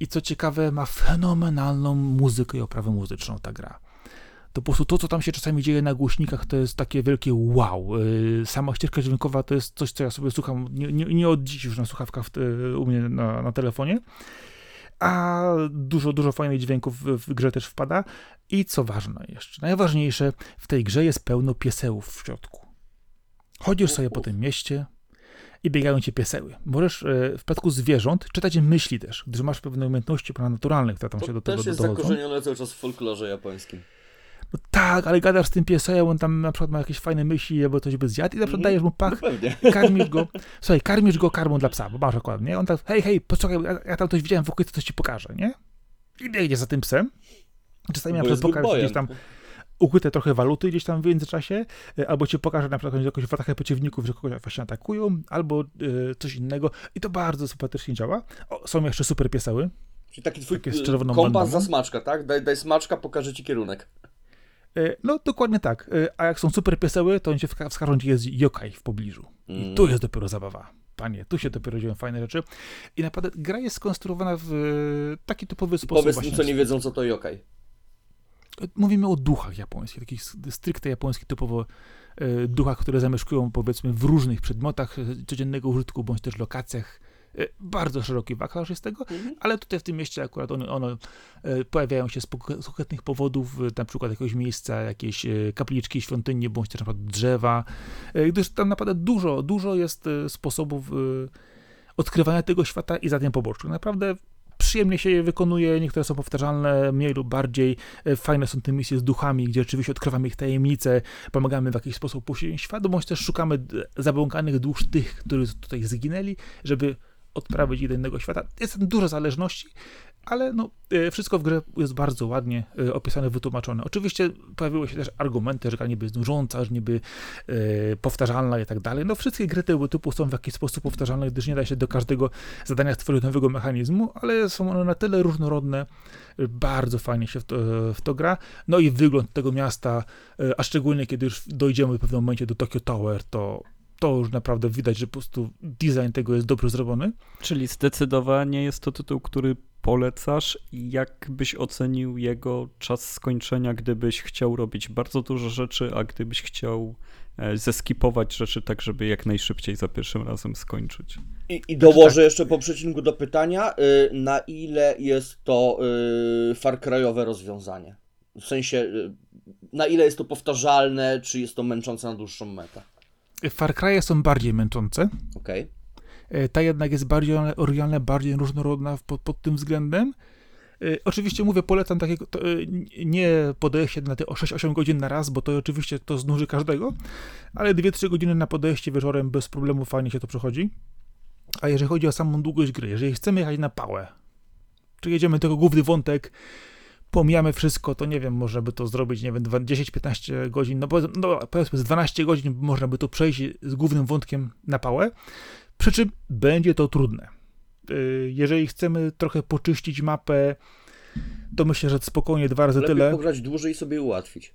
I co ciekawe, ma fenomenalną muzykę i oprawę muzyczną ta gra to po prostu to, co tam się czasami dzieje na głośnikach, to jest takie wielkie wow. Y, sama ścieżka dźwiękowa to jest coś, co ja sobie słucham nie, nie, nie od dziś już na słuchawkach w, u mnie na, na telefonie. A dużo, dużo fajnych dźwięków w, w grze też wpada. I co ważne jeszcze, najważniejsze, w tej grze jest pełno piesełów w środku. Chodzisz sobie po tym mieście, i biegają ci pieseły. Możesz e, w przypadku zwierząt czytać myśli też, gdyż masz pewne umiejętności naturalne, które tam to się do tego dochodzą. To też jest zakorzenione cały czas w folklorze japońskim. No tak, ale gadasz z tym piesem, on tam na przykład ma jakieś fajne myśli, albo coś by zjadł i na przykład mm, dajesz mu pach, no karmisz go, słuchaj, karmisz go karmą dla psa, bo masz akurat, nie? On tak, hej, hej, posłuchaj, ja, ja tam coś widziałem w okolicy, coś ci pokażę, nie? I biegnie za tym psem. Czasami na przykład pokażesz gdzieś tam ukryte trochę waluty gdzieś tam w międzyczasie, e, albo ci pokaże na przykład jakąś watachę przeciwników, że kogoś właśnie atakują, albo y, coś innego i to bardzo sympatycznie działa. O, są jeszcze super pieseły. Czyli taki twój Takie kompas za smaczka, tak? Daj, daj smaczka, pokaże ci kierunek. E, no, dokładnie tak. E, a jak są super pieseły, to on się wskażą, gdzie jest yokai w pobliżu. I mm. tu jest dopiero zabawa. Panie, tu się dopiero dzieją fajne rzeczy. I naprawdę gra jest skonstruowana w taki typowy sposób. Powiedz mi, co nie wiedzą, co to yokai. Mówimy o duchach japońskich, takich stricte japońskich, typowo e, duchach, które zamieszkują powiedzmy w różnych przedmiotach codziennego użytku, bądź też lokacjach E, bardzo szeroki wachlarz jest tego, mhm. ale tutaj w tym mieście akurat one, one e, pojawiają się z konkretnych powodów, e, na przykład jakiegoś miejsca, jakieś kapliczki, świątynie, bądź też na przykład drzewa, gdyż tam naprawdę dużo, dużo jest sposobów odkrywania tego świata i zatem pobocznych. Naprawdę przyjemnie się je wykonuje, niektóre są powtarzalne, mniej lub bardziej. Fajne są te misje z duchami, gdzie oczywiście odkrywamy ich tajemnice, pomagamy w jakiś sposób świat, bądź też szukamy zabłąkanych dusz tych, którzy tutaj zginęli, żeby odprawić do innego świata. Jest tam dużo zależności, ale no, e, wszystko w grze jest bardzo ładnie e, opisane, wytłumaczone. Oczywiście pojawiły się też argumenty, że gra niby jest nużąca, że niby e, powtarzalna i tak dalej. No wszystkie gry tego typu są w jakiś sposób powtarzalne, gdyż nie da się do każdego zadania stworzyć nowego mechanizmu, ale są one na tyle różnorodne, bardzo fajnie się w to, w to gra. No i wygląd tego miasta, a szczególnie kiedy już dojdziemy w pewnym momencie do Tokyo Tower, to to już naprawdę widać, że po prostu design tego jest dobrze zrobiony. Czyli zdecydowanie jest to tytuł, który polecasz. Jak byś ocenił jego czas skończenia, gdybyś chciał robić bardzo dużo rzeczy, a gdybyś chciał e, zeskipować rzeczy tak, żeby jak najszybciej za pierwszym razem skończyć? I, i dołożę tak. jeszcze po przecinku do pytania, y, na ile jest to y, Far Cry'owe rozwiązanie? W sensie, y, na ile jest to powtarzalne, czy jest to męczące na dłuższą metę? Far są bardziej męczące. Okej. Okay. Ta jednak jest bardziej oryginalna, bardziej różnorodna pod, pod tym względem. E, oczywiście mówię, polecam takiego, to, e, nie podejście na te 6-8 godzin na raz, bo to oczywiście to znuży każdego, ale 2-3 godziny na podejście wieczorem bez problemu fajnie się to przechodzi. A jeżeli chodzi o samą długość gry, jeżeli chcemy jechać na pałę, czy jedziemy tylko główny wątek, pomijamy wszystko, to nie wiem, można by to zrobić, nie wiem, 10-15 godzin, no, no powiedzmy z 12 godzin można by to przejść z głównym wątkiem na pałę, przy czym będzie to trudne. Y, jeżeli chcemy trochę poczyścić mapę, to myślę, że spokojnie dwa razy Lepiej tyle. pograć dłużej i sobie ułatwić.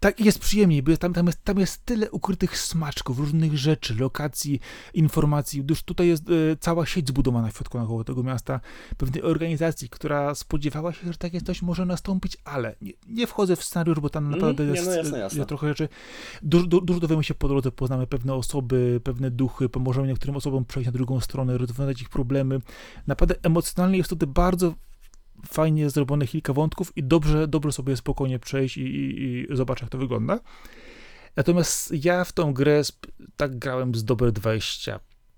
Tak, jest przyjemniej, bo tam, tam, jest, tam jest tyle ukrytych smaczków, różnych rzeczy, lokacji, informacji. Już tutaj jest e, cała sieć zbudowana w środku naokoło tego miasta, pewnej organizacji, która spodziewała się, że takie coś może nastąpić, ale nie, nie wchodzę w scenariusz, bo tam Mm, naprawdę nie, jest, no jasne, e, jasne. trochę rzeczy. Dużo, du, dużo dowiemy się po drodze, poznamy pewne osoby, pewne duchy, pomożemy niektórym osobom przejść na drugą stronę, rozwiązać ich problemy. Naprawdę emocjonalnie jest to bardzo fajnie zrobione kilka wątków i dobrze, dobrze sobie spokojnie przejść i, i, i zobaczyć, jak to wygląda. Natomiast ja w tą grę tak grałem z dobre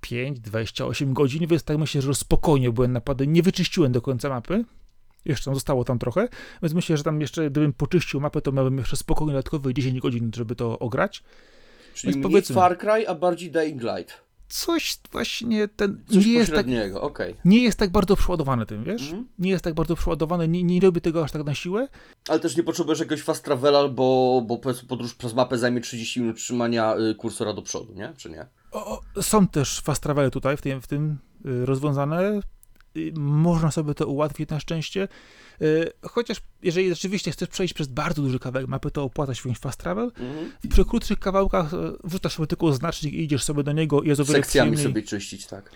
25-28 godzin, więc tak myślę, że spokojnie byłem napady. Nie wyczyściłem do końca mapy. Jeszcze tam zostało tam trochę, więc myślę, że tam jeszcze, gdybym poczyścił mapę, to miałbym jeszcze spokojnie dodatkowe 10 godzin, żeby to ograć. Czyli Więc powiedzmy- Far Cry, a bardziej Dying Light. Coś właśnie ten Coś nie jest tak okej. nie jest tak bardzo przeładowany tym, wiesz? Mhm. Nie jest tak bardzo przeładowany, nie, nie robi tego aż tak na siłę. Ale też nie potrzebujesz jakiegoś fast travela, bo, bo podróż przez mapę zajmie 30 minut trzymania y, kursora do przodu, nie? Czy nie? O, o, są też fast travele tutaj w tym, w tym y, rozwiązane. Y, można sobie to ułatwić na szczęście. Y, chociaż jeżeli rzeczywiście chcesz przejść przez bardzo duży kawałek mapy, to opłaca się wziąć fast travel. Mhm. Przy krótszych kawałkach y, wrzucasz sobie tylko znacznik i idziesz sobie do niego i jest o wiele Sekcjami przyjemniej. sobie czyścić, tak.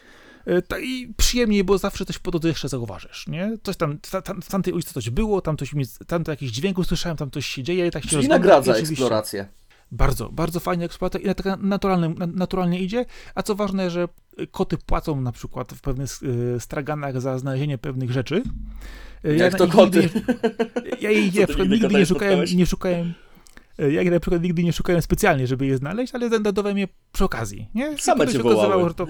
Y, ta- I przyjemniej, bo zawsze coś po drodze jeszcze zauważysz, nie? Coś tam, ta, tam, w tamtej ulicy coś było, tam coś mi, tam to jakiś dźwięk usłyszałem, tam coś się dzieje, tak się Czyli rozglądam i nagradza eksplorację. Bardzo, bardzo fajnie eksploatacja i na- taka naturalnie, na- naturalnie idzie, a co ważne, że koty płacą na przykład w pewnych y, straganach za znalezienie pewnych rzeczy. Y, Jak na to koty? Nie- ja jej nigdy kota nie nie szukałem, nie szukałem y, ja na przykład nigdy nie szukałem specjalnie, żeby je znaleźć, ale znajdowały je przy okazji, nie? Same się okazywało, że to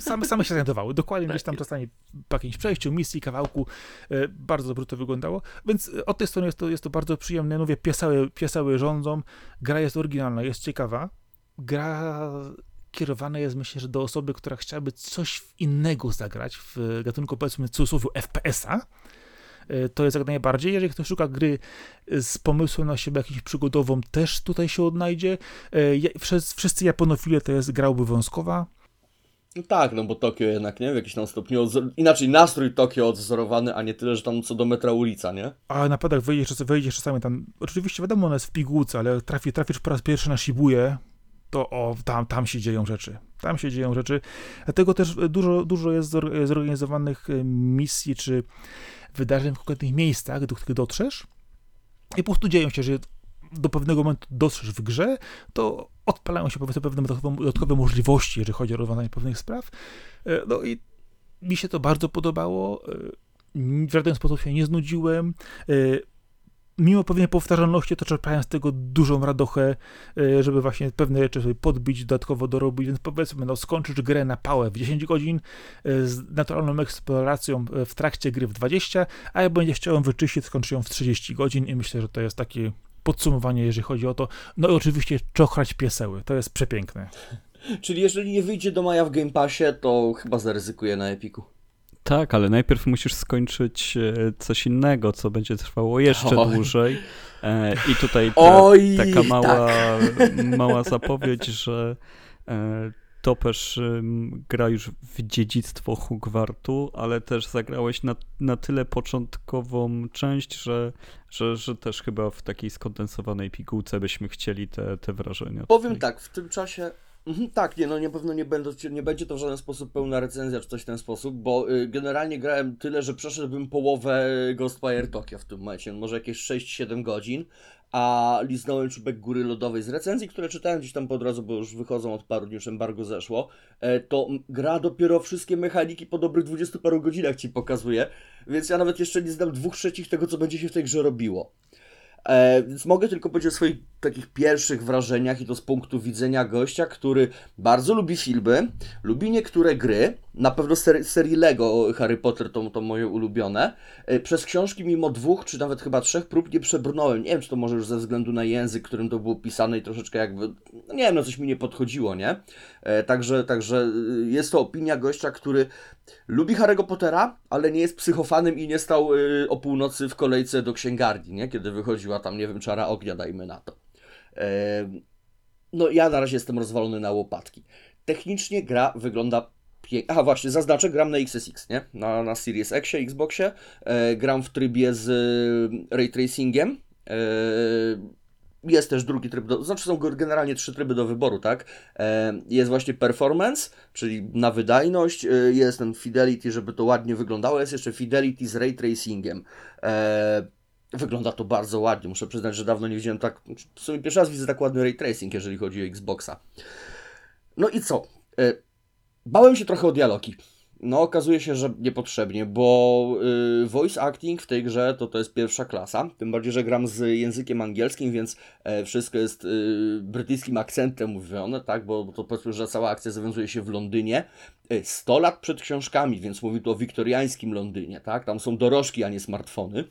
same, same się znajdowały, dokładnie gdzieś tam czasami po jakimś przejściu, misji, kawałku, y, bardzo dobrze to wyglądało, więc y, od tej strony jest to, jest to bardzo przyjemne, mówię, piesały, piesały rządzą, gra jest oryginalna, jest ciekawa, gra kierowana jest myślę, że do osoby, która chciałaby coś innego zagrać w gatunku powiedzmy cudzysłowie FPS-a, to jest jak najbardziej. Jeżeli ktoś szuka gry z pomysłem na siebie jakimś przygodową, też tutaj się odnajdzie. Ja- Wszyscy, Japonofile to jest gra obowiązkowa. No tak, no bo Tokio jednak, nie? W jakiś tam stopniu, odzor- inaczej nastrój Tokio odwzorowany, a nie tyle, że tam co do metra ulica, nie? A na padach wejdziesz, wejdziesz czasami tam, oczywiście wiadomo, ona jest w pigułce, ale trafi, trafisz po raz pierwszy na Shibuję, to o, tam, tam się dzieją rzeczy. Tam się dzieją rzeczy. Dlatego też dużo, dużo jest zor- zorganizowanych misji czy wydarzeń w konkretnych miejscach, do których dotrzesz i po prostu dzieją się, że do pewnego momentu dotrzesz w grze, to odpalają się pewne dodatkowe, możliwości, jeżeli chodzi o rozwiązanie pewnych spraw. E, No i mi się to bardzo podobało. e, W żaden sposób się nie znudziłem. Mimo pewnej powtarzalności, to czerpałem z tego dużą radochę, e, żeby właśnie pewne rzeczy sobie podbić, dodatkowo dorobić, więc powiedzmy, no skończysz grę na pałę w 10 godzin, e, z naturalną eksploracją e, w trakcie gry w 20, a jak będziesz chciał wyczyścić, skończysz ją w 30 godzin i myślę, że to jest takie podsumowanie, jeżeli chodzi o to. No i oczywiście czochrać pieseły, to jest przepiękne. Czyli jeżeli nie wyjdzie do maja w Game Passie, to chyba zaryzykuję na Epiku. Tak, ale najpierw musisz skończyć e, coś innego, co będzie trwało jeszcze Oj. dłużej. E, I tutaj ta, Oj, taka mała, tak. mała zapowiedź, że e, Topesz gra już w dziedzictwo Hugwartu, ale też zagrałeś na, na tyle początkową część, że, że, że też chyba w takiej skondensowanej pigułce byśmy chcieli te, te wrażenia. Powiem tutaj. tak, w tym czasie. Mhm, tak, nie, no na pewno nie, będą, nie będzie to w żaden sposób pełna recenzja czy coś w ten sposób, bo y, generalnie grałem tyle, że przeszedłbym połowę Ghostwire Tokyo w tym momencie, może jakieś 6-7 godzin, a liznąłem czubek góry lodowej z recenzji, które czytałem gdzieś tam po drodze, bo już wychodzą od paru dni, już embargo zeszło, e, to gra dopiero wszystkie mechaniki po dobrych 20 paru godzinach ci pokazuje, więc ja nawet jeszcze nie znam dwóch trzecich tego, co będzie się w tej grze robiło. E, więc mogę tylko powiedzieć o swojej takich pierwszych wrażeniach i to z punktu widzenia gościa, który bardzo lubi filmy, lubi niektóre gry, na pewno ser serii Lego Harry Potter to, to moje ulubione. E, przez książki mimo dwóch, czy nawet chyba trzech prób nie przebrnąłem. Nie wiem, czy to może już ze względu na język, którym to było pisane i troszeczkę jakby, no nie wiem, no coś mi nie podchodziło, nie? E, także, także y, jest to opinia gościa, który lubi Harry'ego Pottera, ale nie jest psychofanem i nie stał y, o północy w kolejce do księgarni, nie? Kiedy wychodziła tam, nie wiem, czara ognia, dajmy na to. No ja na razie jestem rozwalony na łopatki. Technicznie gra wygląda pięknie. Aha, właśnie, zaznaczę, gram na XSX, nie? Na, na Series X, Xboxie. E, gram w trybie z ray tracingiem. E, jest też drugi tryb, do, znaczy są generalnie trzy tryby do wyboru, tak? E, jest właśnie performance, czyli na wydajność, jest ten fidelity, żeby to ładnie wyglądało, jest jeszcze fidelity z ray tracingiem. E, wygląda to bardzo ładnie, muszę przyznać, że dawno nie widziałem tak, w sumie pierwszy raz widzę tak ładny ray tracing, jeżeli chodzi o Xboxa. No i co? E, bałem się trochę o dialogi. No, okazuje się, że niepotrzebnie, bo y, voice acting w tej grze to to jest pierwsza klasa. Tym bardziej, że gram z językiem angielskim, więc e, wszystko jest brytyjskim akcentem mówione, tak? Bo, bo to powiedzmy, że cała akcja zawiązuje się w Londynie. 100 e, lat przed książkami, więc mówi tu o wiktoriańskim Londynie, tak? Tam są dorożki, a nie smartfony.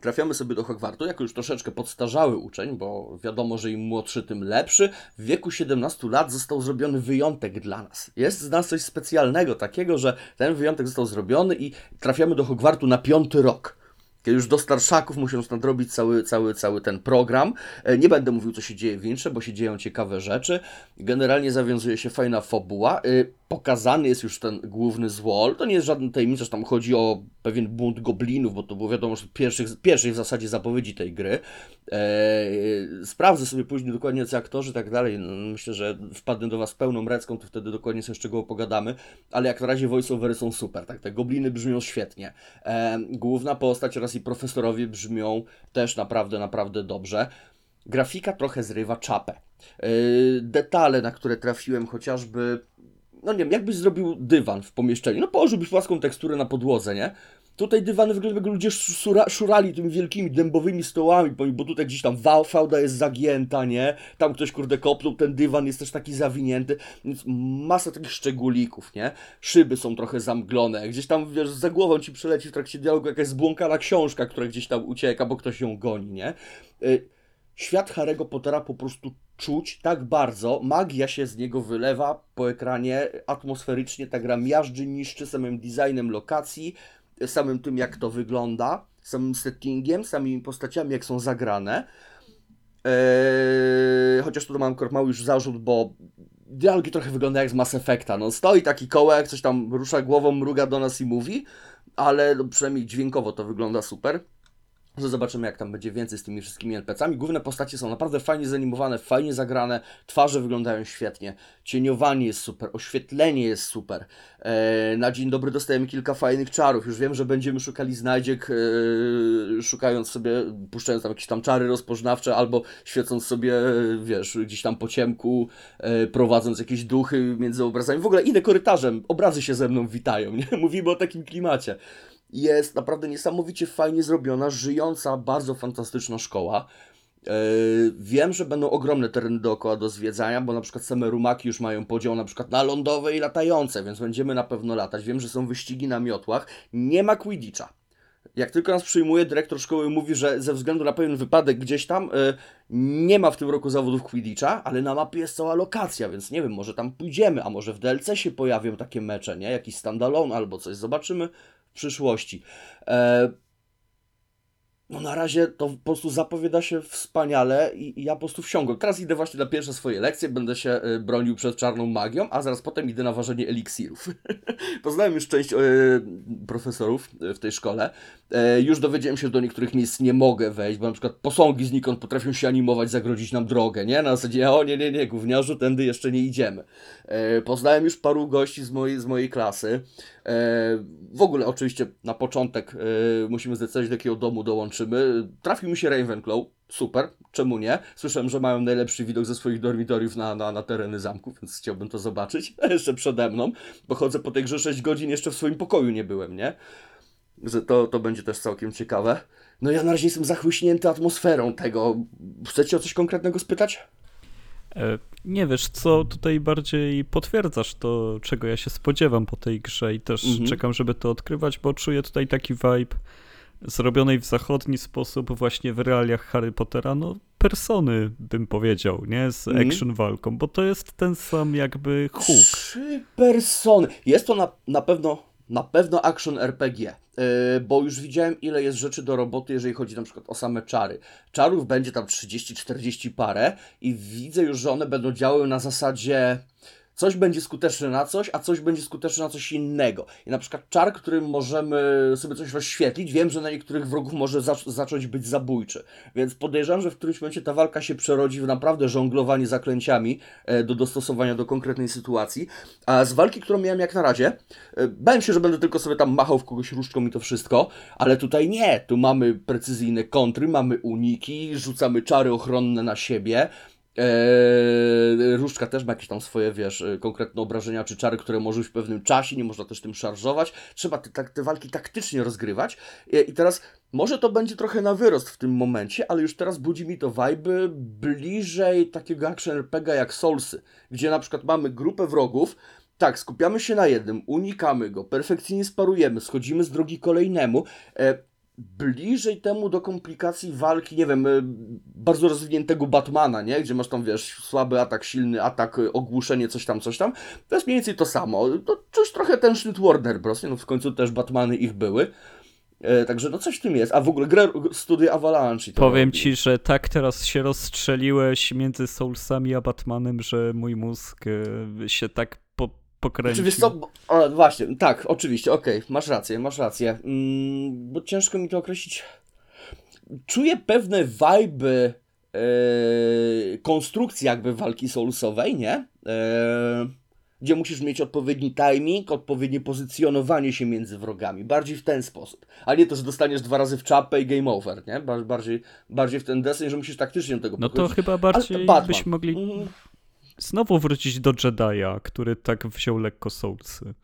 Trafiamy sobie do Hogwartu jako już troszeczkę podstarzały uczeń, bo wiadomo, że im młodszy, tym lepszy. W wieku 17 lat został zrobiony wyjątek dla nas. Jest z nas coś specjalnego, takiego, że ten wyjątek został zrobiony i trafiamy do Hogwartu na piąty rok kiedy już do starszaków musząc nadrobić cały, cały, cały ten program. E, nie będę mówił, co się dzieje w Wincze, bo się dzieją ciekawe rzeczy. Generalnie zawiązuje się fajna fabuła. Pokazany jest już ten główny złol. To nie jest żaden tajemnica, że tam chodzi o pewien bunt goblinów, bo to było wiadomo, że pierwszych, pierwszej w zasadzie zapowiedzi tej gry. Eee, sprawdzę sobie później dokładnie co aktorzy i tak dalej. No, myślę, że wpadnę do Was pełną recką, to wtedy dokładnie sobie z czego pogadamy. Ale jak na razie voiceovery są super, tak? Te gobliny brzmią świetnie. Eee, główna postać oraz i profesorowie brzmią też naprawdę, naprawdę dobrze. Grafika trochę zrywa czapę. Eee, detale, na które trafiłem, chociażby no nie wiem, jakbyś zrobił dywan w pomieszczeniu, no położyłbyś płaską teksturę na podłodze, nie? Tutaj dywany wyglądają jakby ludzie szura, szurali tymi wielkimi dębowymi stołami, bo tutaj gdzieś tam fałda jest zagięta, nie? Tam ktoś kurde kopnął, ten dywan jest też taki zawinięty, więc masa takich szczególików, nie? Szyby są trochę zamglone, gdzieś tam, wiesz, za głową ci przeleci w trakcie dialogu jakaś zbłąkana książka, która gdzieś tam ucieka, bo ktoś ją goni, nie? Y świat Harry'ego Pottera po prostu czuć tak bardzo, magia się z niego wylewa po ekranie, atmosferycznie ta gra miażdży, niszczy samym designem lokacji, samym tym jak to wygląda, samym settingiem, samymi postaciami jak są zagrane. Eee, chociaż tu mam mały już zarzut, bo dialogi trochę wyglądają jak z Mass Effecta. No, stoi taki kołek, coś tam rusza głową, mruga do nas i mówi, ale no, przynajmniej dźwiękowo to wygląda super że zobaczymy, jak tam będzie więcej z tymi wszystkimi NPC-ami. Główne postacie są naprawdę fajnie zanimowane, fajnie zagrane, twarze wyglądają świetnie, cieniowanie jest super, oświetlenie jest super. E, na dzień dobry dostajemy kilka fajnych czarów. Już wiem, że będziemy szukali znajdziek, e, szukając sobie, puszczając tam jakieś tam czary rozpoznawcze, albo świecąc sobie, wiesz, gdzieś tam po ciemku, e, prowadząc jakieś duchy między obrazami. W ogóle idę korytarzem, obrazy się ze mną witają, nie? Mówimy o takim klimacie jest naprawdę niesamowicie fajnie zrobiona, żyjąca, bardzo fantastyczna szkoła. Yy, wiem, że będą ogromne tereny dookoła do zwiedzania, bo na przykład same rumaki już mają podział na przykład na lądowe i latające, więc będziemy na pewno latać. Wiem, że są wyścigi na miotłach. Nie ma Quidditcha. Jak tylko nas przyjmuje, dyrektor szkoły mówi, że ze względu na pewien wypadek gdzieś tam yy, nie ma w tym roku zawodów Quidditcha, ale na mapie jest cała lokacja, więc nie wiem, może tam pójdziemy, a może w DLC się pojawią takie mecze, nie? Jakiś standalone albo coś. Zobaczymy w przyszłości. E, no na razie to po prostu zapowiada się wspaniale i, i, ja po prostu wsiągłem. Teraz idę właśnie na pierwsze swoje lekcje, będę się y, bronił przed czarną magią, a zaraz potem idę na ważenie eliksirów. Poznałem już część y, profesorów w tej szkole. E, już dowiedziałem się, że do niektórych miejsc nie mogę wejść, bo na przykład posągi znikąd potrafią się animować, zagrodzić nam drogę, nie? Na zasadzie, o nie, nie, nie, gówniarzu, tędy jeszcze nie idziemy. E, poznałem już paru gości z mojej, z mojej klasy. E, w ogóle oczywiście na początek musimy zdecydować, do jakiego domu dołączymy. Trafił mi się Ravenclaw, super, czemu nie? Słyszałem, że mają najlepszy widok ze swoich dormitoriów na, na, na tereny zamku, więc chciałbym to zobaczyć jeszcze przede mną, bo chodzę po tej grze 6 godzin, jeszcze w swoim pokoju nie byłem, nie? że to, to będzie też całkiem ciekawe. No ja na razie jestem zachłyśnięty atmosferą tego. Chcecie o coś konkretnego spytać? E, nie wiesz co, tutaj bardziej potwierdzasz to, czego ja się spodziewam po tej grze i też mhm. czekam, żeby to odkrywać, bo czuję tutaj taki vibe zrobionej w zachodni sposób właśnie w realiach Harry Pottera, no persony bym powiedział, nie? Z mhm. action walką, bo to jest ten sam jakby hook. Trzy persony. Jest to na, na pewno na pewno action RPG, yy, bo już widziałem ile jest rzeczy do roboty, jeżeli chodzi na przykład o same czary. Czarów będzie tam 30-40 parę i widzę już, że one będą działały na zasadzie Coś będzie skuteczne na coś, a coś będzie skuteczne na coś innego. I na przykład czar, którym możemy sobie coś rozświetlić, wiem, że na niektórych wrogów może zacząć być zabójczy. Więc podejrzewam, że w którymś momencie ta walka się przerodzi w naprawdę żonglowanie zaklęciami e, do dostosowania do konkretnej sytuacji. A z walki, którą miałem jak na razie, e, bałem się, że będę tylko sobie tam machał w kogoś różdżką i to wszystko, ale tutaj nie. Tu mamy precyzyjne kontry, mamy uniki, rzucamy czary ochronne na siebie, Eee, różdżka też ma jakieś tam swoje, wiesz, e, konkretne obrażenia czy czary, które może w pewnym czasie, nie można też tym szarżować. Trzeba te, te, te walki taktycznie rozgrywać. I, I, teraz może to będzie trochę na wyrost w tym momencie, ale już teraz budzi mi to vibe bliżej takiego action RPG jak Soulsy, gdzie na przykład mamy grupę wrogów, tak, skupiamy się na jednym, unikamy go, perfekcyjnie sparujemy, schodzimy z drogi kolejnemu. E, bliżej temu do komplikacji walki, nie wiem, y, bardzo rozwiniętego Batmana, nie? Gdzie masz tam, wiesz, słaby atak, silny atak, y, ogłuszenie, coś tam, coś tam. To jest mniej więcej to samo. To czuć trochę ten sznyt Warner Bros. Nie? No w końcu też Batmany ich były. E, także no coś w tym jest. A w ogóle grę studia Avalanche. Powiem robi. ci, że tak teraz się rozstrzeliłeś między Soulsami a Batmanem, że mój mózg e, się tak pokręcił. Czy co, o, właśnie, tak, oczywiście, okej, okay, masz rację, masz rację. Mm, bo ciężko mi to określić. Czuję pewne wajby yy, konstrukcji jakby walki soulsowej, nie? Yy, gdzie musisz mieć odpowiedni timing, odpowiednie pozycjonowanie się między wrogami. Bardziej w ten sposób. A nie to, że dostaniesz dwa razy w czapę i game over, nie? Bardziej, bardziej w ten desen, że musisz taktycznie do tego No to chyba bardziej byśmy mogli mm znowu wrócić do Jedi'a, który tak wziął lekko Soulsy.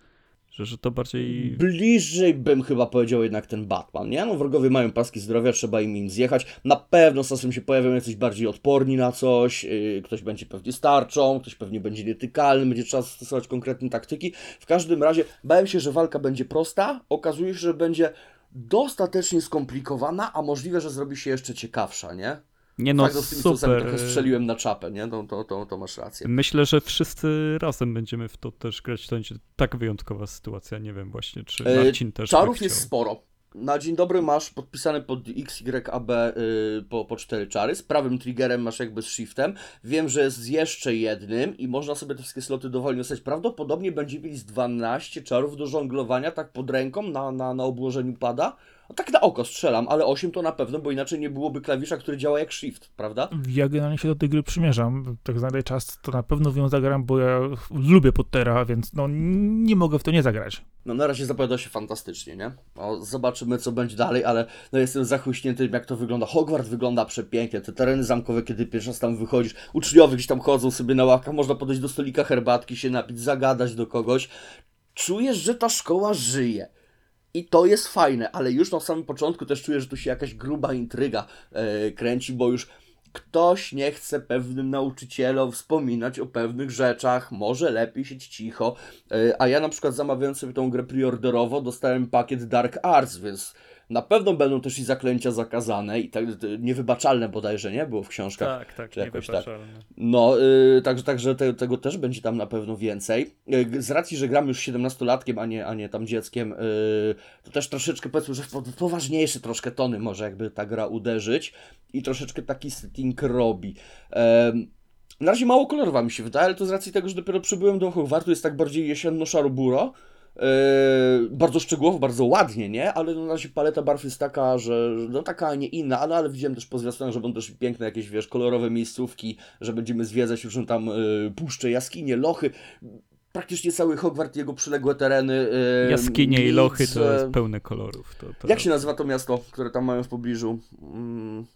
Że, że to bardziej... Bliżej bym chyba powiedział jednak ten Batman, nie? No wrogowie mają paski zdrowia, trzeba im im zjechać. Na pewno z czasem się pojawią jacyś bardziej odporni na coś, yy, ktoś będzie pewnie starczą, ktoś pewnie będzie nietykalny, będzie trzeba stosować konkretne taktyki. W każdym razie bałem się, że walka będzie prosta, okazuje się, że będzie dostatecznie skomplikowana, a możliwe, że zrobi się jeszcze ciekawsza, nie? Nie no, tak, super. trochę strzeliłem na czapę, nie? To, to, to, to, masz rację. Myślę, że wszyscy razem będziemy w to też grać. To będzie tak wyjątkowa sytuacja. Nie wiem właśnie, czy e, Marcin też Czarów jest sporo. Na dzień dobry masz podpisane pod XYAB yy, po, po cztery czary. Z prawym triggerem masz jakby z shiftem. Wiem, że jest z jeszcze jednym i można sobie te wszystkie sloty dowolnie dostać. Prawdopodobnie będzie mieli z 12 czarów do żonglowania tak pod ręką na, na, na obłożeniu pada. No tak na oko strzelam, ale 8 to na pewno, bo inaczej nie byłoby klawisza, który działa jak shift, prawda? Ja generalnie się do tej gry przymierzam. Tak znajdę czas, to na pewno w nią zagram, bo ja lubię Pottera, więc no nie mogę w to nie zagrać. No na razie zapowiada się fantastycznie, nie? No, zobaczymy, co będzie dalej, ale no jestem zachłyśnięty, jak to wygląda. Hogwart wygląda przepięknie, te tereny zamkowe, kiedy pierwszy raz tam wychodzisz, uczniowie gdzieś tam chodzą sobie na ławkach, można podejść do stolika herbatki, się napić, zagadać do kogoś. Czujesz, że ta szkoła żyje. I to jest fajne, ale już na samym początku też czuję, że tu się jakaś gruba intryga e, kręci, bo już ktoś nie chce pewnym nauczycielom wspominać o pewnych rzeczach, może lepiej siedzieć cicho. E, a ja na przykład zamawiając sobie tą grę preorderowo dostałem pakiet Dark Arts, więc na pewno będą też i zaklęcia zakazane i tak niewybaczalne bodajże, nie? Było w książkach. Tak, tak, czy jakoś tak. No, yy, także, także te, tego też będzie tam na pewno więcej. Yy, z racji, że gram już 17-latkiem, a nie, a nie tam dzieckiem, yy, to też troszeczkę powiedzmy, że w poważniejsze troszkę tony może jakby ta gra uderzyć i troszeczkę taki setting robi. Na razie mało kolorowa mi się wydaje, ale to z racji tego, że dopiero przybyłem do Hogwartu, jest tak bardziej jesienno-szaro-buro, Yy, bardzo szczegółowo, bardzo ładnie, nie? Ale na razie paleta barw jest taka, że no taka, a nie inna, ale, ale widziałem też po zwiastunach, że będą też piękne jakieś, wiesz, kolorowe miejscówki, że będziemy zwiedzać już tam yy, puszcze, jaskinie, lochy praktycznie cały Hogwart, jego przyległe tereny. Yy, Jaskinie nic, i lochy to jest pełne kolorów. To, to... Jak się nazywa to miasto, które tam mają w pobliżu? Hmm.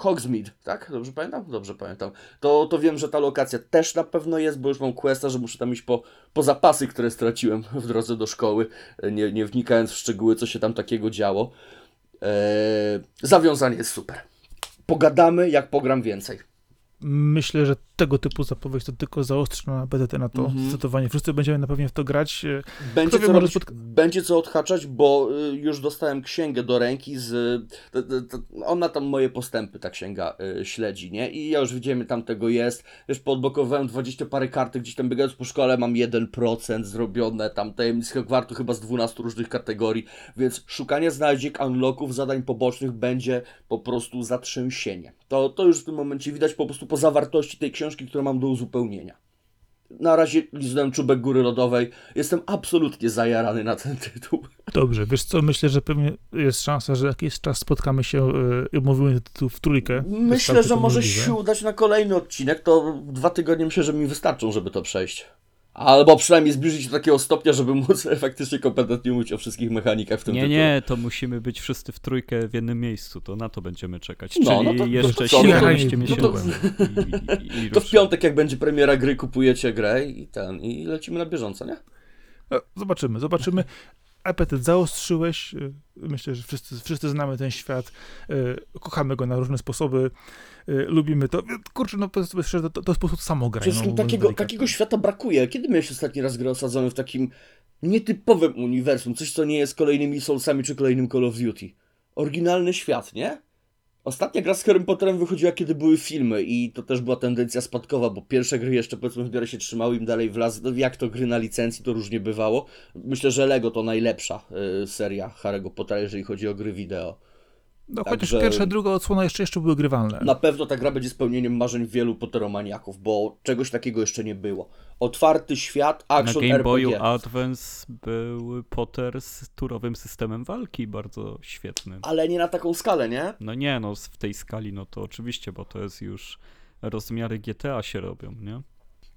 Hogsmeade, tak? Dobrze pamiętam? Dobrze pamiętam. To, to wiem, że ta lokacja też na pewno jest, bo już mam questa, że muszę tam iść po, po zapasy, które straciłem w drodze do szkoły, nie, nie wnikając w szczegóły, co się tam takiego działo. Eee, zawiązanie jest super. Pogadamy, jak pogram więcej. Myślę, że tego typu zapowiedź to tylko zaostrzy na BTT na to Mhm. zdecydowanie. Wszyscy będziemy na pewno w to grać. E, Będzie co, robić, spotka- będzie co odhaczać, bo y, już dostałem księgę do ręki z... Ona tam moje postępy, ta księga y, śledzi, nie? I ja już widziałem, tam tego jest. Wiesz, poodblokowałem 20 parę kartek, gdzieś tam biegając po szkole mam 1% zrobione, tam tajemnic Hogwartu chyba z 12 różnych kategorii, więc szukanie znajdziek, unlocków, zadań pobocznych będzie po prostu zatrzęsienie. To, to już w tym momencie widać po prostu po zawartości tej książki, którą mam do uzupełnienia. Na razie liznąłem czubek góry lodowej. Jestem absolutnie zajarany na ten tytuł. Dobrze, wiesz co, myślę, że pewnie jest szansa, że jakiś czas spotkamy się e, i omówimy tytuł w trójkę. Myślę, że może możliwe. się udać na kolejny odcinek. To dwa tygodnie myślę, że mi wystarczą, żeby to przejść. Albo przynajmniej zbliżyć się do takiego stopnia, żeby móc faktycznie kompetentnie mówić o wszystkich mechanikach w tym Nie, tytule. nie, to musimy być wszyscy w trójkę w jednym miejscu, to na to będziemy czekać. No, Czyli no to- jeszcze to 17 no to-. I, i, i To w piątek, jak będzie premiera gry, kupujecie grę i ten, i lecimy na bieżąco, nie? No, zobaczymy, zobaczymy. Apetyt zaostrzyłeś. e, Myślę, że wszyscy, wszyscy znamy ten świat. e, Kochamy go na różne sposoby. E, Lubimy to. Kurczę, no powiedzmy szczerze, to, to jest po prostu samograj. Przecież no, takiego, takiego świata brakuje. Kiedy miałeś ostatni raz grę osadzony w takim nietypowym uniwersum? Coś, co nie jest kolejnymi Soulsami czy kolejnym Call of Duty. Oryginalny świat, nie? Ostatnia gra z Harry Potterem wychodziła, kiedy były filmy i to też była tendencja spadkowa, bo pierwsze gry jeszcze powiedzmy w miarę się trzymały, im dalej w las. No, jak to gry na licencji, to różnie bywało. Myślę, że Lego to najlepsza y, seria Harry'ego Pottera, jeżeli chodzi o gry wideo. No, chociaż Także- pierwsza, druga odsłona jeszcze, jeszcze były grywalne. Na pewno ta gra będzie spełnieniem marzeń wielu Potteromaniaków, bo czegoś takiego jeszcze nie było. Otwarty świat, Na action Game Boyu RPG. Advance był Potter z turowym systemem walki, bardzo świetnym. Ale nie na taką skalę, nie? No nie, no w tej skali, no to oczywiście, bo to jest już rozmiary GTA się robią, nie?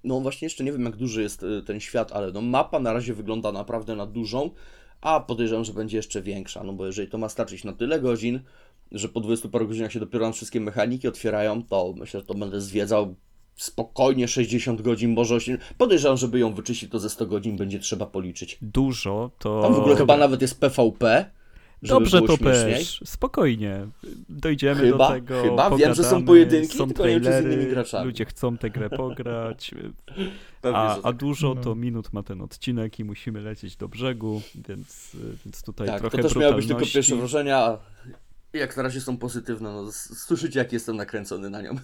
No właśnie jeszcze nie wiem jak duży jest y, ten świat, ale no mapa na razie wygląda naprawdę na dużą, a podejrzewam, że będzie jeszcze większa, no bo jeżeli to ma starczyć na tyle godzin, że po 20 paru godzinach się dopiero nam wszystkie mechaniki otwierają, to myślę, że to będę zwiedzał spokojnie 60 godzin, może 8. Podejrzewam, żeby ją wyczyścić, to ze 100 godzin będzie trzeba policzyć. Dużo to... Tam w ogóle chyba nawet jest PvP, żeby Dobrze było to śmieszniej. też, spokojnie. Dojdziemy Chyba, do tego. chyba. Wiem, że są pogadamy, pojedynki, są tylko nie wiem, czy z trailery, innymi graczami. Ludzie chcą tę grę pograć. Pewnie, A, a tak. dużo No. to minut ma ten odcinek i musimy lecieć do brzegu, więc, więc tutaj Tak, trochę to też miały być tylko pierwsze wrażenia, a jak na razie są pozytywne. No, słyszycie, jak jestem nakręcony na nią.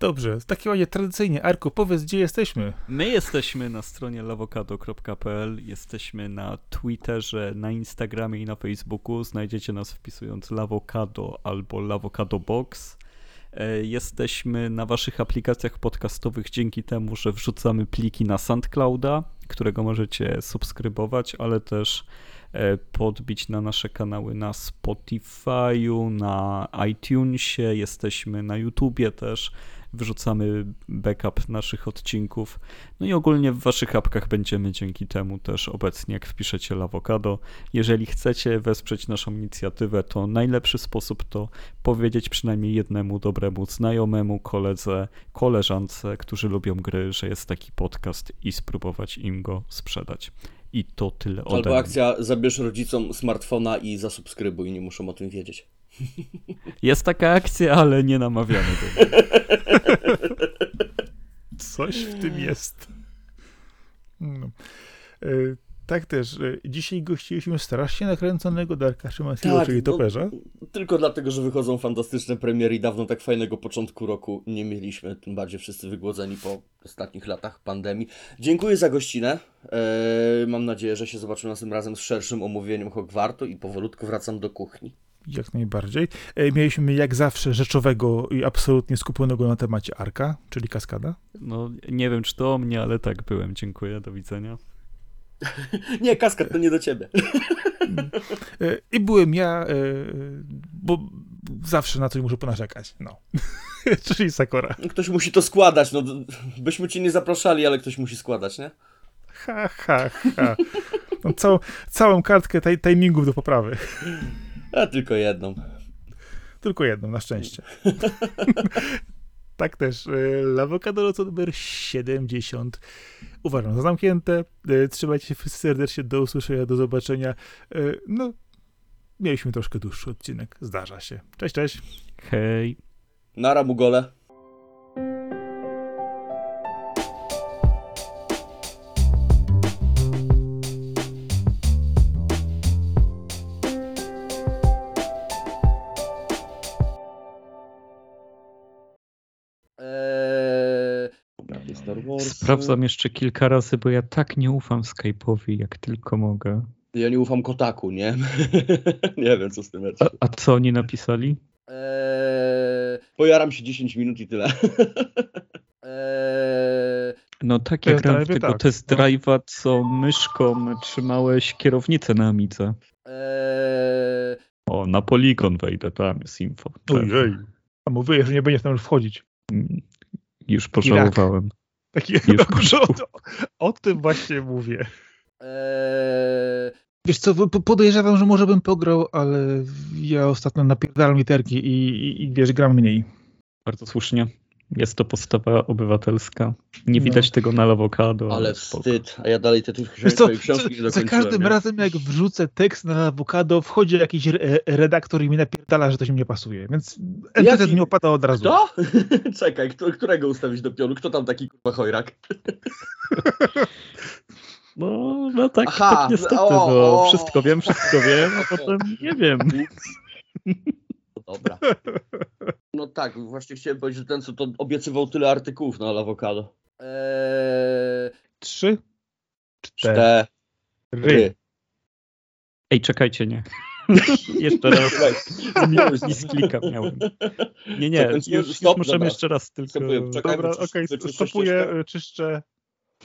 Dobrze, w takim razie tradycyjnie, Arku, powiedz, gdzie jesteśmy. My jesteśmy na stronie lawokado.pl, jesteśmy na Twitterze, na Instagramie i na Facebooku. Znajdziecie nas wpisując lawokado albo lavocadobox. E, Jesteśmy na waszych aplikacjach podcastowych dzięki temu, że wrzucamy pliki na SoundClouda, którego możecie subskrybować, ale też e, podbić na nasze kanały na Spotify'u, na iTunesie, jesteśmy na YouTubie też, wrzucamy backup naszych odcinków. No i ogólnie w waszych apkach będziemy dzięki temu też obecnie, jak wpiszecie Lawokado. Jeżeli chcecie wesprzeć naszą inicjatywę, to najlepszy sposób to powiedzieć przynajmniej jednemu dobremu znajomemu, koledze, koleżance, którzy lubią gry, że jest taki podcast i spróbować im go sprzedać. I to tyle ode Albo akcja zabierz rodzicom smartfona i zasubskrybuj, nie muszą o tym wiedzieć. Jest taka akcja, ale nie namawiamy do niej. Coś w tym jest. No. E, tak też. e, Dzisiaj gościliśmy strasznie nakręconego Darka Szymaskiego, Tak, czyli no- Toperza. Tylko dlatego, że wychodzą fantastyczne premiery i dawno tak fajnego początku roku nie mieliśmy, tym bardziej wszyscy wygłodzeni po ostatnich latach pandemii. Dziękuję za gościnę. Eee, mam nadzieję, że się zobaczymy następnym razem z szerszym omówieniem Hogwartu i powolutku wracam do kuchni. Jak najbardziej. E, Mieliśmy jak zawsze rzeczowego i absolutnie skupionego na temacie Arka, czyli Kaskada. No, nie wiem, czy to o mnie, ale tak byłem. Dziękuję, do widzenia. Nie, kaskad to nie do ciebie. E, I byłem ja, e, bo zawsze na coś muszę ponarzekać. No. czyli Sakora. Ktoś musi to składać, no byśmy cię nie zapraszali, ale ktoś musi składać, nie? Ha, ha, ha. No, całą, całą kartkę taj, timingów do poprawy. A tylko jedną. Tylko jedną, na szczęście. tak też. Lawokado loco numer 70. Uważam za zamknięte. E, Trzymajcie się serdecznie. Do usłyszenia, do zobaczenia. E, No, mieliśmy troszkę dłuższy odcinek. Zdarza się. Cześć, cześć. Hej. Nara Mugole. Sprawdzam jeszcze kilka razy, bo ja tak nie ufam Skype'owi, jak tylko mogę. Ja nie ufam Kotaku, nie? nie wiem, co z tym jest. A, a co oni napisali? Eee, pojaram się 10 minut i tyle. eee, No tak w drive'ie tego tak, test no. drive'a, co myszką trzymałeś kierownicę na Amidze. eee, O, na poligon wejdę, tam jest info. Ojej. A mówię, że nie będziesz tam już wchodzić. Mm, Już pożałowałem. Taki, Już no, o, o tym właśnie mówię. eee, Wiesz co, po- podejrzewam, że może bym pograł, ale ja ostatnio napierdalam literki i, i, i wiesz, gram mniej. Bardzo słusznie. Jest to postawa obywatelska. Nie No. widać tego na awokado. ale wstyd. A ja dalej te co, książki nie za, każdym nie? razem jak wrzucę tekst na awokado, wchodzi jakiś re, redaktor i mi napierdala, że to się nie pasuje, więc NPC Jaki? nie opada od razu. Kto? Czekaj, którego ustawić do pionu? Kto tam taki kurwa chojrak? No, no tak, Aha, tak niestety. o, no, o. wszystko wiem, wszystko wiem, a potem nie wiem. No Dobra. No tak, właśnie chciałem powiedzieć, że ten, co to obiecywał tyle artykułów na awokado. Eee, Trzy, cztery. cztery. Ej, czekajcie, nie. Jeszcze raz. Mi z klika miałem. Nie, nie, już, już możemy jeszcze raz tylko... Stopuję, czekaj. Dobra, okej, wyczyszczę stopuję, czyszczę.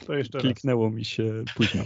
To jeszcze raz. Kliknęło mi się późno.